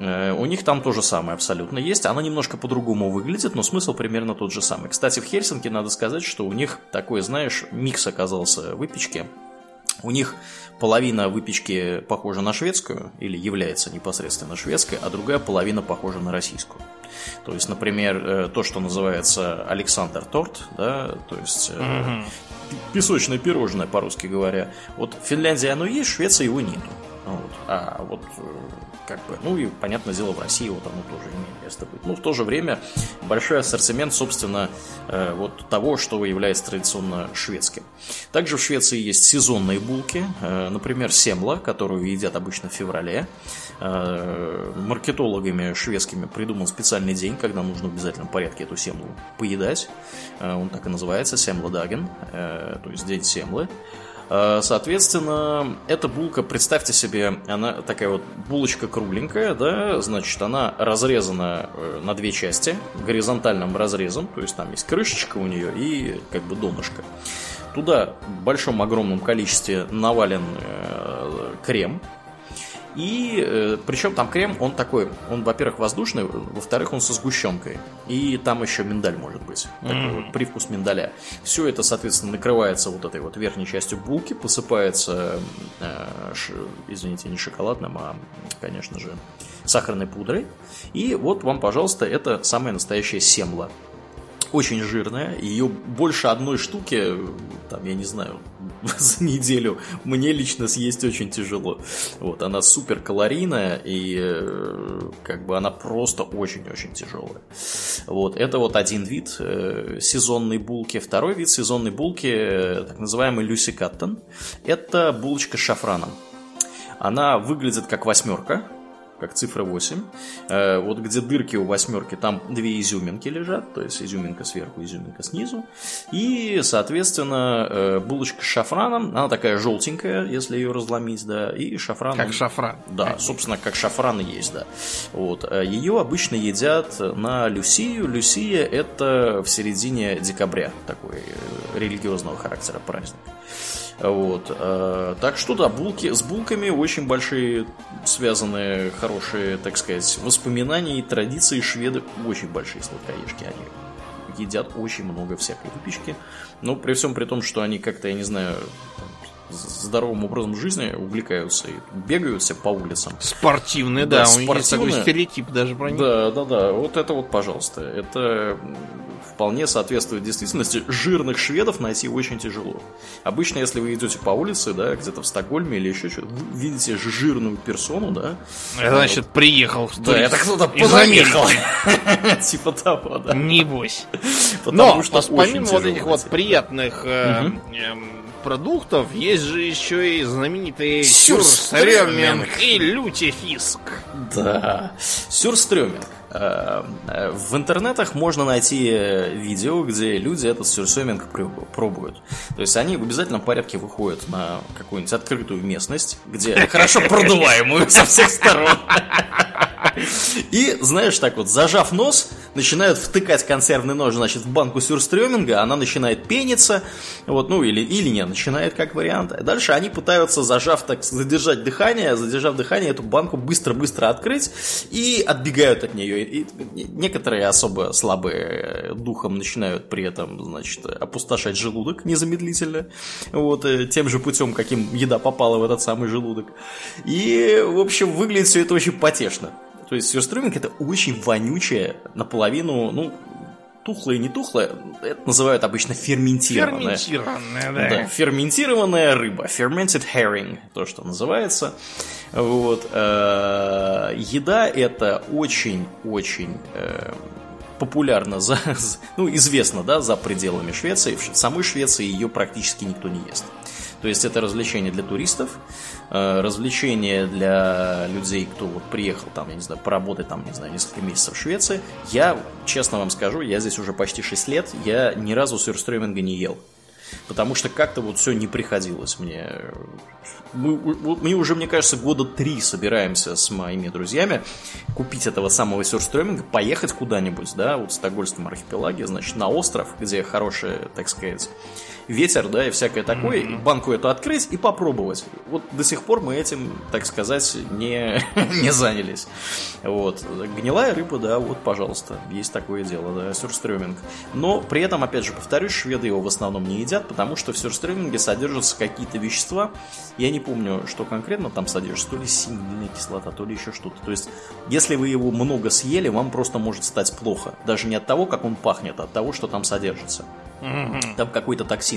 Э, у них там то же самое абсолютно есть. Она немножко по-другому выглядит, но смысл примерно тот же самый. Кстати, в Хельсинки надо сказать, что у них такой, знаешь, микс оказался выпечки. У них половина выпечки похожа на шведскую, или является непосредственно шведской, а другая половина похожа на российскую. То есть, например, э, то, что называется Александр торт, да, то есть угу. песочное пирожное, по-русски говоря. Вот в Финляндии оно есть, в Швеции его нету. Вот. А вот э, как бы, ну и, понятное дело, в России вот оно тоже имеет место быть. Ну, в то же время большой ассортимент, собственно, э, вот того, что является традиционно шведским. Также в Швеции есть сезонные булки, э, например, семла, которую едят обычно в феврале. Э, маркетологами шведскими придуман специальный день, когда нужно в обязательном порядке эту семлу поедать. Он так и называется, семладаген, то есть день семлы. Э, соответственно, эта булка, представьте себе, она такая вот булочка кругленькая, да, значит, она разрезана э, на две части, горизонтальным разрезом, то есть там есть крышечка у нее и как бы донышко. Туда в большом огромном количестве навален э, крем, и э, причем там крем, он такой, он, во-первых, воздушный, во-вторых, он со сгущенкой. И там еще миндаль может быть. Такой mm-hmm. вот привкус миндаля. Все это, соответственно, накрывается вот этой вот верхней частью булки, посыпается, э, ш, извините, не шоколадным, а, конечно же, сахарной пудрой. И вот вам, пожалуйста, это самая настоящая семла очень жирная, ее больше одной штуки, там, я не знаю, за неделю мне лично съесть очень тяжело. Вот, она супер калорийная и э, как бы она просто очень-очень тяжелая. Вот, это вот один вид э, сезонной булки. Второй вид сезонной булки, э, так называемый Люси Каттон, это булочка с шафраном. Она выглядит как восьмерка, как цифра 8. Э, вот где дырки у восьмерки, там две изюминки лежат, то есть изюминка сверху, изюминка снизу. И, соответственно, э, булочка с шафраном, она такая желтенькая, если ее разломить, да, и шафран... Как шафран. Да, собственно, как шафран и есть, да. Вот. Э, ее обычно едят на Люсию. Люсия это в середине декабря, такой религиозного характера праздник. Вот. Э, так что да, булки, с булками очень большие связанные хорошие, так сказать, воспоминания и традиции шведы очень большие сладкоежки. Они едят очень много всякой выпечки. Но при всем при том, что они как-то, я не знаю, здоровым образом жизни увлекаются и бегают все по улицам. Спортивные, да, да у них такой стереотип даже про них. Да, да, да, вот это вот, пожалуйста, это вполне соответствует действительности. Жирных шведов найти очень тяжело. Обычно, если вы идете по улице, да, где-то в Стокгольме или еще что-то, вы видите жирную персону, да. Это значит, приехал. Да, это кто-то позаехал. Типа того, да. Небось. Но, помимо вот этих вот приятных э, продуктов есть же еще и знаменитые сюрстреминг и лютифиск. Да, сюрстреминг. Э, э, в интернетах можно найти видео, где люди этот сюрсеминг пробуют. То есть они в обязательном порядке выходят на какую-нибудь открытую местность, где хорошо продуваемую со всех сторон. И, знаешь, так вот, зажав нос, начинают втыкать консервный нож, значит, в банку сюрстреминга, она начинает пениться, вот, ну, или, или не начинает, как вариант. Дальше они пытаются, зажав, так, задержать дыхание, задержав дыхание, эту банку быстро-быстро открыть и отбегают от нее. И некоторые особо слабые духом начинают при этом, значит, опустошать желудок незамедлительно, вот, э, тем же путем, каким еда попала в этот самый желудок. И, в общем, выглядит все это очень потешно. То есть сюрстрюминг это очень вонючее, наполовину, ну, тухлое и не тухлое, это называют обычно ферментированное. Ферментированная, да. да. Ферментированная рыба, fermented herring, то, что называется. Вот. Э, еда это очень-очень э, популярна за, ну, известно, да, за пределами Швеции. В самой Швеции ее практически никто не ест. То есть это развлечение для туристов, э, развлечение для людей, кто вот приехал там, я не знаю, поработать там, не знаю, несколько месяцев в Швеции. Я, честно вам скажу, я здесь уже почти 6 лет, я ни разу сюрстреминга не ел. Потому что как-то вот все не приходилось мне. Мы, мы уже, мне кажется, года три собираемся с моими друзьями купить этого самого сюрстреминга, поехать куда-нибудь, да, вот в Стокгольмском архипелаге, значит, на остров, где хорошая, так сказать, ветер, да, и всякое такое, mm-hmm. банку эту открыть и попробовать. Вот до сих пор мы этим, так сказать, не, не занялись. Вот. Гнилая рыба, да, вот, пожалуйста, есть такое дело, да, сюрстрёминг. Но при этом, опять же, повторюсь, шведы его в основном не едят, потому что в сюрстрёминге содержатся какие-то вещества. Я не помню, что конкретно там содержится. То ли синильная кислота, то ли еще что-то. То есть, если вы его много съели, вам просто может стать плохо. Даже не от того, как он пахнет, а от того, что там содержится. Там какой-то токсин.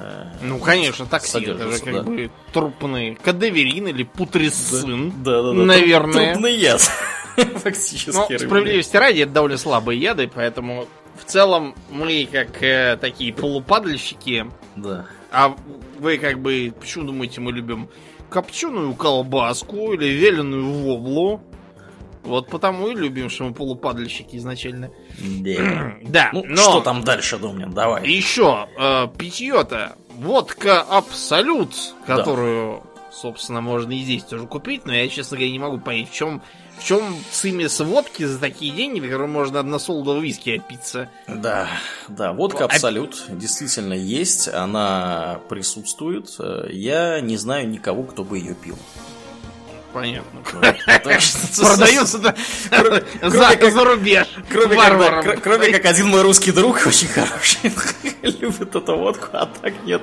Э, ну, конечно, токсин. Это же как да. бы трупный кадаверин или путрицин. Да, да, да. Наверное. Трупный яд. Фактически. Ну, справедливости ради, это довольно слабые яды, поэтому в целом мы как э, такие полупадальщики. Да. А вы как бы, почему думаете, мы любим копченую колбаску или веленую воблу? Вот потому и любим, что мы полупадальщики изначально. Да. да, ну, но... что там дальше, Домнин, давай. Еще, э, питье-то, водка Абсолют, которую, да. собственно, можно и здесь тоже купить, но я, честно говоря, не могу понять, в чем в чем цимис водки за такие деньги, в котором можно односолодового виски опиться? Да, да, водка Абсолют действительно есть, она присутствует. Я не знаю никого, кто бы ее пил. Понятно. Продается за рубеж. Кроме как один мой русский друг, очень хороший, любит эту водку, а так нет.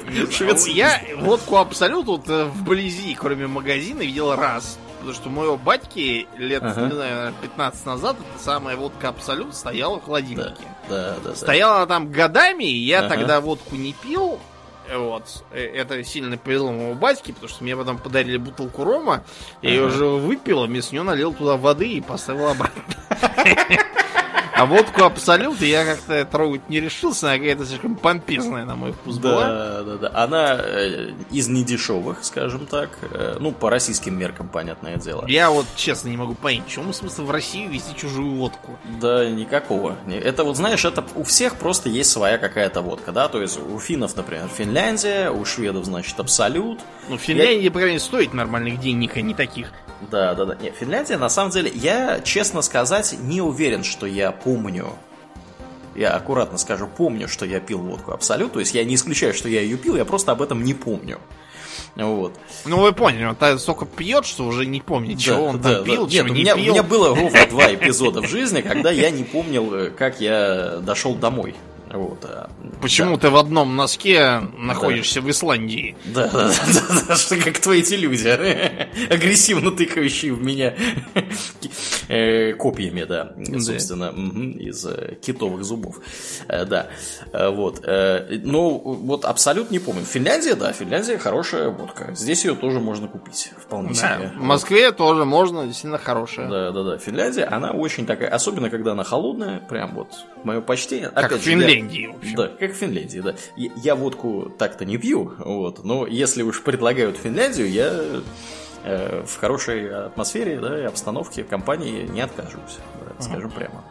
Я водку Абсолют вот э, вблизи, кроме магазина, видел раз. Потому что у моего батьки лет, ага. не знаю, 15 назад эта самая водка Абсолют стояла в холодильнике. Да, да, да. Стояла она там годами, и я ага. тогда водку не пил. Вот. Э, это сильно повезло моему батьке, потому что мне потом подарили бутылку рома. Я ее уже выпил, а мне с нее налил туда воды и поставил обратно. А водку Абсолют я как-то трогать не решился, она какая-то слишком помпезная, на мой вкус да, была. Да, да, да. Она э, из недешевых, скажем так. Э, ну, по российским меркам, понятное дело. Я вот честно не могу понять, в чем смысл в Россию везти чужую водку? Да, никакого. Это вот, знаешь, это у всех просто есть своя какая-то водка, да? То есть у финнов, например, Финляндия, у шведов, значит, Абсолют. Ну, Финляндия, я... по крайней мере, стоит нормальных денег, а не таких. Да, да, да. Нет, Финляндия, на самом деле, я, честно сказать, не уверен, что я помню я аккуратно скажу, помню, что я пил водку Абсолют. То есть я не исключаю, что я ее пил, я просто об этом не помню. Вот. Ну, вы поняли, он так столько пьет, что уже не помнит, да, чего он да, там да, пил, чего Нет, не у меня, пил. У меня было ровно два эпизода в жизни, когда я не помнил, э, как я дошел домой. Вот, а, Почему да. ты в одном носке находишься да. в Исландии? Да, да, да, да, да, что как твои эти люди, агрессивно тыкающие в меня э, копьями, да, собственно, из э, китовых зубов. Э, да, вот. Ну, вот абсолютно не помню. Финляндия, да, Финляндия хорошая водка. Здесь ее тоже можно купить, вполне себе. В Москве тоже можно, действительно хорошая. Да, да, да. Финляндия, она очень такая, особенно когда она холодная, прям вот мое почтение. Как в Финляндии, в общем. Да, как в Финляндии, да. Я водку так-то не пью, вот, но если уж предлагают Финляндию, я э, в хорошей атмосфере, да, и обстановке компании не откажусь, да, uh скажем прямо.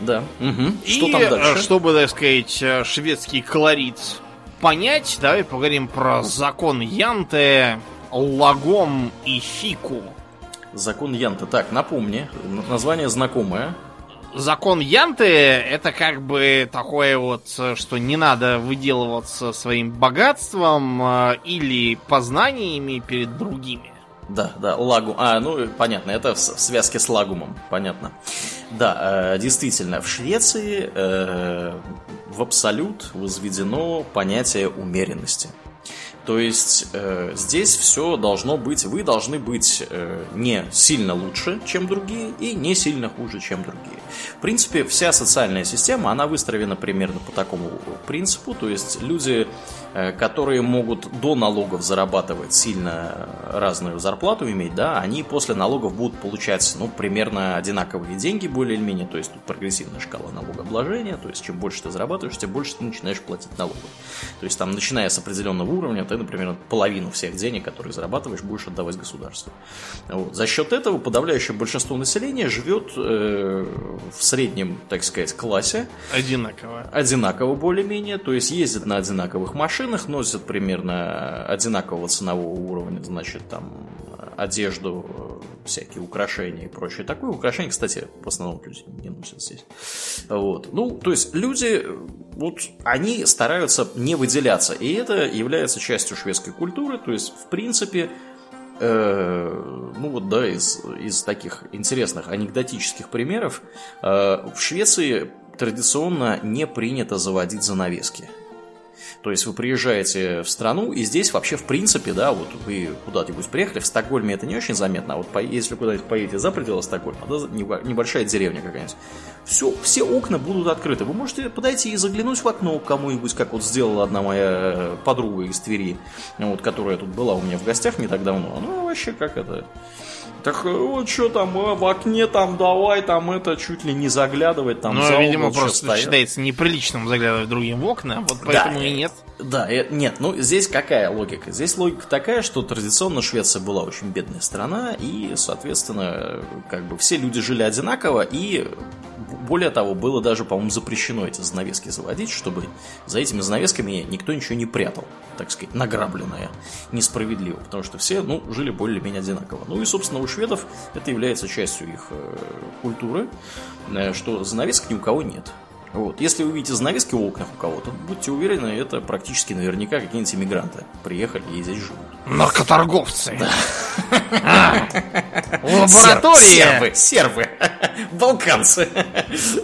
Да. Угу. И что там дальше? Э, чтобы, так сказать, э, шведский колорит понять, давай поговорим про закон Янте, лагом и фику. Закон Янте. Так, напомни, название знакомое закон Янты это как бы такое вот, что не надо выделываться своим богатством э, или познаниями перед другими. Да, да, лагу. А, ну, понятно, это в связке с лагумом, понятно. Да, э, действительно, в Швеции э, в абсолют возведено понятие умеренности. То есть э, здесь все должно быть, вы должны быть э, не сильно лучше, чем другие, и не сильно хуже, чем другие. В принципе, вся социальная система, она выстроена примерно по такому принципу. То есть люди Э, которые могут до налогов зарабатывать сильно разную зарплату иметь, да, они после налогов будут получать, ну, примерно одинаковые деньги более или менее, то есть тут прогрессивная шкала налогообложения, то есть чем больше ты зарабатываешь, тем больше ты начинаешь платить налогов. То есть там, начиная с определенного уровня, ты, например, половину всех денег, которые зарабатываешь, будешь отдавать государству. Вот. За счет этого подавляющее большинство населения живет э, в среднем, так сказать, классе. Одинаково. Одинаково более-менее, то есть ездит на одинаковых машинах, машинах носят примерно одинакового ценового уровня, значит, там одежду, всякие украшения и прочее такое. Украшения, кстати, в основном люди не носят здесь. Вот. Ну, то есть люди, вот, они стараются не выделяться, и это является частью шведской культуры, то есть, в принципе, э, ну вот, да, из, из таких интересных анекдотических примеров, э, в Швеции традиционно не принято заводить занавески. То есть вы приезжаете в страну, и здесь вообще в принципе, да, вот вы куда-нибудь приехали, в Стокгольме это не очень заметно, а вот по, если куда-нибудь поедете за пределы Стокгольма, да, небольшая деревня какая-нибудь, все, все окна будут открыты. Вы можете подойти и заглянуть в окно кому-нибудь, как вот сделала одна моя подруга из Твери, вот, которая тут была у меня в гостях не так давно. Она вообще как это... Так э, вот что там, э, в окне там давай, там это чуть ли не заглядывать, там Ну, видимо, просто стоят. считается неприличным заглядывать другим в окна, вот поэтому да, и нет. Да, нет, ну здесь какая логика? Здесь логика такая, что традиционно Швеция была очень бедная страна, и, соответственно, как бы все люди жили одинаково, и более того, было даже, по-моему, запрещено эти занавески заводить, чтобы за этими занавесками никто ничего не прятал, так сказать, награбленное несправедливо, потому что все, ну, жили более-менее одинаково. Ну и, собственно, у шведов это является частью их э, культуры, э, что занавесок ни у кого нет. Вот. Если вы видите занавески в окнах у кого-то, будьте уверены, это практически наверняка какие-нибудь иммигранты приехали и здесь живут. Наркоторговцы. Лаборатория. Сербы, сербы, балканцы.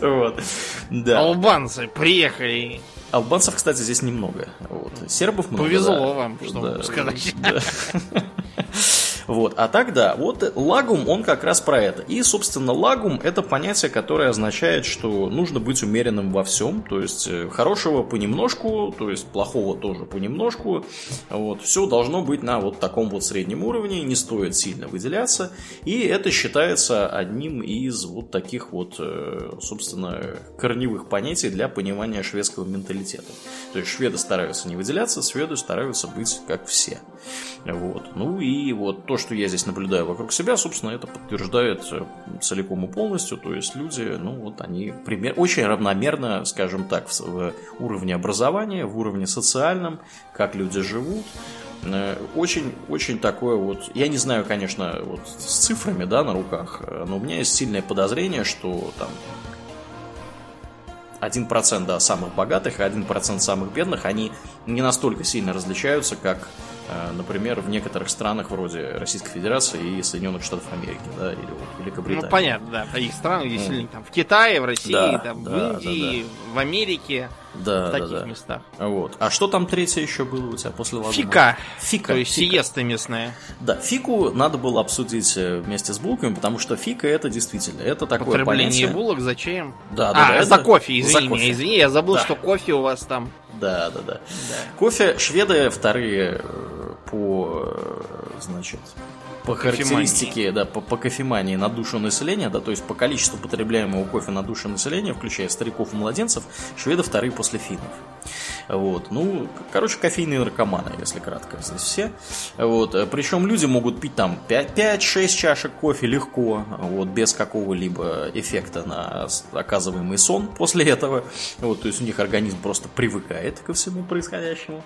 Вот. Да. Албанцы приехали. Албанцев, кстати, здесь немного. Вот. Сербов много. Повезло вам, что сказать. Вот. А так да, вот лагум, он как раз про это. И, собственно, лагум это понятие, которое означает, что нужно быть умеренным во всем. То есть э, хорошего понемножку, то есть плохого тоже понемножку. Вот. Все должно быть на вот таком вот среднем уровне, не стоит сильно выделяться. И это считается одним из вот таких вот, э, собственно, корневых понятий для понимания шведского менталитета. То есть шведы стараются не выделяться, шведы стараются быть как все. Вот. Ну и вот то, что я здесь наблюдаю вокруг себя, собственно, это подтверждает э, целиком и полностью. То есть люди, ну вот они пример, очень равномерно, скажем так, в, уровне образования, в уровне социальном, как люди живут. Очень-очень э, такое вот, я не знаю, конечно, вот с цифрами, да, на руках, э, но у меня есть сильное подозрение, что там 1% да, самых богатых и 1% самых бедных, они не настолько сильно различаются, как например, в некоторых странах вроде Российской Федерации и Соединенных Штатов Америки, да, или вот Великобритании. Ну, понятно, да, в таких странах, где mm. там в Китае, в России, да, там, да, в Индии, да, да. в Америке, да, в таких да, да. местах. Вот. А что там третье еще было у тебя после лагома? Фика. Фика. То есть фика. сиеста местная. Да, фику надо было обсудить э, вместе с булками, потому что фика это действительно, это такое Потребление понятие. булок зачем? Да, да, а, да. за это... кофе, извини, за кофе. извини, я забыл, да. что кофе у вас там. Да, да, да, да. Кофе шведы вторые э, по, э, значит, по характеристике, да, по, по кофемании на душу населения, да, то есть по количеству потребляемого кофе на душу населения, включая стариков и младенцев, шведы вторые после финнов. Вот. Ну, короче, кофейные наркоманы, если кратко, здесь все. Вот. Причем люди могут пить там 5-6 чашек кофе легко, вот, без какого-либо эффекта на оказываемый сон после этого. Вот, то есть у них организм просто привыкает ко всему происходящему.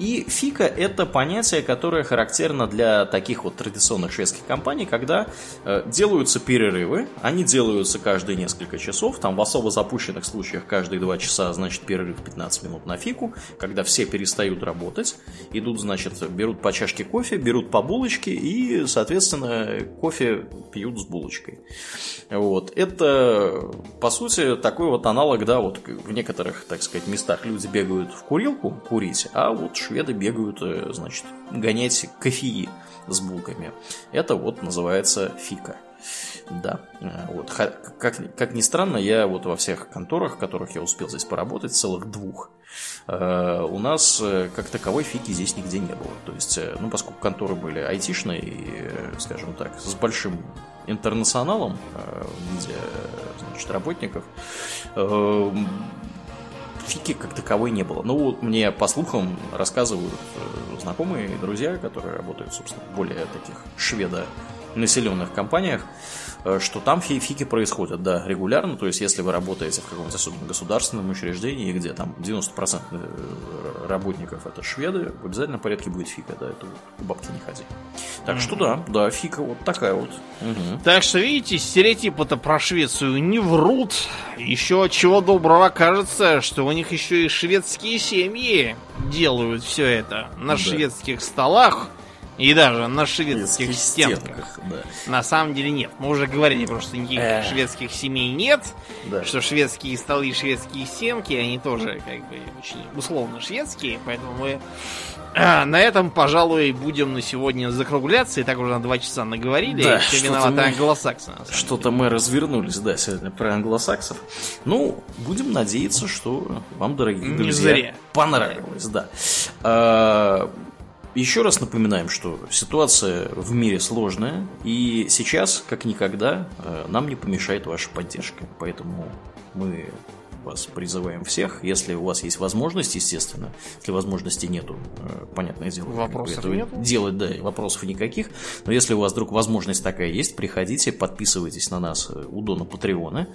И фика – это понятие, которое характерно для таких вот традиционных шведских компаний, когда э, делаются перерывы, они делаются каждые несколько часов, там в особо запущенных случаях каждые 2 часа, значит, перерыв 15 минут на фику, когда все перестают работать, идут, значит, берут по чашке кофе, берут по булочке и, соответственно, кофе пьют с булочкой. Вот. Это, по сути, такой вот аналог, да, вот в некоторых, так сказать, местах люди бегают в курилку курить, а вот шведы бегают, э, значит, гонять кофеи с булками. Это вот называется фика. Да, э, вот. Как, как ни странно, я вот во всех конторах, в которых я успел здесь поработать, целых двух, э, у нас как таковой фики здесь нигде не было. То есть, ну, поскольку конторы были айтишные скажем так, с большим интернационалом в виде, значит, работников, фики как таковой не было. Ну, мне по слухам рассказывают знакомые и друзья, которые работают, собственно, более таких шведо населенных компаниях, Э, что там фики происходят, да, регулярно. То есть, если вы работаете в каком-то особенно государственном учреждении, где там 90% э, работников это шведы, в обязательном порядке будет фика, да, это у бабки не ходи. Так mm-hmm. что да, да, фика вот такая вот. Угу. Так что, видите, стереотипы-то про Швецию не врут. Еще чего доброго кажется, что у них еще и шведские семьи делают все это на да. шведских столах И даже на шведских стенках. стенках да. На самом деле нет. Мы уже говорили, просто никаких Эх. шведских семей нет. Да. Что шведские столы и шведские стенки, они тоже как бы очень условно шведские. Поэтому мы а, на этом, пожалуй, будем на сегодня закругляться. И так уже на два часа наговорили. Да, все виноваты мы... англосаксы. Что-то мы развернулись, да, сегодня про англосаксов. Ну, будем надеяться, что вам, дорогие Не друзья, зря. понравилось, да. А, еще раз напоминаем, что ситуация в мире сложная, и сейчас, как никогда, а, нам не помешает ваша поддержка. Поэтому мы вас призываем всех, если у вас есть возможность, естественно, если возможности нету, э, понятное дело, вопросов нету. делать, да, вопросов никаких, но если у вас вдруг возможность такая есть, приходите, подписывайтесь на нас э, у Дона Патреона,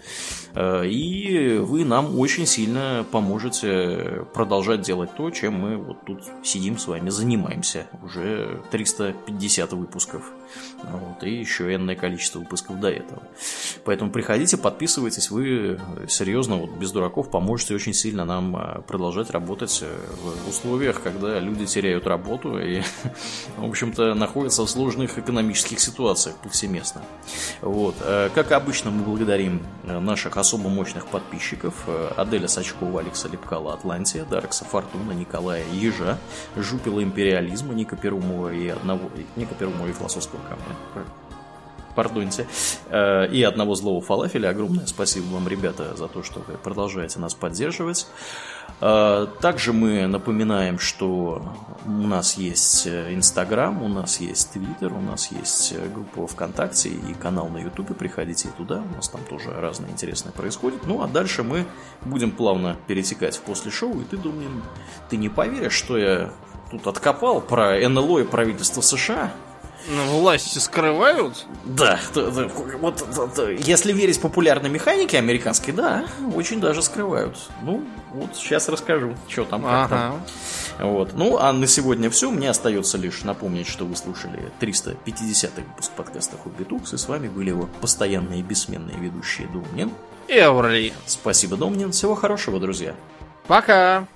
э, и вы нам очень сильно поможете продолжать делать то, чем мы вот тут сидим с вами, занимаемся уже 350 выпусков. Вот, и еще энное количество выпусков до этого. Поэтому приходите, подписывайтесь, вы серьезно, вот без дураков, поможете очень сильно нам а, продолжать работать э, в условиях, когда люди теряют работу и, в общем-то, находятся в сложных экономических ситуациях повсеместно. Вот. Э, как обычно, мы благодарим э, наших особо мощных подписчиков Аделя Сачкова, Алекса Лепкала, Атлантия, Даркса Фортуна, Николая Ежа, Жупила Империализма, Ника Перумова и одного Ника Перумова и философского камня пардоньте, э, и одного злого фалафеля. Огромное спасибо вам, ребята, за то, что вы продолжаете нас поддерживать. Э, также мы напоминаем, что у нас есть э, Инстаграм, у нас есть Твиттер, у нас есть группа ВКонтакте и канал на Ютубе. Приходите туда, у нас там тоже разное интересное происходит. Ну а дальше мы будем плавно перетекать в после шоу, и ты, думаешь, ты не поверишь, что я тут откопал про НЛО и правительство США. Власти скрывают? Да, вот если верить популярной механике американской, да, очень даже скрывают. Ну, вот сейчас расскажу, что там, как ага. там. Вот. Ну, а на сегодня все. Мне остается лишь напомнить, что вы слушали 350 выпуск подкаста Хобби Тукс, и с вами были его постоянные и бессменные ведущие Домнин и Ауралий. Спасибо, Домнин. Всего хорошего, друзья. Пока!